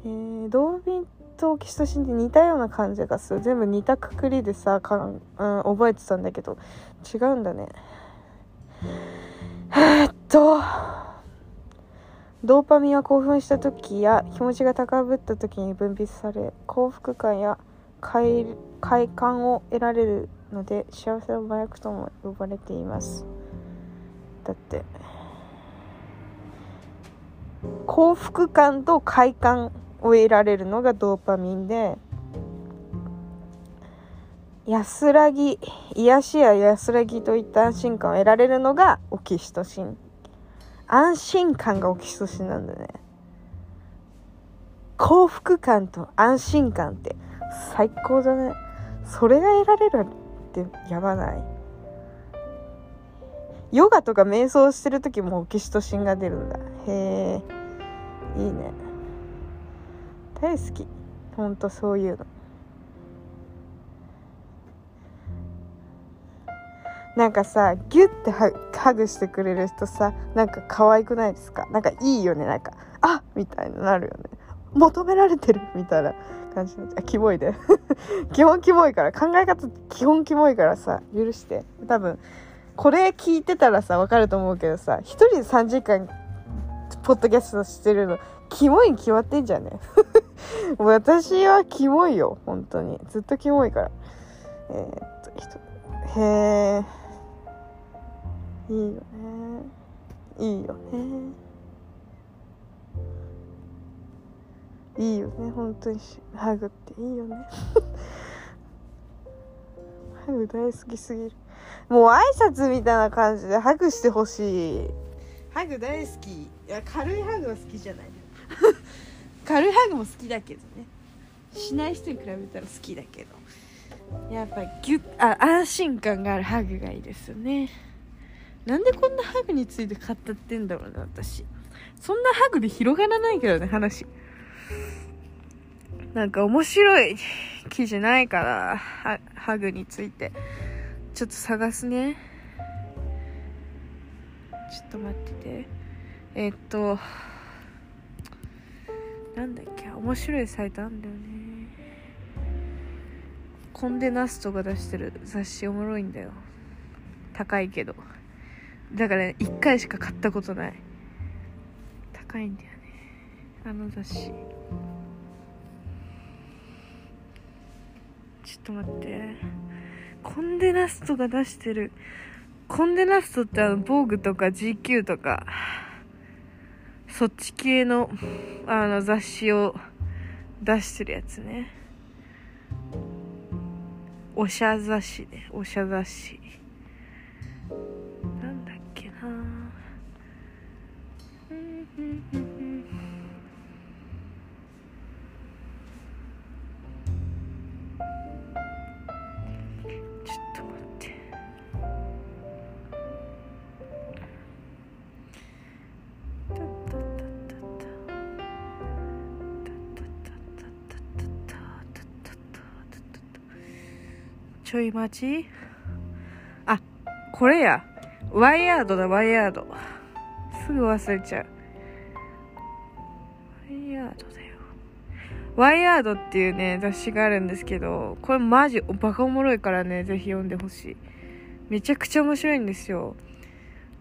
えー、ドーパミンとオキシトシンって似たような感じがする。全部似たくくりでさかん、うん、覚えてたんだけど。違うんだね。えー、っと。ドーパミンは興奮した時や気持ちが高ぶった時に分泌され幸福感や快感を得られるので幸せの麻薬とも呼ばれています。だって幸福感と快感を得られるのがドーパミンで安らぎ癒しや安らぎといった安心感を得られるのがオキシトシン。安心感がオキシトシンなんだね。幸福感と安心感って最高だね。それが得られるってやばない？ヨガとか瞑想してる時もオキシトシンが出るんだ。へえいいね。大好き。ほんとそういうの。なんかさギュッてハグしてくれる人さなんか可愛くないですか？なんかいいよねなんか。あみたいになるよね。求められてるみたいな感じあキモいで <laughs> 基本キモいから考え方基本キモいからさ許して。多分これ聞いてたらさ分かると思うけどさ一人で3時間ポッドキャストしてるのキモいに決まってんじゃね？<laughs> 私はキモいよ本当に。ずっとキモいから。えー、っとへえいいよね。いいよね。いいよね。本当にハグっていいよね。<laughs> ハグ大好きすぎる。もう挨拶みたいな感じでハグしてほしい。ハグ大好き。いや軽いハグは好きじゃない。<laughs> 軽いハグも好きだけどね。しない人に比べたら好きだけど。やっぱギュッあ安心感があるハグがいいですよね。なんでこんなハグについて語ってんだろうね私。そんなハグで広がらないけどね話。なんか面白い記事ないからハグについて。ちょっと探すね。ちょっと待ってて。えー、っとなんだっけ面白いサイトあんだよね。コンデナストが出してる雑誌おもろいんだよ。高いけど。だから、ね、1回しか買ったことない。高いんだよね。あの雑誌。ちょっと待って。コンデナストが出してる。コンデナストってあの防具とか GQ とかそっち系のあの雑誌を出してるやつね。おしゃ雑誌ね。おしゃ雑誌。ちょい待ち。あこれや。ワイヤードだワイヤード。すぐ忘れちゃう。ヤードだよ。ワイヤードっていうね雑誌があるんですけどこれマジバカおもろいからねぜひ読んでほしい。めちゃくちゃ面白いんですよ。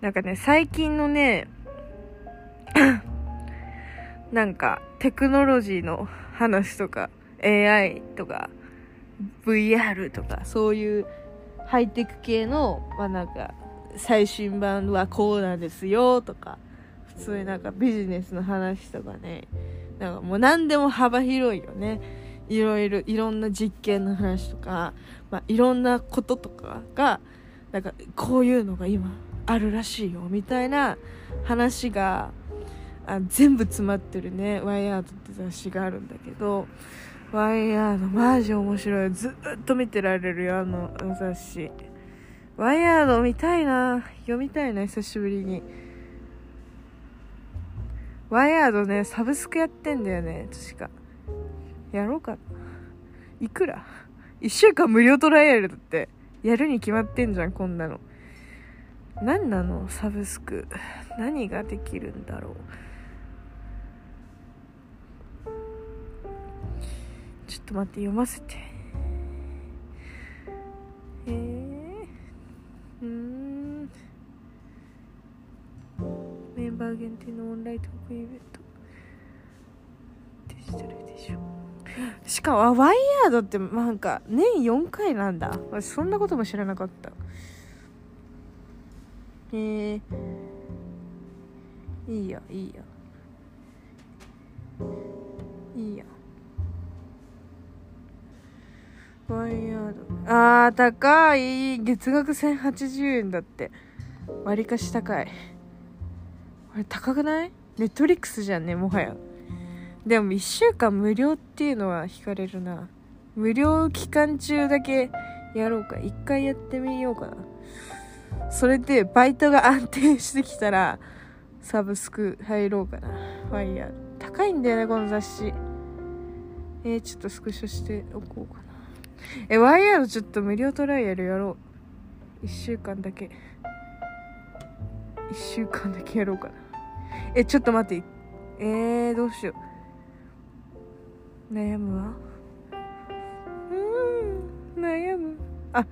なんかね最近のね <coughs> なんかテクノロジーの話とか AI とか VR とかそういうハイテク系の、まあなんか最新版はこうなんですよとか普通になんかビジネスの話とかねなんかもう何でも幅広いよね。いろいろいろんな実験の話とか、まあ、いろんなこととかがなんかこういうのが今あるらしいよみたいな話があ全部詰まってるね。ワイヤードって雑誌があるんだけど。ワイヤードマジ面白い。ずっと見てられるよあの雑誌。ワイヤード見たいな。読みたいな久しぶりに。ワイヤードねサブスクやってんだよね。確か。やろうかな。いくら？1週間無料トライアルだって。やるに決まってんじゃんこんなの。何なの？サブスク。何ができるんだろう。ちょっと待って読ませて。えー、うん。ンバー限定のオンライントークイベント。デジタルでしょしかもワイヤードってなんか年4回なんだ。私そんなことも知らなかった。えー、いいやいいや。いいや。ワイヤード。あー高い。月額1080円だって。割かし高い。あれ高くない？ネットリックスじゃんねもはや。でも1週間無料っていうのは惹かれるな。無料期間中だけやろうか。1回やってみようかな。それでバイトが安定してきたらサブスク入ろうかな。ファイヤー高いんだよねこの雑誌。えー、ちょっとスクショしておこうかな。えワイヤードちょっと無料トライアルやろう。1週間だけ。1週間だけやろうかな。えちょっと待って。えー、どうしよう。悩むわ。うん悩む。あ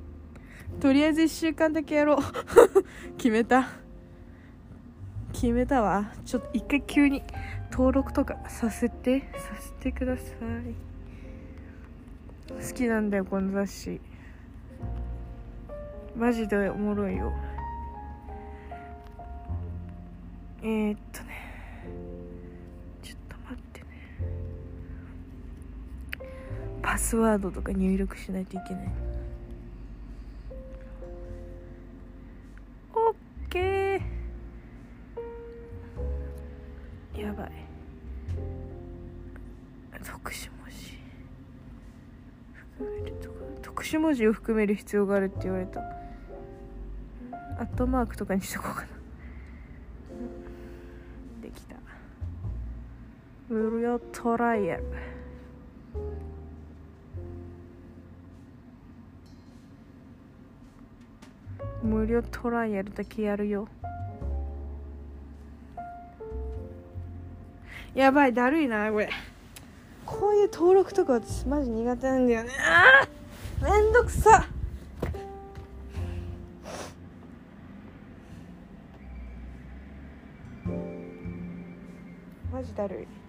とりあえず1週間だけやろう。<laughs> 決めた。決めたわ。ちょっと一回急に登録とかさせてさせてください。好きなんだよこの雑誌。マジでおもろいよ。えー、っとねちょっと待ってね。パスワードとか入力しないといけない。オッケー。やばい。特殊文字。含める特殊文字を含める必要があるって言われた。アットマークとかにしとこうかな。無料トライアル無料トライアルだけやるよやばいだるいなこれこういう登録とか私マジ苦手なんだよねあめんどくさマジだるい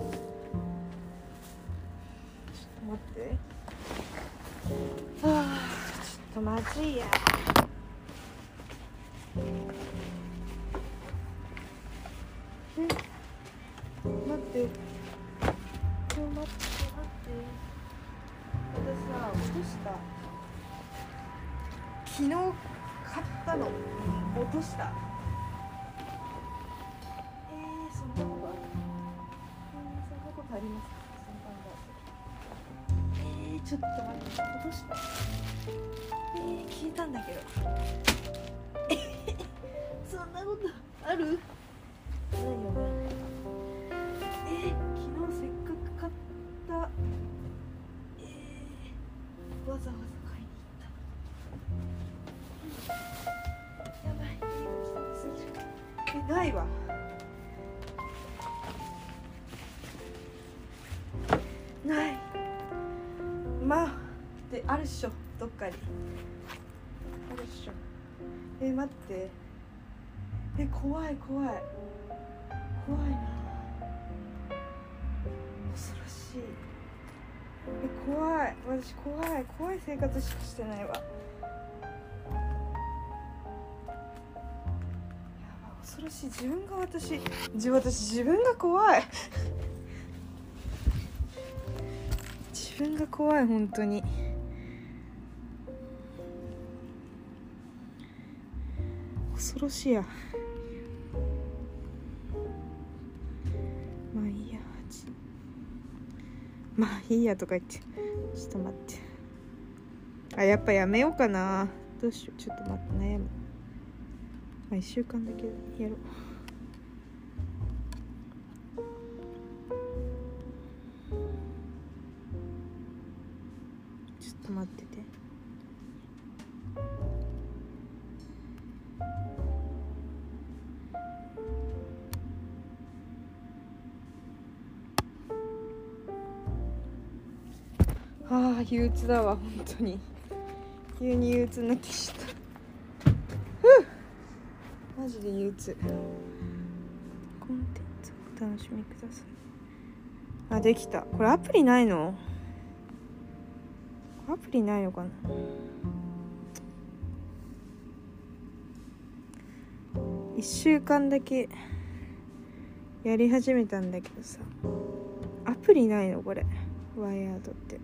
ちょっと待って。はあちょっとまずいや。え？待って。ちょ待って待って。私さ落とした。昨日買ったの。落とした。ありますえー、ちょっと待って。落としたえー、聞いたんだけど。<laughs> そんなことある？ないよね。え、昨日せっかく買った。え、わざわざ買いに行ったやばい。えないわ。あるっしょどっかに。あるっしょ。え待って。え怖い怖い。怖いな。恐ろしい。え怖い。私怖い。怖い生活しかしてないわ。やば恐ろしい。自分が私自私自分が怖い。自分が怖い本当に。しやまあいいやまあいいやとか言って。ちょっと待って。あやっぱやめようかな。どうしよう。ちょっと待って悩む。まあ1週間だけやろう。憂鬱だわ本当に。急に憂鬱になってきちゃった。ふマジで憂鬱。コンテンツお楽しみください。あできた。これアプリないの？アプリないのかな？1週間だけやり始めたんだけどさ。アプリないの？これ。ワイヤードって。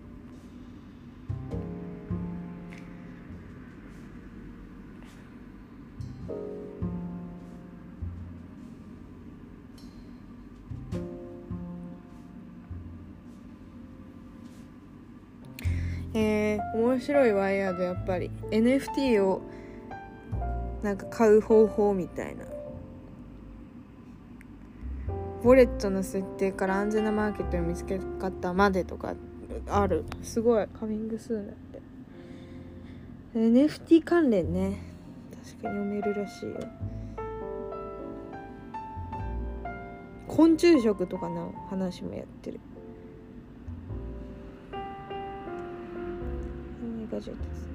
面白いワイヤードやっぱり NFT をなんか買う方法みたいな。ウォレットの設定から安全なマーケットの見つけ方までとかある。すごい。カミングスーンだって。NFT 関連ね。確かに読めるらしいよ。昆虫食とかの話もやってる。ガジェットです。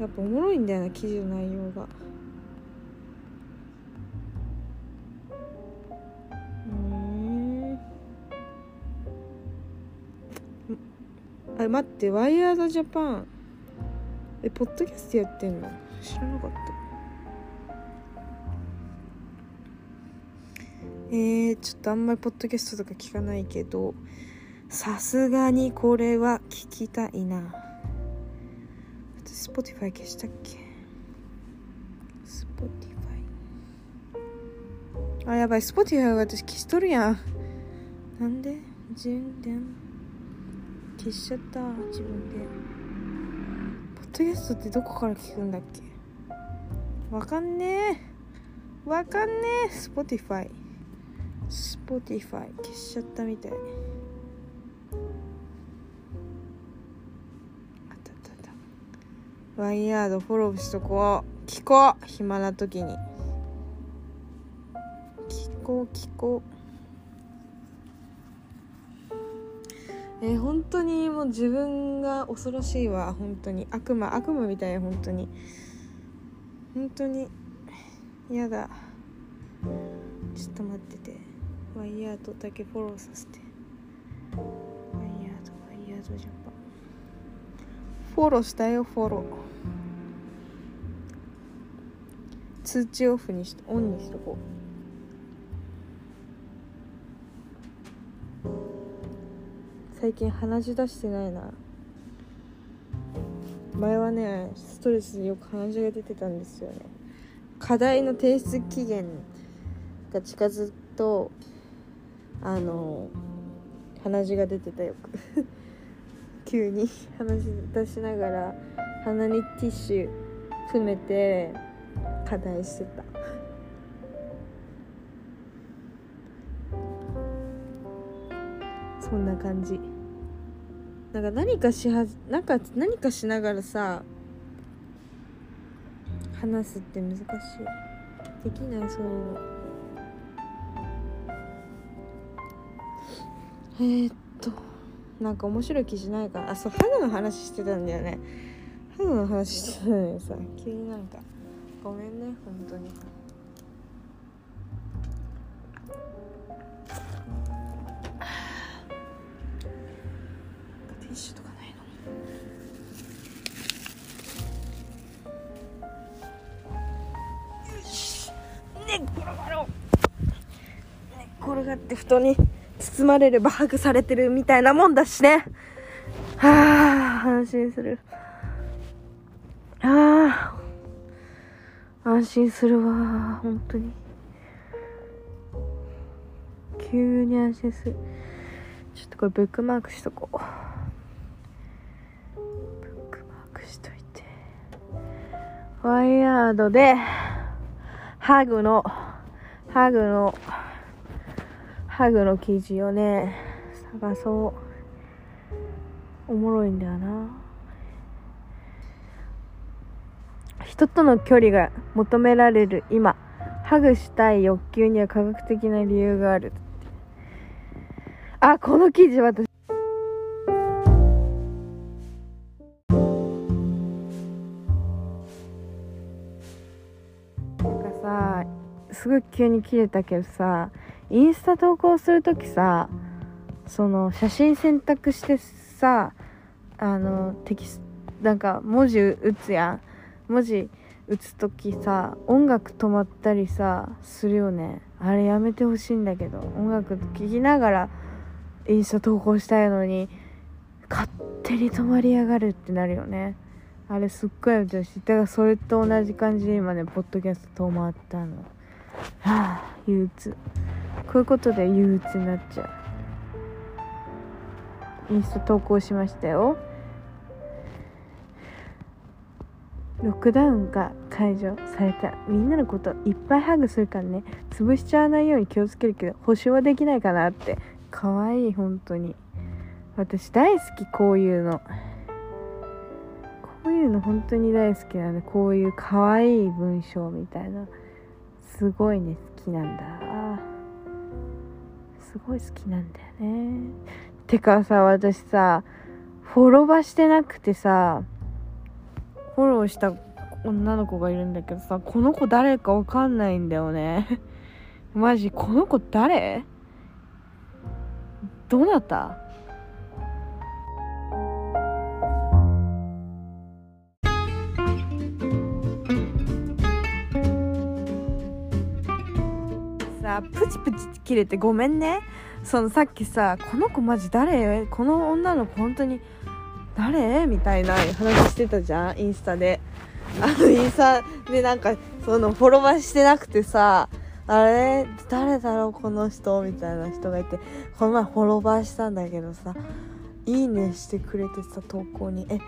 やっぱおもろいんだよな記事の内容が。うんあ待ってワイヤードジャパンえポッドキャストやってんの？知らなかった。えー、ちょっとあんまりポッドキャストとか聞かないけどさすがにこれは聞きたいな。Spotify 消したっけ？Spotify あやばい。Spotify 私消しとるやん。なんで？充電消しちゃった自分で。ポッドキャストってどこから聞くんだっけ？わかんねえ。わかんねえ。Spotify Spotify 消しちゃったみたいワイヤードフォローしとこう。聞こう。暇な時に。聞こう聞こう。えー、本当にもう自分が恐ろしいわ。本当に。悪魔悪魔みたい本当に。本当に。嫌だ。ちょっと待ってて。ワイヤードだけフォローさせて。ワイヤードワイヤードジャパンフォローしたよフォロー。通知オフにしオンにしとこう。最近鼻血出してないな。前はねストレスでよく鼻血が出てたんですよね。課題の提出期限が近づくとあの鼻血が出てたよく。急に鼻血出しながら鼻にティッシュ詰めて課題してた。そんな感じ。なんか何かしはなんか何かしながらさ話すって難しい。できないそう。いうのえー、っなんか面白い記事ないかあそうハグの話してたんだよね。ハグの話してたのにさ急になんかごめんね本当に。ティッシュとかないの？よし寝っ転がろう。寝っ転がって布団に包まれればハグされてるみたいなもんだしね。はあ安心する。ああ安心するわ本当に。急に安心する。ちょっとこれブックマークしとこう。ブックマークしといて。ワイヤードでハグのハグのハグの記事をね探そう。おもろいんだよな。人との距離が求められる今ハグしたい欲求には科学的な理由がある。あこの記事私。なんかさすごい急に切れたけどさインスタ投稿するときさその写真選択してさあのテキスなんか文字打つやん。文字打つ時さ音楽止まったりさするよね。あれやめてほしいんだけど音楽聴きながらインスタ投稿したいのに勝手に止まりやがるってなるよね。あれすっごいやめてほしい。だからそれと同じ感じで今ねポッドキャスト止まったの。はあ憂鬱。こういうことで憂鬱になっちゃう。インスタ投稿しましたよ。ロックダウンが解除された。みんなのこといっぱいハグするからね。潰しちゃわないように気をつけるけど保証はできないかなって。可愛いい本当に。私大好きこういうの。こういうの本当に大好きなんでこういう可愛い文章みたいな。すごいね好きなんだ。すごい好きなんだよね。てかさ私さフォロバしてなくてさフォローした女の子がいるんだけどさこの子誰かわかんないんだよね。<laughs> マジこの子誰？どなた？さプチプチ切れてごめんね。そのさっきさこの子マジ誰？この女の子本当に誰？みたいな話してたじゃんインスタで。あのインスタでなんかそのフォロワーしてなくてさあれ？誰だろうこの人？みたいな人がいてこの前フォロワーしたんだけどさいいねしてくれてさ投稿に。え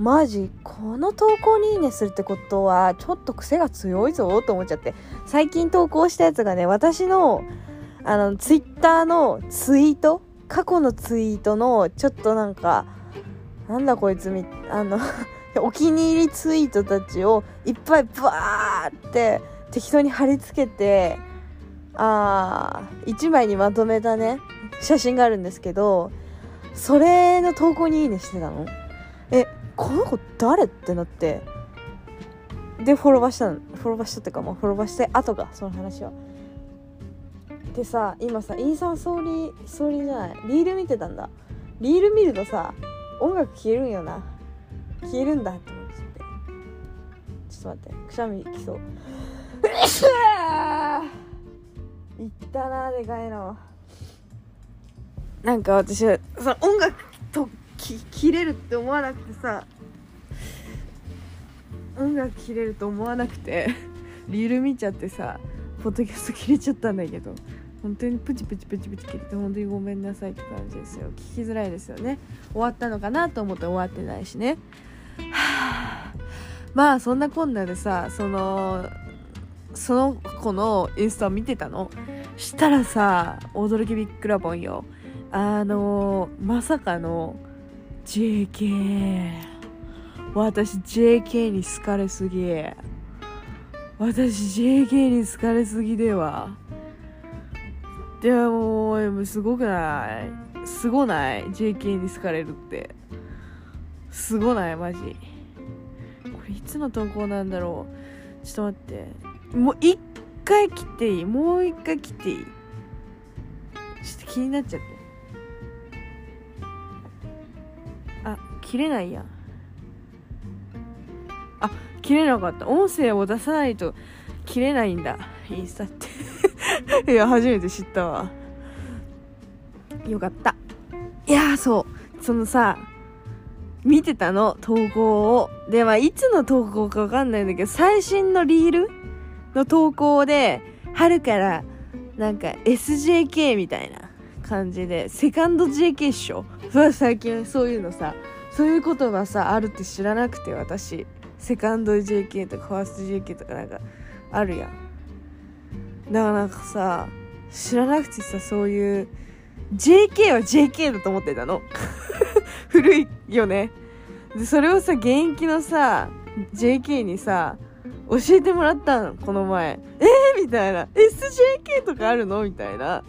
マジこの投稿にいいねするってことはちょっと癖が強いぞと思っちゃって。最近投稿したやつがね私のあのツイッターのツイート？過去のツイートのちょっとなんかなんだこいつみあの <laughs> お気に入りツイートたちをいっぱいバーって適当に貼り付けてあー1枚にまとめたね写真があるんですけどそれの投稿にいいねしてたの？えこの子誰？ってなって。でフォローしたの。フォローしたっていうかもうフォローして後がその話は。でさ今さインスタのストーリーストーリーじゃない。リール見てたんだ。リール見るとさ音楽消えるんよな。消えるんだって思っちゃって。ちょっと待って。くしゃみきそう。いったなでかいの。なんか私はその音楽とき切れるって思わなくてさ音楽切れると思わなくて <laughs> リール見ちゃってさポッドキャスト切れちゃったんだけど本当にプチプチプチプチ切れて本当にごめんなさいって感じですよ。聞きづらいですよね。終わったのかなと思って終わってないしね。は <sighs> あまあそんなこんなでさそのその子のインスタを見てたの？したらさ驚きびっくらぼんよ。あのまさかの JK 私 JK に好かれすぎ。私 JK に好かれすぎでは。でももうすごくない？すごない？JK に好かれるって。すごない？マジ。これいつの投稿なんだろう？ちょっと待って。もう一回切っていい？もう一回切っていい？ちょっと気になっちゃって。切れないやあ切れなかった。音声を出さないと切れないんだ。インスタって。<laughs> いや初めて知ったわ。よかった。いやそう。そのさ見てたの？投稿を。でまあいつの投稿かわかんないんだけど最新のリールの投稿で春からなんか SJK みたいな感じでセカンド JK っしょ？<laughs> 最近そういうのさ。そういう言葉さあるって知らなくて私。セカンド JK とかファースト JK とかなんかあるやん。だからなんかさ知らなくてさそういう JK は JK だと思ってたの。<laughs> 古いよね。でそれをさ現役のさ JK にさ教えてもらったのこの前。えー、みたいな。SJK とかあるの？みたいな。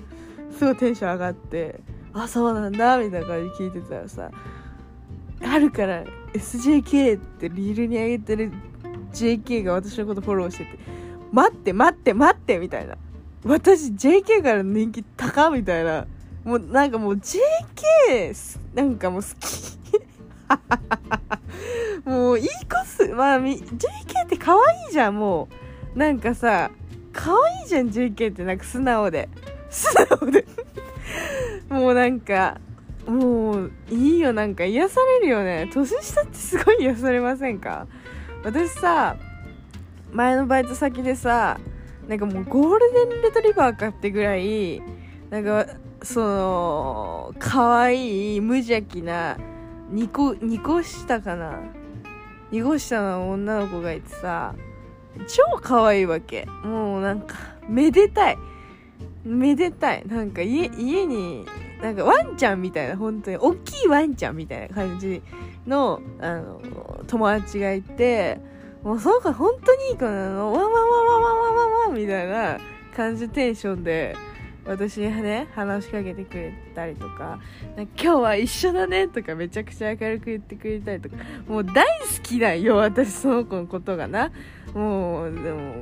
すごいテンション上がって。あそうなんだ。みたいな感じで聞いてたらさあるから SJK ってリールに上げてる JK が私のことフォローしてて待って待って待ってみたいな。私 JK からの人気高みたいな。もうなんかもう JK なんかもう好き。<laughs> もういい子っす。まあ JK って可愛いじゃんもう。なんかさ可愛いじゃん JK って。なんか素直で。素直で。<laughs> もうなんかもういいよなんか癒されるよね。年下ってすごい癒されませんか？私さ前のバイト先でさなんかもうゴールデンレトリバーかってぐらいなんかその可愛い無邪気な2個2個下かな？2個下の女の子がいてさ超可愛いわけ。もうなんかめでたい。めでたい。なんか家家になんかワンちゃんみたいな本当に大きいワンちゃんみたいな感じのあの友達がいてもうそうか本当にいい子なのわンワンワンワンワンワンワンみたいな感じテンションで私にね話しかけてくれたりとか「か今日は一緒だね」とかめちゃくちゃ明るく言ってくれたりとかもう大好きだよ私その子のことがな。もうでも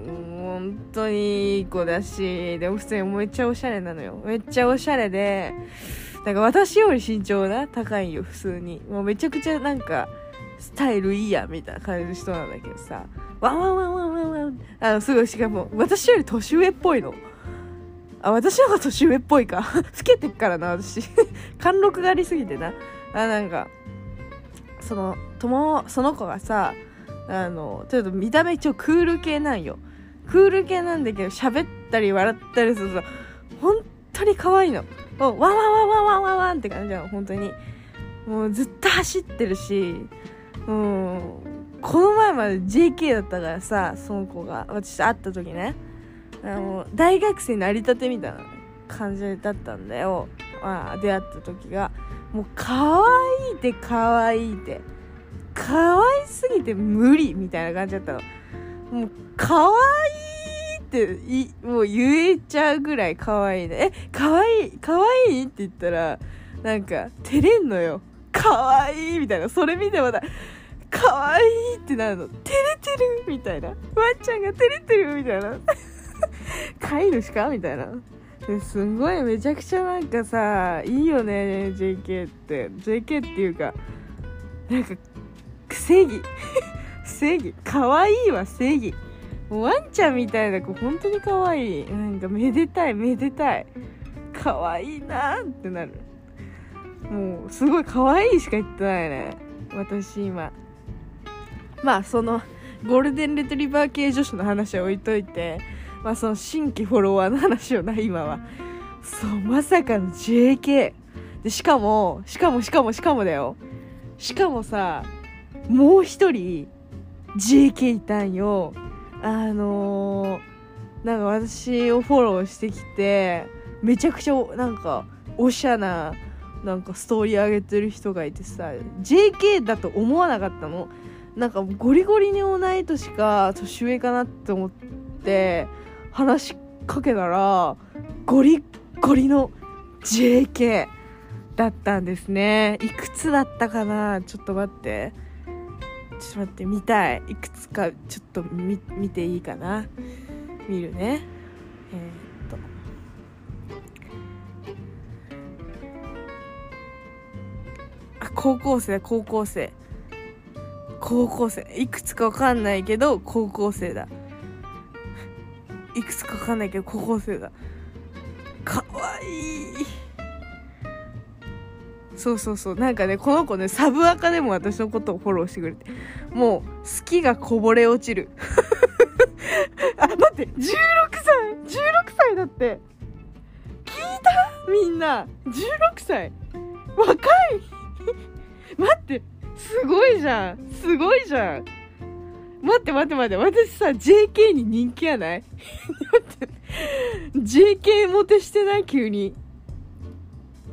本当にいい子だしでも普通にめっちゃおしゃれなのよめっちゃおしゃれでなんか私より身長な高いよ普通にもうめちゃくちゃなんかスタイルいいやみたいな感じの人なんだけどさワンワンワンワンワンワンあのすごいしかも私より年上っぽいのあ、私の方が年上っぽいか。<laughs> 老けてっからな、私。<laughs> 貫禄がありすぎてな。あ、なんか、その、友、その子がさ、あの、ちょっと見た目一応クール系なんよ。クール系なんだけど、喋ったり笑ったりすると、本当に可愛いの。もう、ワンワンワンワンワンワンって感じなの、本当に。もうずっと走ってるし、もう、この前まで JK だったからさ、その子が、私会った時ね。あの大学生成り立てみたいな感じだったんだよ、まあ、出会った時がもう可愛いって可愛いって可愛すぎて無理みたいな感じだったの。もう可愛いってもう言えちゃうぐらい可愛いね。え可愛い可愛いって言ったらなんか照れんのよ。可愛いみたいな。それ見てまた可愛いってなるの。照れてるみたいな。ワンちゃんが照れてるみたいな。<laughs> 飼い主かみたいな。すんごいめちゃくちゃなんかさいいよね JK って。JK っていうかなんか正義。正義。可愛いわ正義。もうワンちゃんみたいな子本当に可愛い。なんかめでたいめでたい。可愛いなってなる。もうすごい可愛いしか言ってないね。私今。まあそのゴールデンレトリバー系女子の話は置いといてまあその新規フォロワーの話をな今は。そうまさかの JK でしかもしかもしかもしかもだよ。しかもさもう一人 JK いたんよ。あのー、なんか私をフォローしてきてめちゃくちゃなんかおしゃななんかストーリー上げてる人がいてさ JK だと思わなかったの。なんかゴリゴリに同い年か年上かなって思って話しかけたらゴリゴリの JK だったんですね。いくつだったかな？ちょっと待って。ちょっと待って見たい。いくつかちょっと見見ていいかな？見るね。えー、っと。あ高校生だ高校生。高校生。いくつかわかんないけど高校生だ。いくつかわかんないけど高校生だ。かわいい。そうそうそう。なんかねこの子ねサブアカでも私のことをフォローしてくれて。もう好きがこぼれ落ちる。<laughs> あ待って16歳。16歳だって。聞いた？みんな。16歳。若い。<laughs> 待ってすごいじゃん。すごいじゃん。待って待って待って。私さ JK に人気やない？<laughs> JK モテしてない？急に。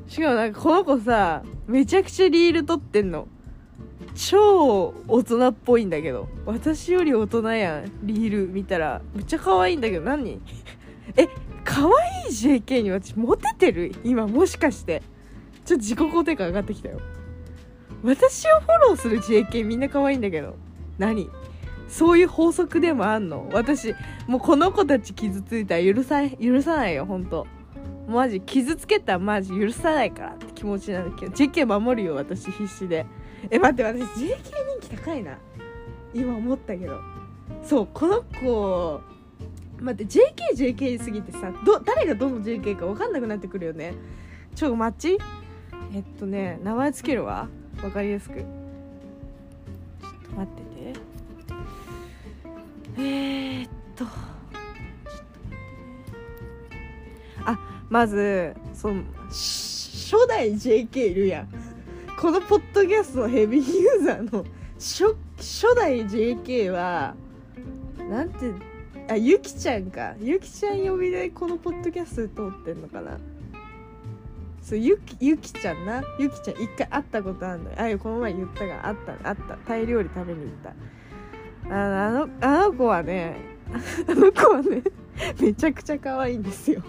しかもなんかこの子さめちゃくちゃリール撮ってんの。超大人っぽいんだけど。私より大人やんリール見たら。めっちゃ可愛いんだけど。何？<laughs> え可愛い JK に私モテてる？今もしかして。ちょっと自己肯定感上がってきたよ。私をフォローする JK みんな可愛いんだけど。何？そういう法則でもあんの？私もうこの子たち傷ついたら許さ許さないよほんと。マジ傷つけたらマジ許さないからって気持ちなんだけど JK 守るよ私必死で。え待って私 JK 人気高いな。今思ったけど。そうこの子。待って JKJK すぎてさど誰がどの JK か分かんなくなってくるよね。ちょ待ち。えっとね名前つけるわ。分かりやすく。ちょっと待ってて。えー、っと。まずその初代 JK いるやん。このポッドキャストのヘビーユーザーの初初代 JK はなんてあゆきちゃんか。ゆきちゃん呼びでこのポッドキャスト通ってんのかな。そうゆきゆきちゃんな。ゆきちゃん一回会ったことあるのよ。あこの前言ったがあった。あった。タイ料理食べに行った。あのあの子はね <laughs> あの子はねめちゃくちゃ可愛いんですよ。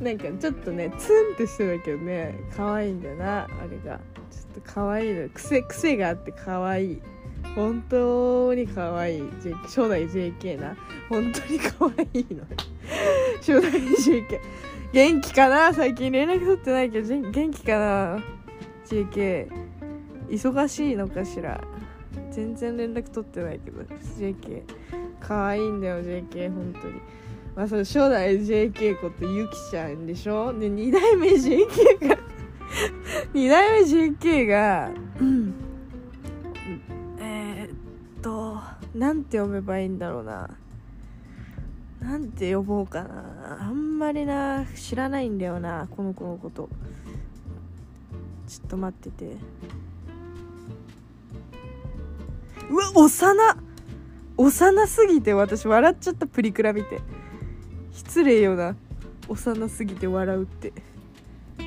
なんかちょっとねツンとしてたけどね可愛いんだなあれが。ちょっと可愛いの。癖癖があって可愛い。本当に可愛い。J 初代 JK な。本当に可愛いの。<laughs> 初代 JK 元気かな？最近連絡取ってないけど元気かな？JK 忙しいのかしら？全然連絡取ってないけど JK 可愛いんだよ JK 本当に。まあその初代 JK ことゆきちゃんでしょ？で2代目 JK が <laughs> 2代目 JK がうん。えー、っとなんて読めばいいんだろうな。なんて呼ぼうかな。あんまりな知らないんだよなこの子のこと。ちょっと待ってて。うわ幼幼すぎて私笑っちゃったプリクラ見て。失礼よな。幼すぎて笑うって。め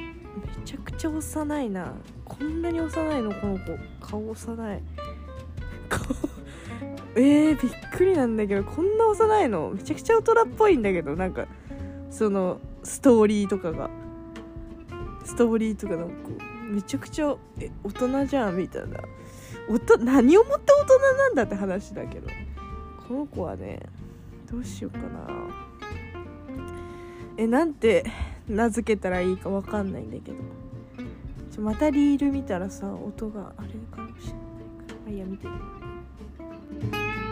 ちゃくちゃ幼いな。こんなに幼いの？この子。顔幼い。顔。えー、びっくりなんだけど。こんな幼いの？めちゃくちゃ大人っぽいんだけど。なんかそのストーリーとかが。ストーリーとかなんかめちゃくちゃえ大人じゃんみたいな。おと何をもって大人なんだって話だけど。この子はねどうしようかな。えなんて名付けたらいいか分かんないんだけど。ちょまたリール見たらさ音があれかもしれないから。あいや見て。みよう